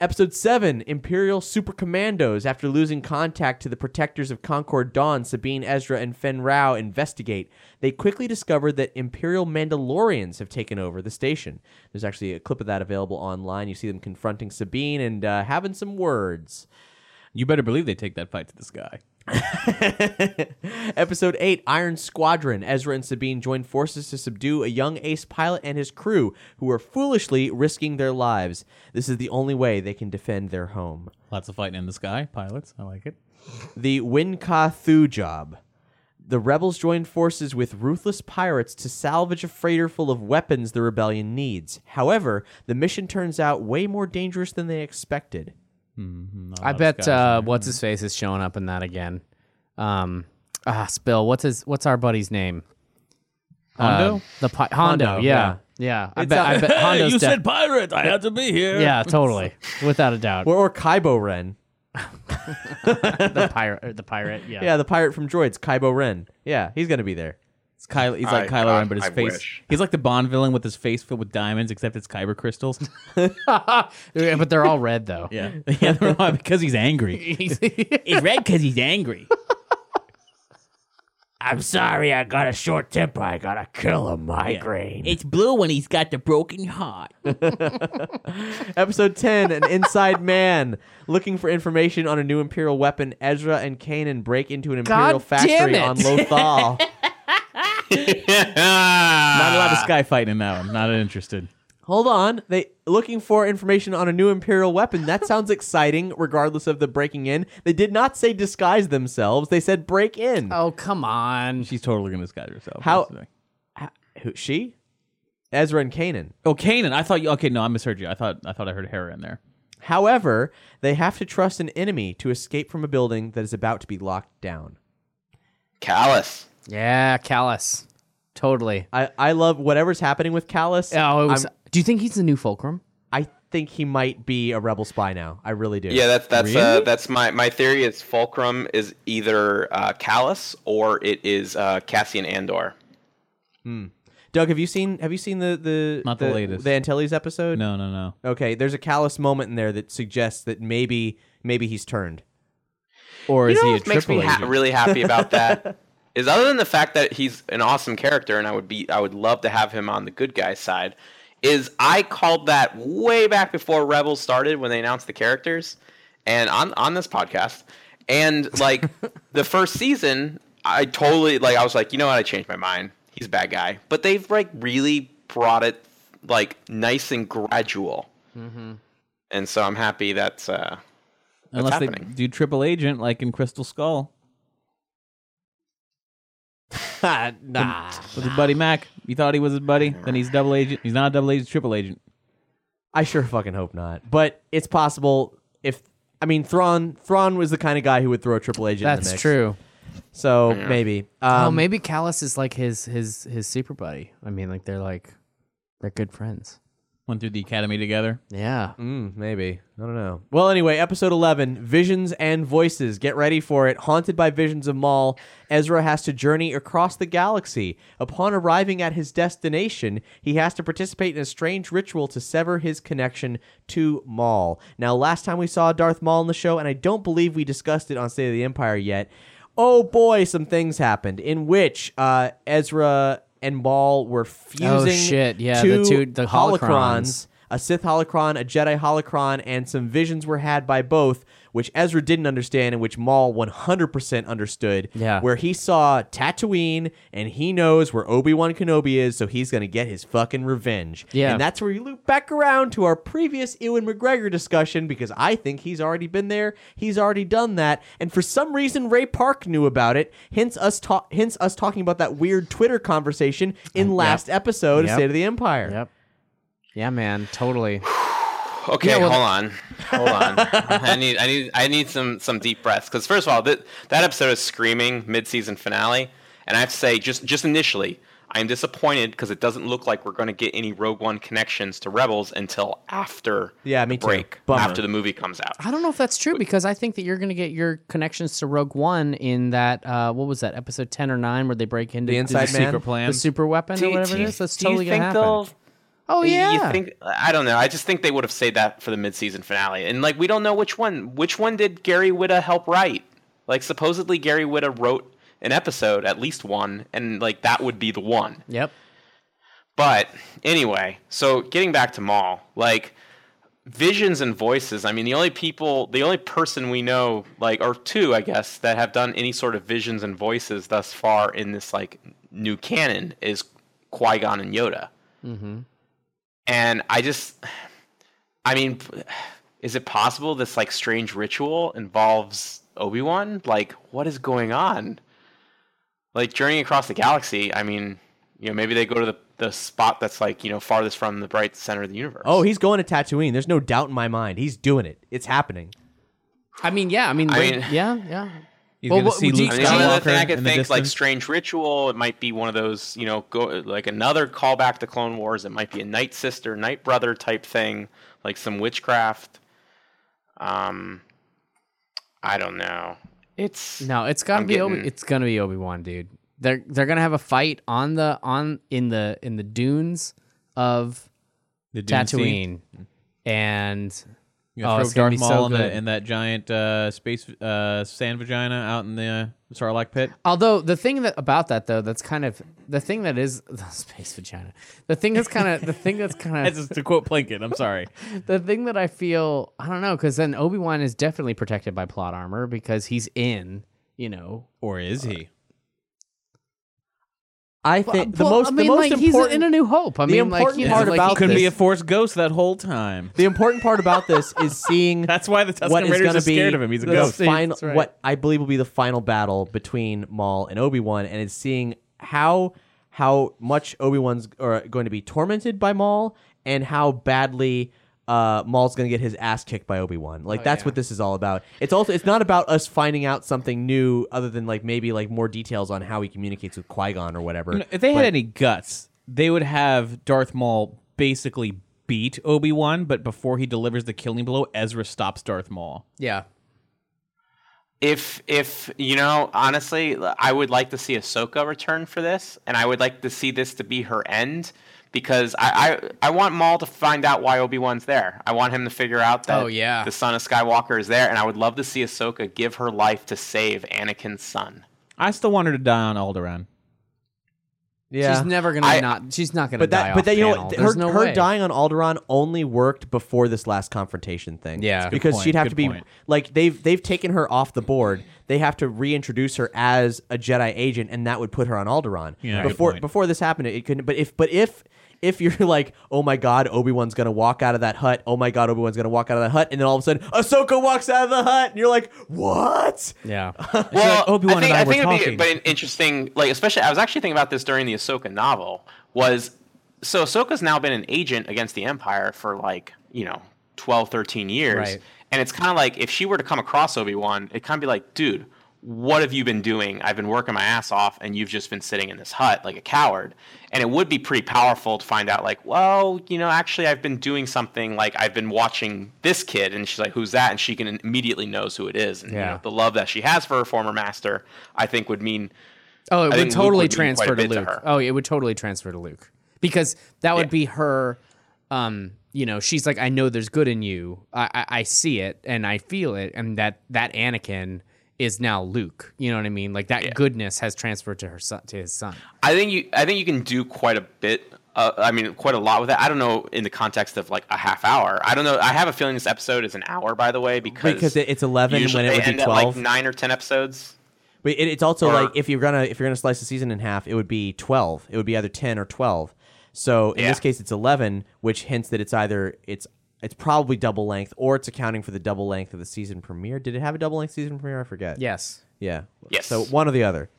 Speaker 2: Episode 7 Imperial Super Commandos. After losing contact to the protectors of Concord Dawn, Sabine, Ezra, and Fenn Rau investigate. They quickly discover that Imperial Mandalorians have taken over the station. There's actually a clip of that available online. You see them confronting Sabine and uh, having some words.
Speaker 1: You better believe they take that fight to the sky.
Speaker 2: Episode 8 Iron Squadron. Ezra and Sabine join forces to subdue a young ace pilot and his crew who are foolishly risking their lives. This is the only way they can defend their home.
Speaker 1: Lots of fighting in the sky. Pilots, I like it.
Speaker 2: The Wynkahthu job. The rebels join forces with ruthless pirates to salvage a freighter full of weapons the rebellion needs. However, the mission turns out way more dangerous than they expected.
Speaker 3: I bet uh, what's his face is showing up in that again. Um, ah, Spill. What's his? What's our buddy's name?
Speaker 1: Hondo?
Speaker 3: Uh, the pi- Hondo.
Speaker 2: Hondo,
Speaker 3: yeah, yeah. I bet.
Speaker 2: not-
Speaker 3: I bet Hondo's
Speaker 1: you
Speaker 3: def-
Speaker 1: said pirate. I had to be here.
Speaker 3: Yeah, totally, without a doubt.
Speaker 2: Or, or Kybo Ren.
Speaker 3: the pirate. The pirate. Yeah.
Speaker 2: Yeah, the pirate from Droids, Kybo Ren. Yeah, he's going to be there.
Speaker 1: It's Kylo, he's like
Speaker 7: I-
Speaker 1: Kylo Ren, but his
Speaker 7: I
Speaker 1: face.
Speaker 7: wish.
Speaker 1: He's like the Bond villain with his face filled with diamonds, except it's kyber crystals.
Speaker 3: Yeah, but they're all red though.
Speaker 1: yeah, yeah, they're all- because he's angry.
Speaker 3: He's-
Speaker 1: He's red because he's angry.
Speaker 2: I'm sorry, I got a short temper. I got to kill a migraine.
Speaker 1: It's blue when he's got the broken heart.
Speaker 2: Episode 10 An Inside Man. Looking for information on a new Imperial weapon, Ezra and Kanan break into an Imperial
Speaker 3: God damn
Speaker 2: factory
Speaker 3: it.
Speaker 2: on Lothal.
Speaker 1: Not a lot of sky fighting in that one. Not interested.
Speaker 2: Hold on. They looking for information on a new Imperial weapon. That sounds exciting, regardless of the breaking in. They did not say disguise themselves. They said break in.
Speaker 3: oh come on.
Speaker 1: She's totally gonna disguise herself.
Speaker 2: How-
Speaker 1: That's the thing.
Speaker 2: Ha- Who, she? Ezra and Kanan.
Speaker 1: Oh, Kanan. I thought you. Okay, no, I misheard you. I thought I thought I heard Hera in there.
Speaker 2: However, they have to trust an enemy to escape from a building that is about to be locked down.
Speaker 4: Kallus.
Speaker 3: Yeah, Kallus. Totally.
Speaker 2: I, I love whatever's happening with Kallus.
Speaker 3: Oh, it was
Speaker 2: I'm-
Speaker 3: Do you think he's the new Fulcrum?
Speaker 2: I think he might be a rebel spy now. I really do.
Speaker 4: Yeah, that's that's uh, that's my my theory. Is Fulcrum is either uh, Kallus or it is uh, Cassian Andor. Hmm.
Speaker 2: Doug, have you seen have you seen the the
Speaker 1: Not the latest.
Speaker 2: the Antilles episode?
Speaker 1: No, no, no.
Speaker 2: Okay, there's a Kallus moment in there that suggests that maybe maybe he's turned.
Speaker 1: Or
Speaker 4: You
Speaker 1: is
Speaker 4: know
Speaker 1: he a
Speaker 4: what makes me
Speaker 1: triple
Speaker 4: ha-
Speaker 1: agent?
Speaker 4: really happy about that is other than the fact that he's an awesome character and I would be I would love to have him on the good guy side. Is I called that way back before Rebels started when they announced the characters, and on on this podcast, and like the first season, I totally like I was like, you know what, I changed my mind. He's a bad guy, but they've like really brought it like nice and gradual, and so I'm happy that's uh, that's
Speaker 1: Unless they do triple agent like in Crystal Skull
Speaker 2: nah.
Speaker 1: with his buddy Mac. You thought he was his buddy, then he's double agent. He's not a double agent, triple agent.
Speaker 2: I sure fucking hope not. But it's possible if I mean Thrawn Thrawn was the kind of guy who would throw a triple agent in the
Speaker 3: That's
Speaker 2: mix.
Speaker 3: true.
Speaker 2: So maybe. Um,
Speaker 3: oh, maybe Kallus is like his his his super buddy. I mean, like they're like they're good friends.
Speaker 1: Went through the academy together.
Speaker 3: Yeah.
Speaker 2: Mm, maybe. I don't know. Well, anyway, episode 11 Visions and Voices. Get ready for it. Haunted by visions of Maul, Ezra has to journey across the galaxy. Upon arriving at his destination, he has to participate in a strange ritual to sever his connection to Maul. Now, last time we saw Darth Maul in the show, and I don't believe we discussed it on State of the Empire yet. Oh boy, some things happened in which uh, Ezra and Maul were oh, fusing
Speaker 3: Oh, shit. Yeah, the
Speaker 2: two,
Speaker 3: two- the holocrons.
Speaker 2: holocrons a Sith holocron, a Jedi holocron, and some visions were had by both, which Ezra didn't understand and which Maul 100% understood.
Speaker 3: Yeah.
Speaker 2: Where he saw Tatooine and he knows where Obi Wan Kenobi is, so he's going to get his fucking revenge.
Speaker 3: Yeah.
Speaker 2: And that's where we loop back around to our previous Ewan McGregor discussion because I think he's already been there. He's already done that. And for some reason, Ray Park knew about it, hence us, ta- hence us talking about that weird Twitter conversation in uh, last episode of State of the Empire.
Speaker 3: Yep. Yeah, man. Totally.
Speaker 4: Okay,
Speaker 3: Yeah, well-
Speaker 4: hold on, hold on. I need, I need, I need some some deep breaths because first of all, that that episode is screaming mid-season finale, and I have to say, just just initially, I am disappointed because it doesn't look like we're going to get any Rogue One connections to Rebels until after
Speaker 2: Yeah, me
Speaker 4: the
Speaker 2: too.
Speaker 4: break,
Speaker 2: Bummer.
Speaker 4: after the movie comes out.
Speaker 3: I don't know if that's true because I think that you're going to get your connections to Rogue One in that uh, what was that episode ten or nine where they break into
Speaker 2: The Inside
Speaker 3: the,
Speaker 2: Man?
Speaker 1: Secret plan.
Speaker 3: the super weapon
Speaker 4: Do
Speaker 3: or whatever
Speaker 4: do
Speaker 3: it
Speaker 4: you-
Speaker 3: is. That's
Speaker 4: do
Speaker 3: totally going to
Speaker 4: think
Speaker 3: happen. Oh yeah.
Speaker 4: You think I don't know. I just think they would have saved that for the mid-season finale, and like we don't know which one. Which one did Gary Whitta help write? Like supposedly Gary Whitta wrote an episode, at least one, and like that would be the one.
Speaker 3: Yep.
Speaker 4: But anyway, so getting back to Maul, like visions and voices. I mean, the only people, the only person we know, like or two, I guess, that have done any sort of visions and voices thus far in this like new canon is Qui Gon and Yoda.
Speaker 3: Mm-hmm.
Speaker 4: And I just, I mean, is it possible this like strange ritual involves Obi Wan? Like, what is going on? Like journeying across the galaxy. I mean, you know, maybe they go to the the spot that's like you know farthest from the bright center of the universe.
Speaker 2: Oh, he's going to Tatooine. There's no doubt in my mind. He's doing it. It's happening.
Speaker 3: I mean, yeah. I mean,
Speaker 4: I mean-
Speaker 3: yeah, yeah.
Speaker 1: He's
Speaker 3: Well,
Speaker 1: gonna
Speaker 3: what
Speaker 1: see
Speaker 3: would you-
Speaker 1: Luke
Speaker 4: I mean, the other
Speaker 1: Skywalker
Speaker 4: thing I could
Speaker 1: in the
Speaker 4: think like strange ritual. It might be one of those, you know, go like another callback to Clone Wars. It might be a night sister, night brother type thing, like some witchcraft. Um, I don't know. It's
Speaker 3: No, it's got to
Speaker 4: I'm
Speaker 3: be Obi. It's gonna be Obi Wan, dude. They're they're gonna have a fight on the on in the in the dunes of
Speaker 1: The Dune Sea.
Speaker 3: Tatooine, and
Speaker 1: You gonna
Speaker 3: Oh,
Speaker 1: throw
Speaker 3: it's
Speaker 1: Darth Maul
Speaker 3: so
Speaker 1: in, the, in that giant uh, space uh, sand vagina out in the Sarlacc pit.
Speaker 3: Although the thing that about that though, that's kind of the thing that is the space vagina. The thing that's kind of the thing that's kind of
Speaker 1: to quote Plinkett. I'm sorry.
Speaker 3: the thing that I feel I don't know because then Obi Wan is definitely protected by plot armor because he's in you know
Speaker 1: Or is he?
Speaker 2: I think uh,
Speaker 3: the
Speaker 2: most
Speaker 3: I mean
Speaker 2: the most
Speaker 3: like he's in a New Hope. I
Speaker 2: the
Speaker 3: mean like
Speaker 2: important
Speaker 3: you know,
Speaker 2: part
Speaker 3: like,
Speaker 2: about
Speaker 3: he
Speaker 1: Could
Speaker 2: this-
Speaker 1: be a Force ghost that whole time.
Speaker 2: the important part about this is seeing
Speaker 1: That's why the Tusken
Speaker 2: what is
Speaker 1: Raiders
Speaker 2: going
Speaker 1: are
Speaker 2: to be
Speaker 1: scared of him. He's a
Speaker 2: the
Speaker 1: ghost.
Speaker 2: final
Speaker 3: right.
Speaker 2: what I believe will be the final battle between Maul and Obi Wan, and it's seeing how how much Obi Wan's going to be tormented by Maul, and how badly. Uh, Maul's gonna get his ass kicked by Obi Wan. Like that's what this is all about. It's also it's not about us finding out something new, other than like maybe like more details on how he communicates with Qui Gon or whatever.
Speaker 1: You know, if they
Speaker 2: But-
Speaker 1: had any guts, they would have Darth Maul basically beat Obi Wan, but before he delivers the killing blow, Ezra stops Darth Maul.
Speaker 3: Yeah.
Speaker 4: If if you know, honestly, I would like to see Ahsoka return for this, and I would like to see this to be her end because I I, I want Maul to find out why Obi Wan's there. I want him to figure out that
Speaker 3: Oh, yeah.
Speaker 4: the son of Skywalker is there, and I would love to see Ahsoka give her life to save Anakin's son.
Speaker 1: I still want her to die on Alderaan.
Speaker 2: Yeah.
Speaker 3: She's never gonna
Speaker 4: I-
Speaker 3: not. She's not gonna
Speaker 2: but that,
Speaker 3: off
Speaker 2: but that you know,
Speaker 3: panel.
Speaker 2: what,
Speaker 3: There's
Speaker 2: her,
Speaker 3: no
Speaker 2: her
Speaker 3: way.
Speaker 2: dying on Alderaan only worked before this last confrontation thing.
Speaker 3: Yeah. Good
Speaker 2: because
Speaker 1: point,
Speaker 2: she'd have
Speaker 1: good
Speaker 2: to be
Speaker 1: point.
Speaker 2: like they've they've taken her off the board. They have to reintroduce her as a Jedi agent, and that would put her on Alderaan.
Speaker 1: Yeah, good
Speaker 2: before
Speaker 1: point.
Speaker 2: before this happened, it couldn't. But if but if if you're like, oh my god, Obi Wan's gonna walk out of that hut. Oh my god, Obi Wan's gonna walk out of that hut, and then all of a sudden, Ahsoka walks out of the hut, and you're like, what?
Speaker 3: Yeah.
Speaker 4: Well,
Speaker 1: Obi-Wan
Speaker 4: I think,
Speaker 1: and I
Speaker 4: I
Speaker 1: were
Speaker 4: think it'd
Speaker 1: talking.
Speaker 4: be but an interesting, like especially I was actually thinking about this during the Ahsoka novel. Was so Ahsoka's now been an agent against the Empire for like you know 12, 13 years,
Speaker 3: Right.
Speaker 4: and it's kind of like if she were to come across Obi Wan, it kind of be like, dude. What have you been doing? I've been working my ass off, and you've just been sitting in this hut like a coward. And it would be pretty powerful to find out, like, well, you know, actually, I've been doing something. Like, I've been watching this kid, and she's like, "Who's that?" And she can immediately knows who it is. And you
Speaker 3: Yeah.
Speaker 4: know, the love that she has for her former master, I think would mean
Speaker 3: Oh, it
Speaker 4: I
Speaker 3: would totally
Speaker 4: would mean quite a
Speaker 3: transfer to
Speaker 4: bit to
Speaker 3: Luke. oh, it would totally transfer to Luke because that would
Speaker 4: Yeah.
Speaker 3: be her. Um, you know, she's like, I know there's good in you. I, I, I see it and I feel it, and that that Anakin is now Luke. You know what I mean? Like that goodness has transferred to her son, to his son.
Speaker 4: I think you I think you can do quite a bit. Uh, I mean, quite a lot with that. I don't know in the context of like a half hour. I don't know. I have a feeling this episode is an hour, by the way, because
Speaker 2: Because it's 11
Speaker 4: usually
Speaker 2: when it
Speaker 4: they
Speaker 2: would be 12.
Speaker 4: like nine or ten episodes.
Speaker 2: But it, it's also
Speaker 4: Or-
Speaker 2: like if you're gonna if you're gonna slice the season in half, it would be twelve. It would be either ten or twelve. So in
Speaker 4: Yeah.
Speaker 2: this case, it's eleven, which hints that it's either it's it's probably double length or it's accounting for the double length of the season premiere. Did it have a double length season premiere? I forget.
Speaker 3: Yes.
Speaker 2: Yeah.
Speaker 4: Yes.
Speaker 2: So one or the other.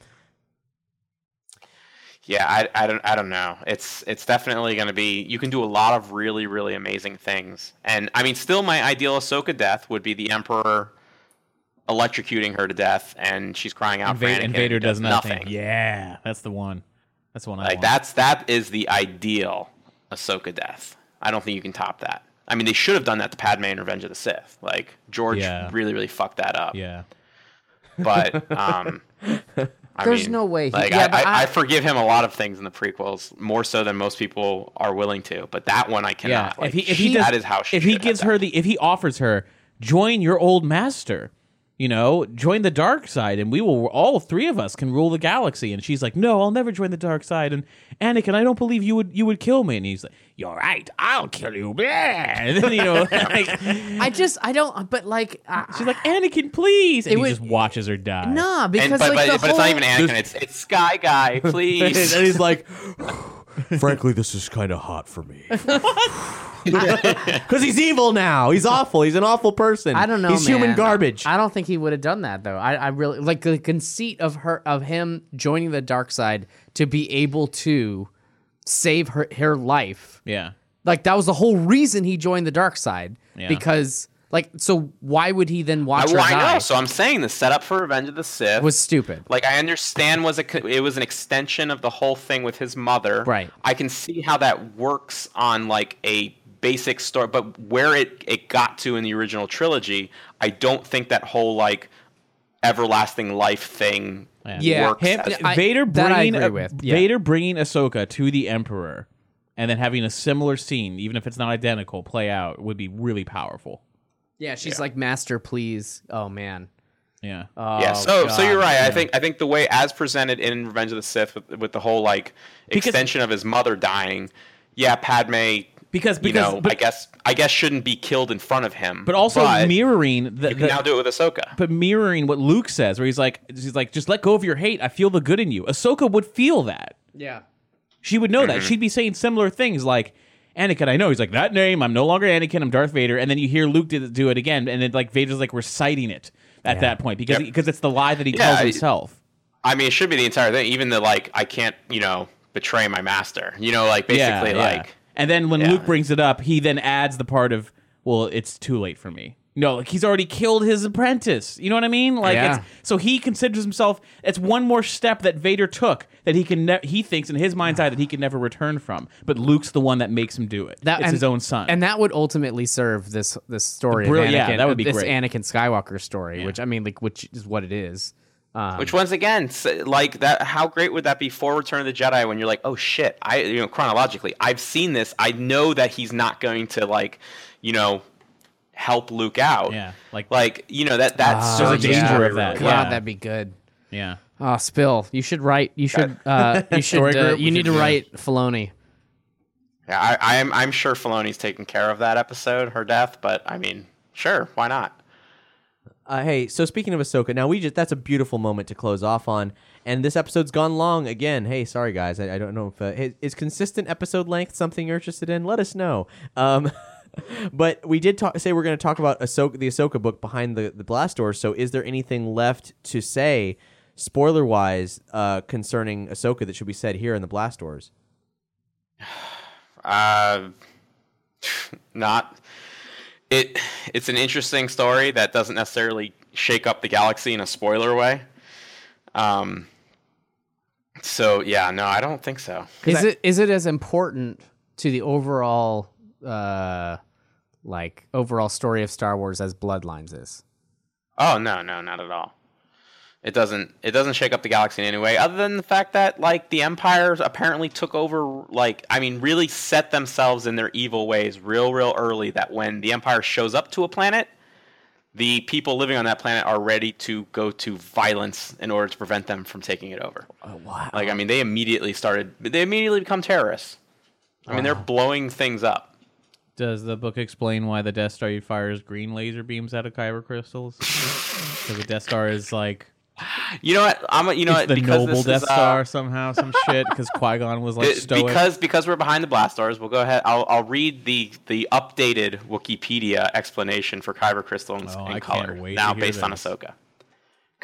Speaker 4: Yeah, I, I don't I don't know. It's it's definitely going to be. You can do a lot of really really amazing things, and I mean, still my ideal Ahsoka death would be the Emperor electrocuting her to death, and she's crying out
Speaker 1: And,
Speaker 4: for Anakin.
Speaker 1: and
Speaker 4: he
Speaker 1: Vader does nothing.
Speaker 4: Yeah.
Speaker 1: Yeah, that's the one. That's the one I
Speaker 4: Like
Speaker 1: want.
Speaker 4: that's that is the ideal Ahsoka death. I don't think you can top that. I mean, they should have done that to Padme in Revenge of the Sith. Like George
Speaker 1: Yeah.
Speaker 4: really, really fucked that up.
Speaker 1: Yeah.
Speaker 4: But um, I
Speaker 3: There's
Speaker 4: mean,
Speaker 3: no way he-
Speaker 4: Like
Speaker 3: yeah,
Speaker 4: I, I,
Speaker 3: I-
Speaker 4: I forgive him a lot of things in the prequels, more so than most people are willing to. But that one I
Speaker 1: Yeah.
Speaker 4: cannot. Like,
Speaker 1: if he if he does,
Speaker 4: is how she
Speaker 1: if he gives her the if he offers her join your old master, you know, join the dark side, and we will all three of us can rule the galaxy. And she's like, no, I'll never join the dark side. And Anakin, I don't believe you would you would kill me. And he's like, you're right, I'll kill you. Blah. And then you know, like,
Speaker 3: I just I don't. But like, I,
Speaker 1: she's like, Anakin, please. And
Speaker 3: It
Speaker 1: he
Speaker 3: would-
Speaker 1: just watches her die.
Speaker 3: nah, because
Speaker 4: And, but
Speaker 3: like
Speaker 4: but,
Speaker 3: the
Speaker 4: but it's not even Anakin. It's it's Sky Guy. Please.
Speaker 2: and he's like, frankly, this is kind of hot for me. Because he's evil now. He's awful. He's an awful person.
Speaker 3: I don't know.
Speaker 2: He's human garbage.
Speaker 3: I don't think he would have done that though. I, I really like the conceit of her of him joining the dark side to be able to save her her life.
Speaker 1: Yeah.
Speaker 3: Like that was the whole reason he joined the dark side.
Speaker 1: Yeah.
Speaker 3: Because like so why would he then watch
Speaker 4: I,
Speaker 3: her
Speaker 4: well, I
Speaker 3: die?
Speaker 4: know. So I'm saying the setup for Revenge of the Sith
Speaker 3: was stupid.
Speaker 4: Like I understand was a it was an extension of the whole thing with his mother.
Speaker 3: Right.
Speaker 4: I can see how that works on like a basic story, but where it it got to in the original trilogy, I don't think that whole like everlasting life thing
Speaker 3: Yeah.
Speaker 4: works.
Speaker 1: Him,
Speaker 4: as-
Speaker 3: I-
Speaker 1: Vader
Speaker 3: that I
Speaker 1: bringing
Speaker 3: agree
Speaker 1: a-
Speaker 3: with, yeah.
Speaker 1: Vader bringing Ahsoka to the Emperor, and then having a similar scene, even if it's not identical, play out would be really powerful.
Speaker 3: Yeah, she's like master, please. Oh man.
Speaker 1: Yeah.
Speaker 3: Oh,
Speaker 4: yeah, so so you're right. I think I think the way as presented in Revenge of the Sith with, with the whole like
Speaker 1: Because-
Speaker 4: extension of his mother dying, yeah, Padme
Speaker 1: Because-
Speaker 4: you know,
Speaker 1: but-
Speaker 4: I guess I guess shouldn't be killed in front of him.
Speaker 1: But also mirroring the,
Speaker 4: you can
Speaker 1: the-
Speaker 4: now do it with Ahsoka.
Speaker 1: but mirroring what Luke says, where he's like, he's like, just let go of your hate. I feel the good in you. Ahsoka would feel that.
Speaker 3: Yeah.
Speaker 1: She would know that.
Speaker 4: Mm-hmm.
Speaker 1: She'd be saying similar things like, Anakin, I know. He's like, that name, I'm no longer Anakin, I'm Darth Vader. And then you hear Luke do do it again, and then like Vader's like reciting it at that point because
Speaker 4: Yep.
Speaker 1: because it's the lie that he
Speaker 4: Yeah,
Speaker 1: tells himself.
Speaker 4: I mean, it should be the entire thing. Even the like, I can't, you know, betray my master. You know, like basically,
Speaker 1: Yeah, yeah.
Speaker 4: like
Speaker 1: And then when
Speaker 4: Yeah.
Speaker 1: Luke brings it up, he then adds the part of, well, it's too late for me. No, like he's already killed his apprentice. You know what I mean? Like,
Speaker 3: Yeah.
Speaker 1: it's, so he considers himself. It's one more step that Vader took that he can. Ne- he thinks in his mind's eye that he can never return from. But Luke's the one that makes him do it.
Speaker 3: That,
Speaker 1: it's
Speaker 3: and-
Speaker 1: his own son.
Speaker 3: and that would ultimately serve this this story.
Speaker 1: Brill-
Speaker 3: of Anakin,
Speaker 1: yeah, that would be
Speaker 3: this
Speaker 1: great.
Speaker 3: Anakin Skywalker story, which I mean, like, which is what it is. Um,
Speaker 4: Which once again, s- like that, how great would that be for Return of the Jedi when you're like, oh shit, I you know chronologically, I've seen this. I know that he's not going to like, you know, help Luke out.
Speaker 1: Yeah, like-
Speaker 4: like you know that that's
Speaker 3: Ah,
Speaker 1: There's a danger
Speaker 4: story
Speaker 1: of that,
Speaker 3: God,
Speaker 1: yeah.
Speaker 3: that'd be good.
Speaker 1: yeah.
Speaker 3: Oh, Spill, you should write. You should. Uh, you should. Uh, you need to write Filoni.
Speaker 4: Yeah, I, I'm I'm sure Filoni's taking care of that episode, her death, but I mean, sure, why not?
Speaker 2: Uh, hey, so speaking of Ahsoka, now we just that's a beautiful moment to close off on, and this episode's gone long again. Hey, sorry guys, I, I don't know if uh, is, is consistent episode length something you're interested in. Let us know. Um, but we did talk, say we're going to talk about Ahsoka, the Ahsoka book behind the the blast door. So, is there anything left to say, spoiler wise, uh, concerning Ahsoka that should be said here in the blast doors?
Speaker 4: Uh, not it. It's an interesting story that doesn't necessarily shake up the galaxy in a spoiler way. Um. So yeah, no, I don't think so.
Speaker 3: Is it is it as important to the overall uh like overall story of Star Wars as Bloodlines is?
Speaker 4: Oh no, no, not at all. It doesn't. It doesn't shake up the galaxy in any way, other than the fact that like the empires apparently took over. Like, I mean, really set themselves in their evil ways real, real early. That when the empire shows up to a planet, the people living on that planet are ready to go to violence in order to prevent them from taking it over.
Speaker 2: Oh, wow.
Speaker 4: Like, I mean, they immediately started. They immediately become terrorists. I mean, they're blowing things up.
Speaker 1: Does the book explain why the Death Star fires green laser beams out of kyber crystals? Because the Death Star is like
Speaker 4: You know what? I'm. a- You know
Speaker 1: it's
Speaker 4: what?
Speaker 1: the
Speaker 4: because
Speaker 1: noble Death
Speaker 4: is, uh,
Speaker 1: Star somehow, some shit. Because Qui Gon was like stoic.
Speaker 4: because because we're behind the blast doors, we'll go ahead. I'll I'll read the the updated Wikipedia explanation for kyber crystals
Speaker 1: Oh,
Speaker 4: in
Speaker 1: I
Speaker 4: color now based on
Speaker 1: this.
Speaker 4: Ahsoka.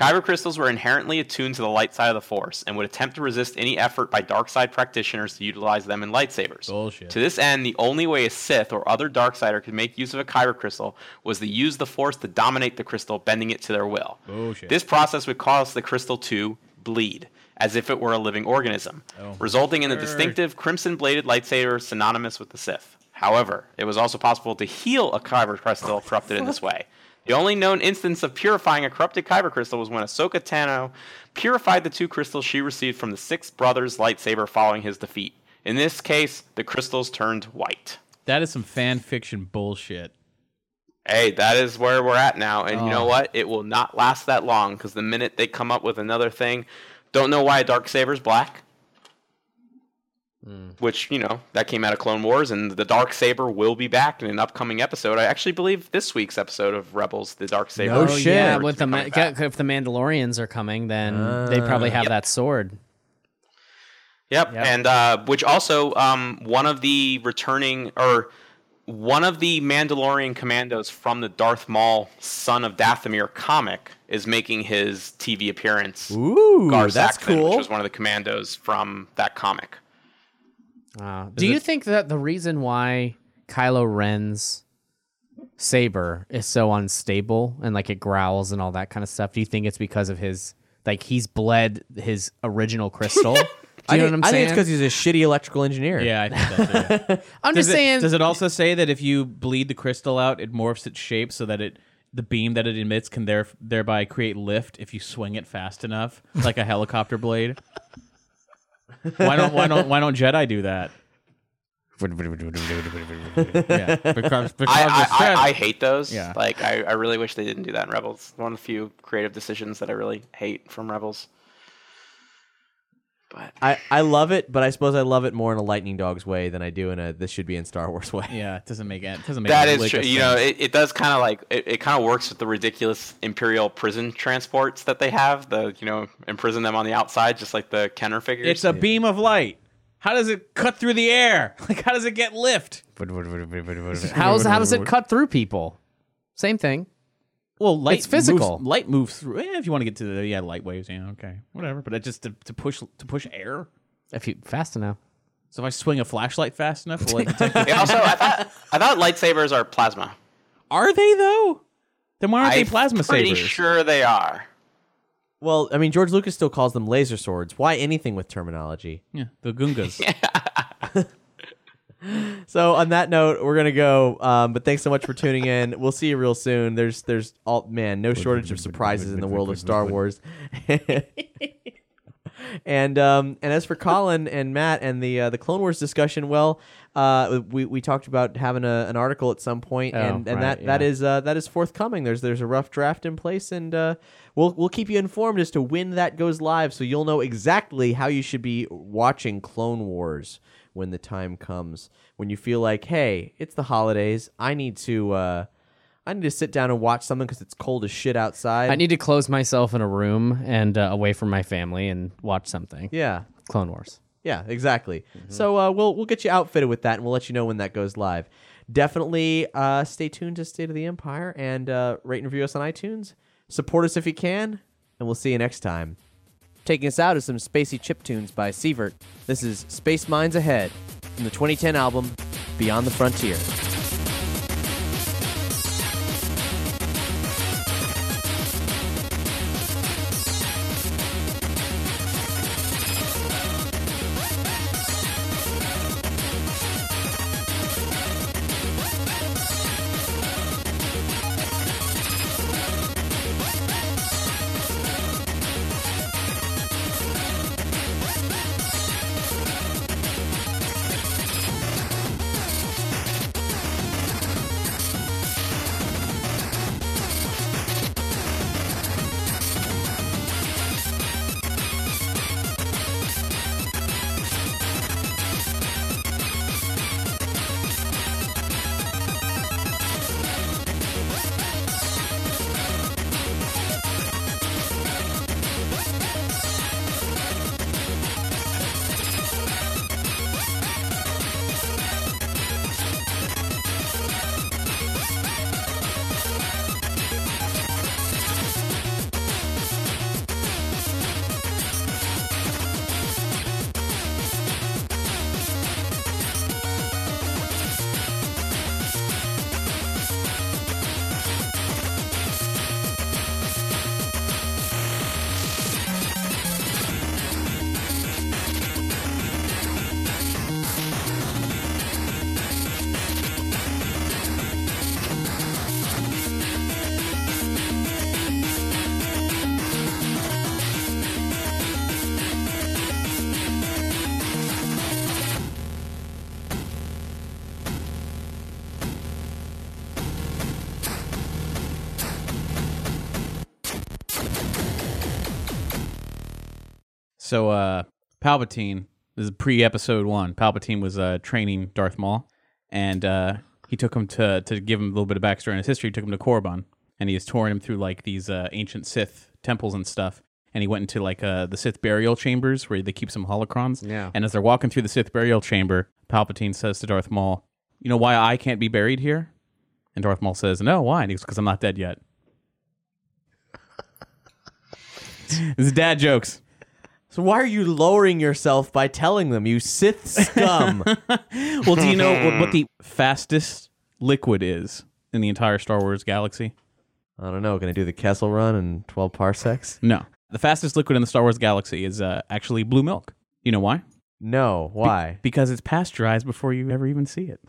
Speaker 4: Kyber crystals were inherently attuned to the light side of the Force and would attempt to resist any effort by dark side practitioners to utilize them in lightsabers.
Speaker 1: Bullshit.
Speaker 4: To this end, the only way a Sith or other Darksider could make use of a Kyber crystal was to use the Force to dominate the crystal, bending it to their will.
Speaker 1: Bullshit.
Speaker 4: This process would cause the crystal to bleed, as if it were a living organism, oh resulting in the distinctive crimson bladed lightsaber synonymous with the Sith. However, it was also possible to heal a Kyber crystal corrupted in this way. The only known instance of purifying a corrupted Kyber crystal was when Ahsoka Tano purified the two crystals she received from the Sixth Brother's lightsaber following his defeat. In this case, the crystals turned white.
Speaker 1: that is some fan fiction bullshit.
Speaker 4: Hey, that is where we're at now. And you know
Speaker 1: Oh.
Speaker 4: what? It will not last that long because the minute they come up with another thing, don't know why a dark saber's black. Which, you know, that came out of Clone Wars, and the dark saber will be back in an upcoming episode. I actually believe this week's episode of Rebels, the dark saber.
Speaker 2: No Oh, shit.
Speaker 3: Yeah, with the ma- if the Mandalorians are coming, then they probably have that sword.
Speaker 4: Yep, and uh, which also um, one of the returning or one of the Mandalorian commandos from the Darth Maul Son of Dathomir comic is making his TV appearance.
Speaker 2: Ooh,
Speaker 4: Gar
Speaker 2: that's
Speaker 4: Saxon,
Speaker 2: cool.
Speaker 4: Which was one of the commandos from that comic.
Speaker 3: Uh, do you think that the reason why Kylo Ren's saber is so unstable and like it growls and all that kind of stuff? Do you think it's because of his like he's bled his original crystal? Do you
Speaker 2: I
Speaker 3: know
Speaker 2: think,
Speaker 3: what I'm saying?
Speaker 2: I think it's because he's a shitty electrical engineer.
Speaker 1: Yeah, I think that's it.
Speaker 3: I'm
Speaker 1: does
Speaker 3: just
Speaker 1: it,
Speaker 3: saying.
Speaker 1: Does it also say that if you bleed the crystal out, it morphs its shape so that it the beam that it emits can there, thereby create lift if you swing it fast enough, like a helicopter blade? Why don't why don't why don't Jedi do that? yeah, because, because
Speaker 4: I, I, I, I hate those.
Speaker 1: Yeah.
Speaker 4: Like I, I really wish they didn't do that in Rebels. One of the few creative decisions that I really hate from Rebels. But
Speaker 2: I, I love it, but I suppose I love it more in a lightning dog's way than I do in a this should be in Star Wars way.
Speaker 1: yeah, it doesn't make it doesn't make
Speaker 4: that
Speaker 1: a
Speaker 4: is
Speaker 1: lick
Speaker 4: true. You know,
Speaker 1: sense.
Speaker 4: it, it does kind of like it, it kind of works with the ridiculous Imperial prison transports that they have. The you know imprison them on the outside, just like the Kenner figures.
Speaker 1: it's a beam of light. How does it cut through the air? Like how does it get lift?
Speaker 3: How's how does it cut through people? Same thing.
Speaker 1: Well, light
Speaker 3: It's physical.
Speaker 1: Moves, light moves through. Eh, if you want to get to the yeah light waves, yeah, okay, whatever. But it just to, to push to push air.
Speaker 3: If you fast enough.
Speaker 1: So if I swing a flashlight fast enough, will it detect it?
Speaker 4: Also, I thought I thought lightsabers are plasma.
Speaker 1: Are they though? Then why aren't they
Speaker 4: I'm
Speaker 1: plasma
Speaker 4: pretty
Speaker 1: sabers?
Speaker 4: sure they are.
Speaker 2: Well, I mean, George Lucas still calls them laser swords. Why anything with terminology?
Speaker 1: Yeah, the Gungas.
Speaker 2: So on that note, we're gonna go. Um, but thanks so much for tuning in. We'll see you real soon. There's there's all man, no shortage of surprises in the world of Star Wars. and um, and as for Colin and Matt and the uh, the Clone Wars discussion, well, uh, we, we talked about having a, an article at some point,
Speaker 3: Oh,
Speaker 2: and, and
Speaker 3: right,
Speaker 2: that that
Speaker 3: yeah.
Speaker 2: is uh, that is forthcoming. There's there's a rough draft in place, and uh, we'll we'll keep you informed as to when that goes live, so you'll know exactly how you should be watching Clone Wars when the time comes. When you feel like, hey, it's the holidays, I need to uh, I need to sit down and watch something because it's cold as shit outside.
Speaker 3: I need to close myself in a room and uh, away from my family and watch something.
Speaker 2: yeah.
Speaker 3: Clone Wars.
Speaker 2: Yeah, exactly. So uh, we'll we'll get you outfitted with that, and we'll let you know when that goes live. Definitely uh, stay tuned to State of the Empire and uh, rate and review us on iTunes. Support us if you can, and we'll see you next time. Taking us out is some spacey chip tunes by Sievert. This is Space Minds Ahead from the 2010 album Beyond the Frontier.
Speaker 1: So, uh, Palpatine, this is pre episode one. Palpatine was uh, training Darth Maul, and uh, he took him to, to give him a little bit of backstory in his history. He took him to Korriban, and he was touring him through like these uh, ancient Sith temples and stuff. And he went into like uh, the Sith burial chambers where they keep some holocrons.
Speaker 3: Yeah.
Speaker 1: And as they're walking through the Sith burial chamber, Palpatine says to Darth Maul, "You know why I can't be buried here?" And Darth Maul says, "No, why?" And he goes, "Because I'm not dead yet." this is dad jokes.
Speaker 2: So why are you lowering yourself by telling them, you Sith scum?
Speaker 1: Well, do you know what, what the fastest liquid is in the entire Star Wars galaxy?
Speaker 2: I don't know. Gonna do the Kessel Run in 12 parsecs?
Speaker 1: No. The fastest liquid in the Star Wars galaxy is uh, actually blue milk. You know why?
Speaker 2: No. Why?
Speaker 1: Because it's pasteurized before you ever even see it.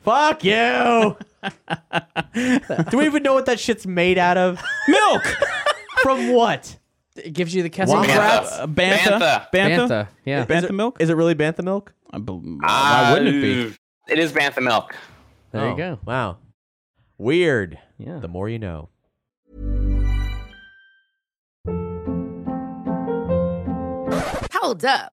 Speaker 2: Fuck you! do we even know what that shit's made out of?
Speaker 1: Milk!
Speaker 2: From what?
Speaker 3: It gives you the Kessel
Speaker 2: Womp
Speaker 3: Run.
Speaker 2: rats?
Speaker 1: Uh, bantha.
Speaker 4: Bantha.
Speaker 1: Bantha.
Speaker 3: Bantha, yeah.
Speaker 1: Bantha
Speaker 2: Is it-
Speaker 1: milk?
Speaker 2: Is it really bantha milk?
Speaker 1: I bel- why wouldn't it be?
Speaker 4: Uh, It is bantha milk.
Speaker 3: There
Speaker 2: Oh,
Speaker 3: you go.
Speaker 2: Wow. Weird.
Speaker 3: Yeah.
Speaker 2: The more you know.
Speaker 8: Hold up.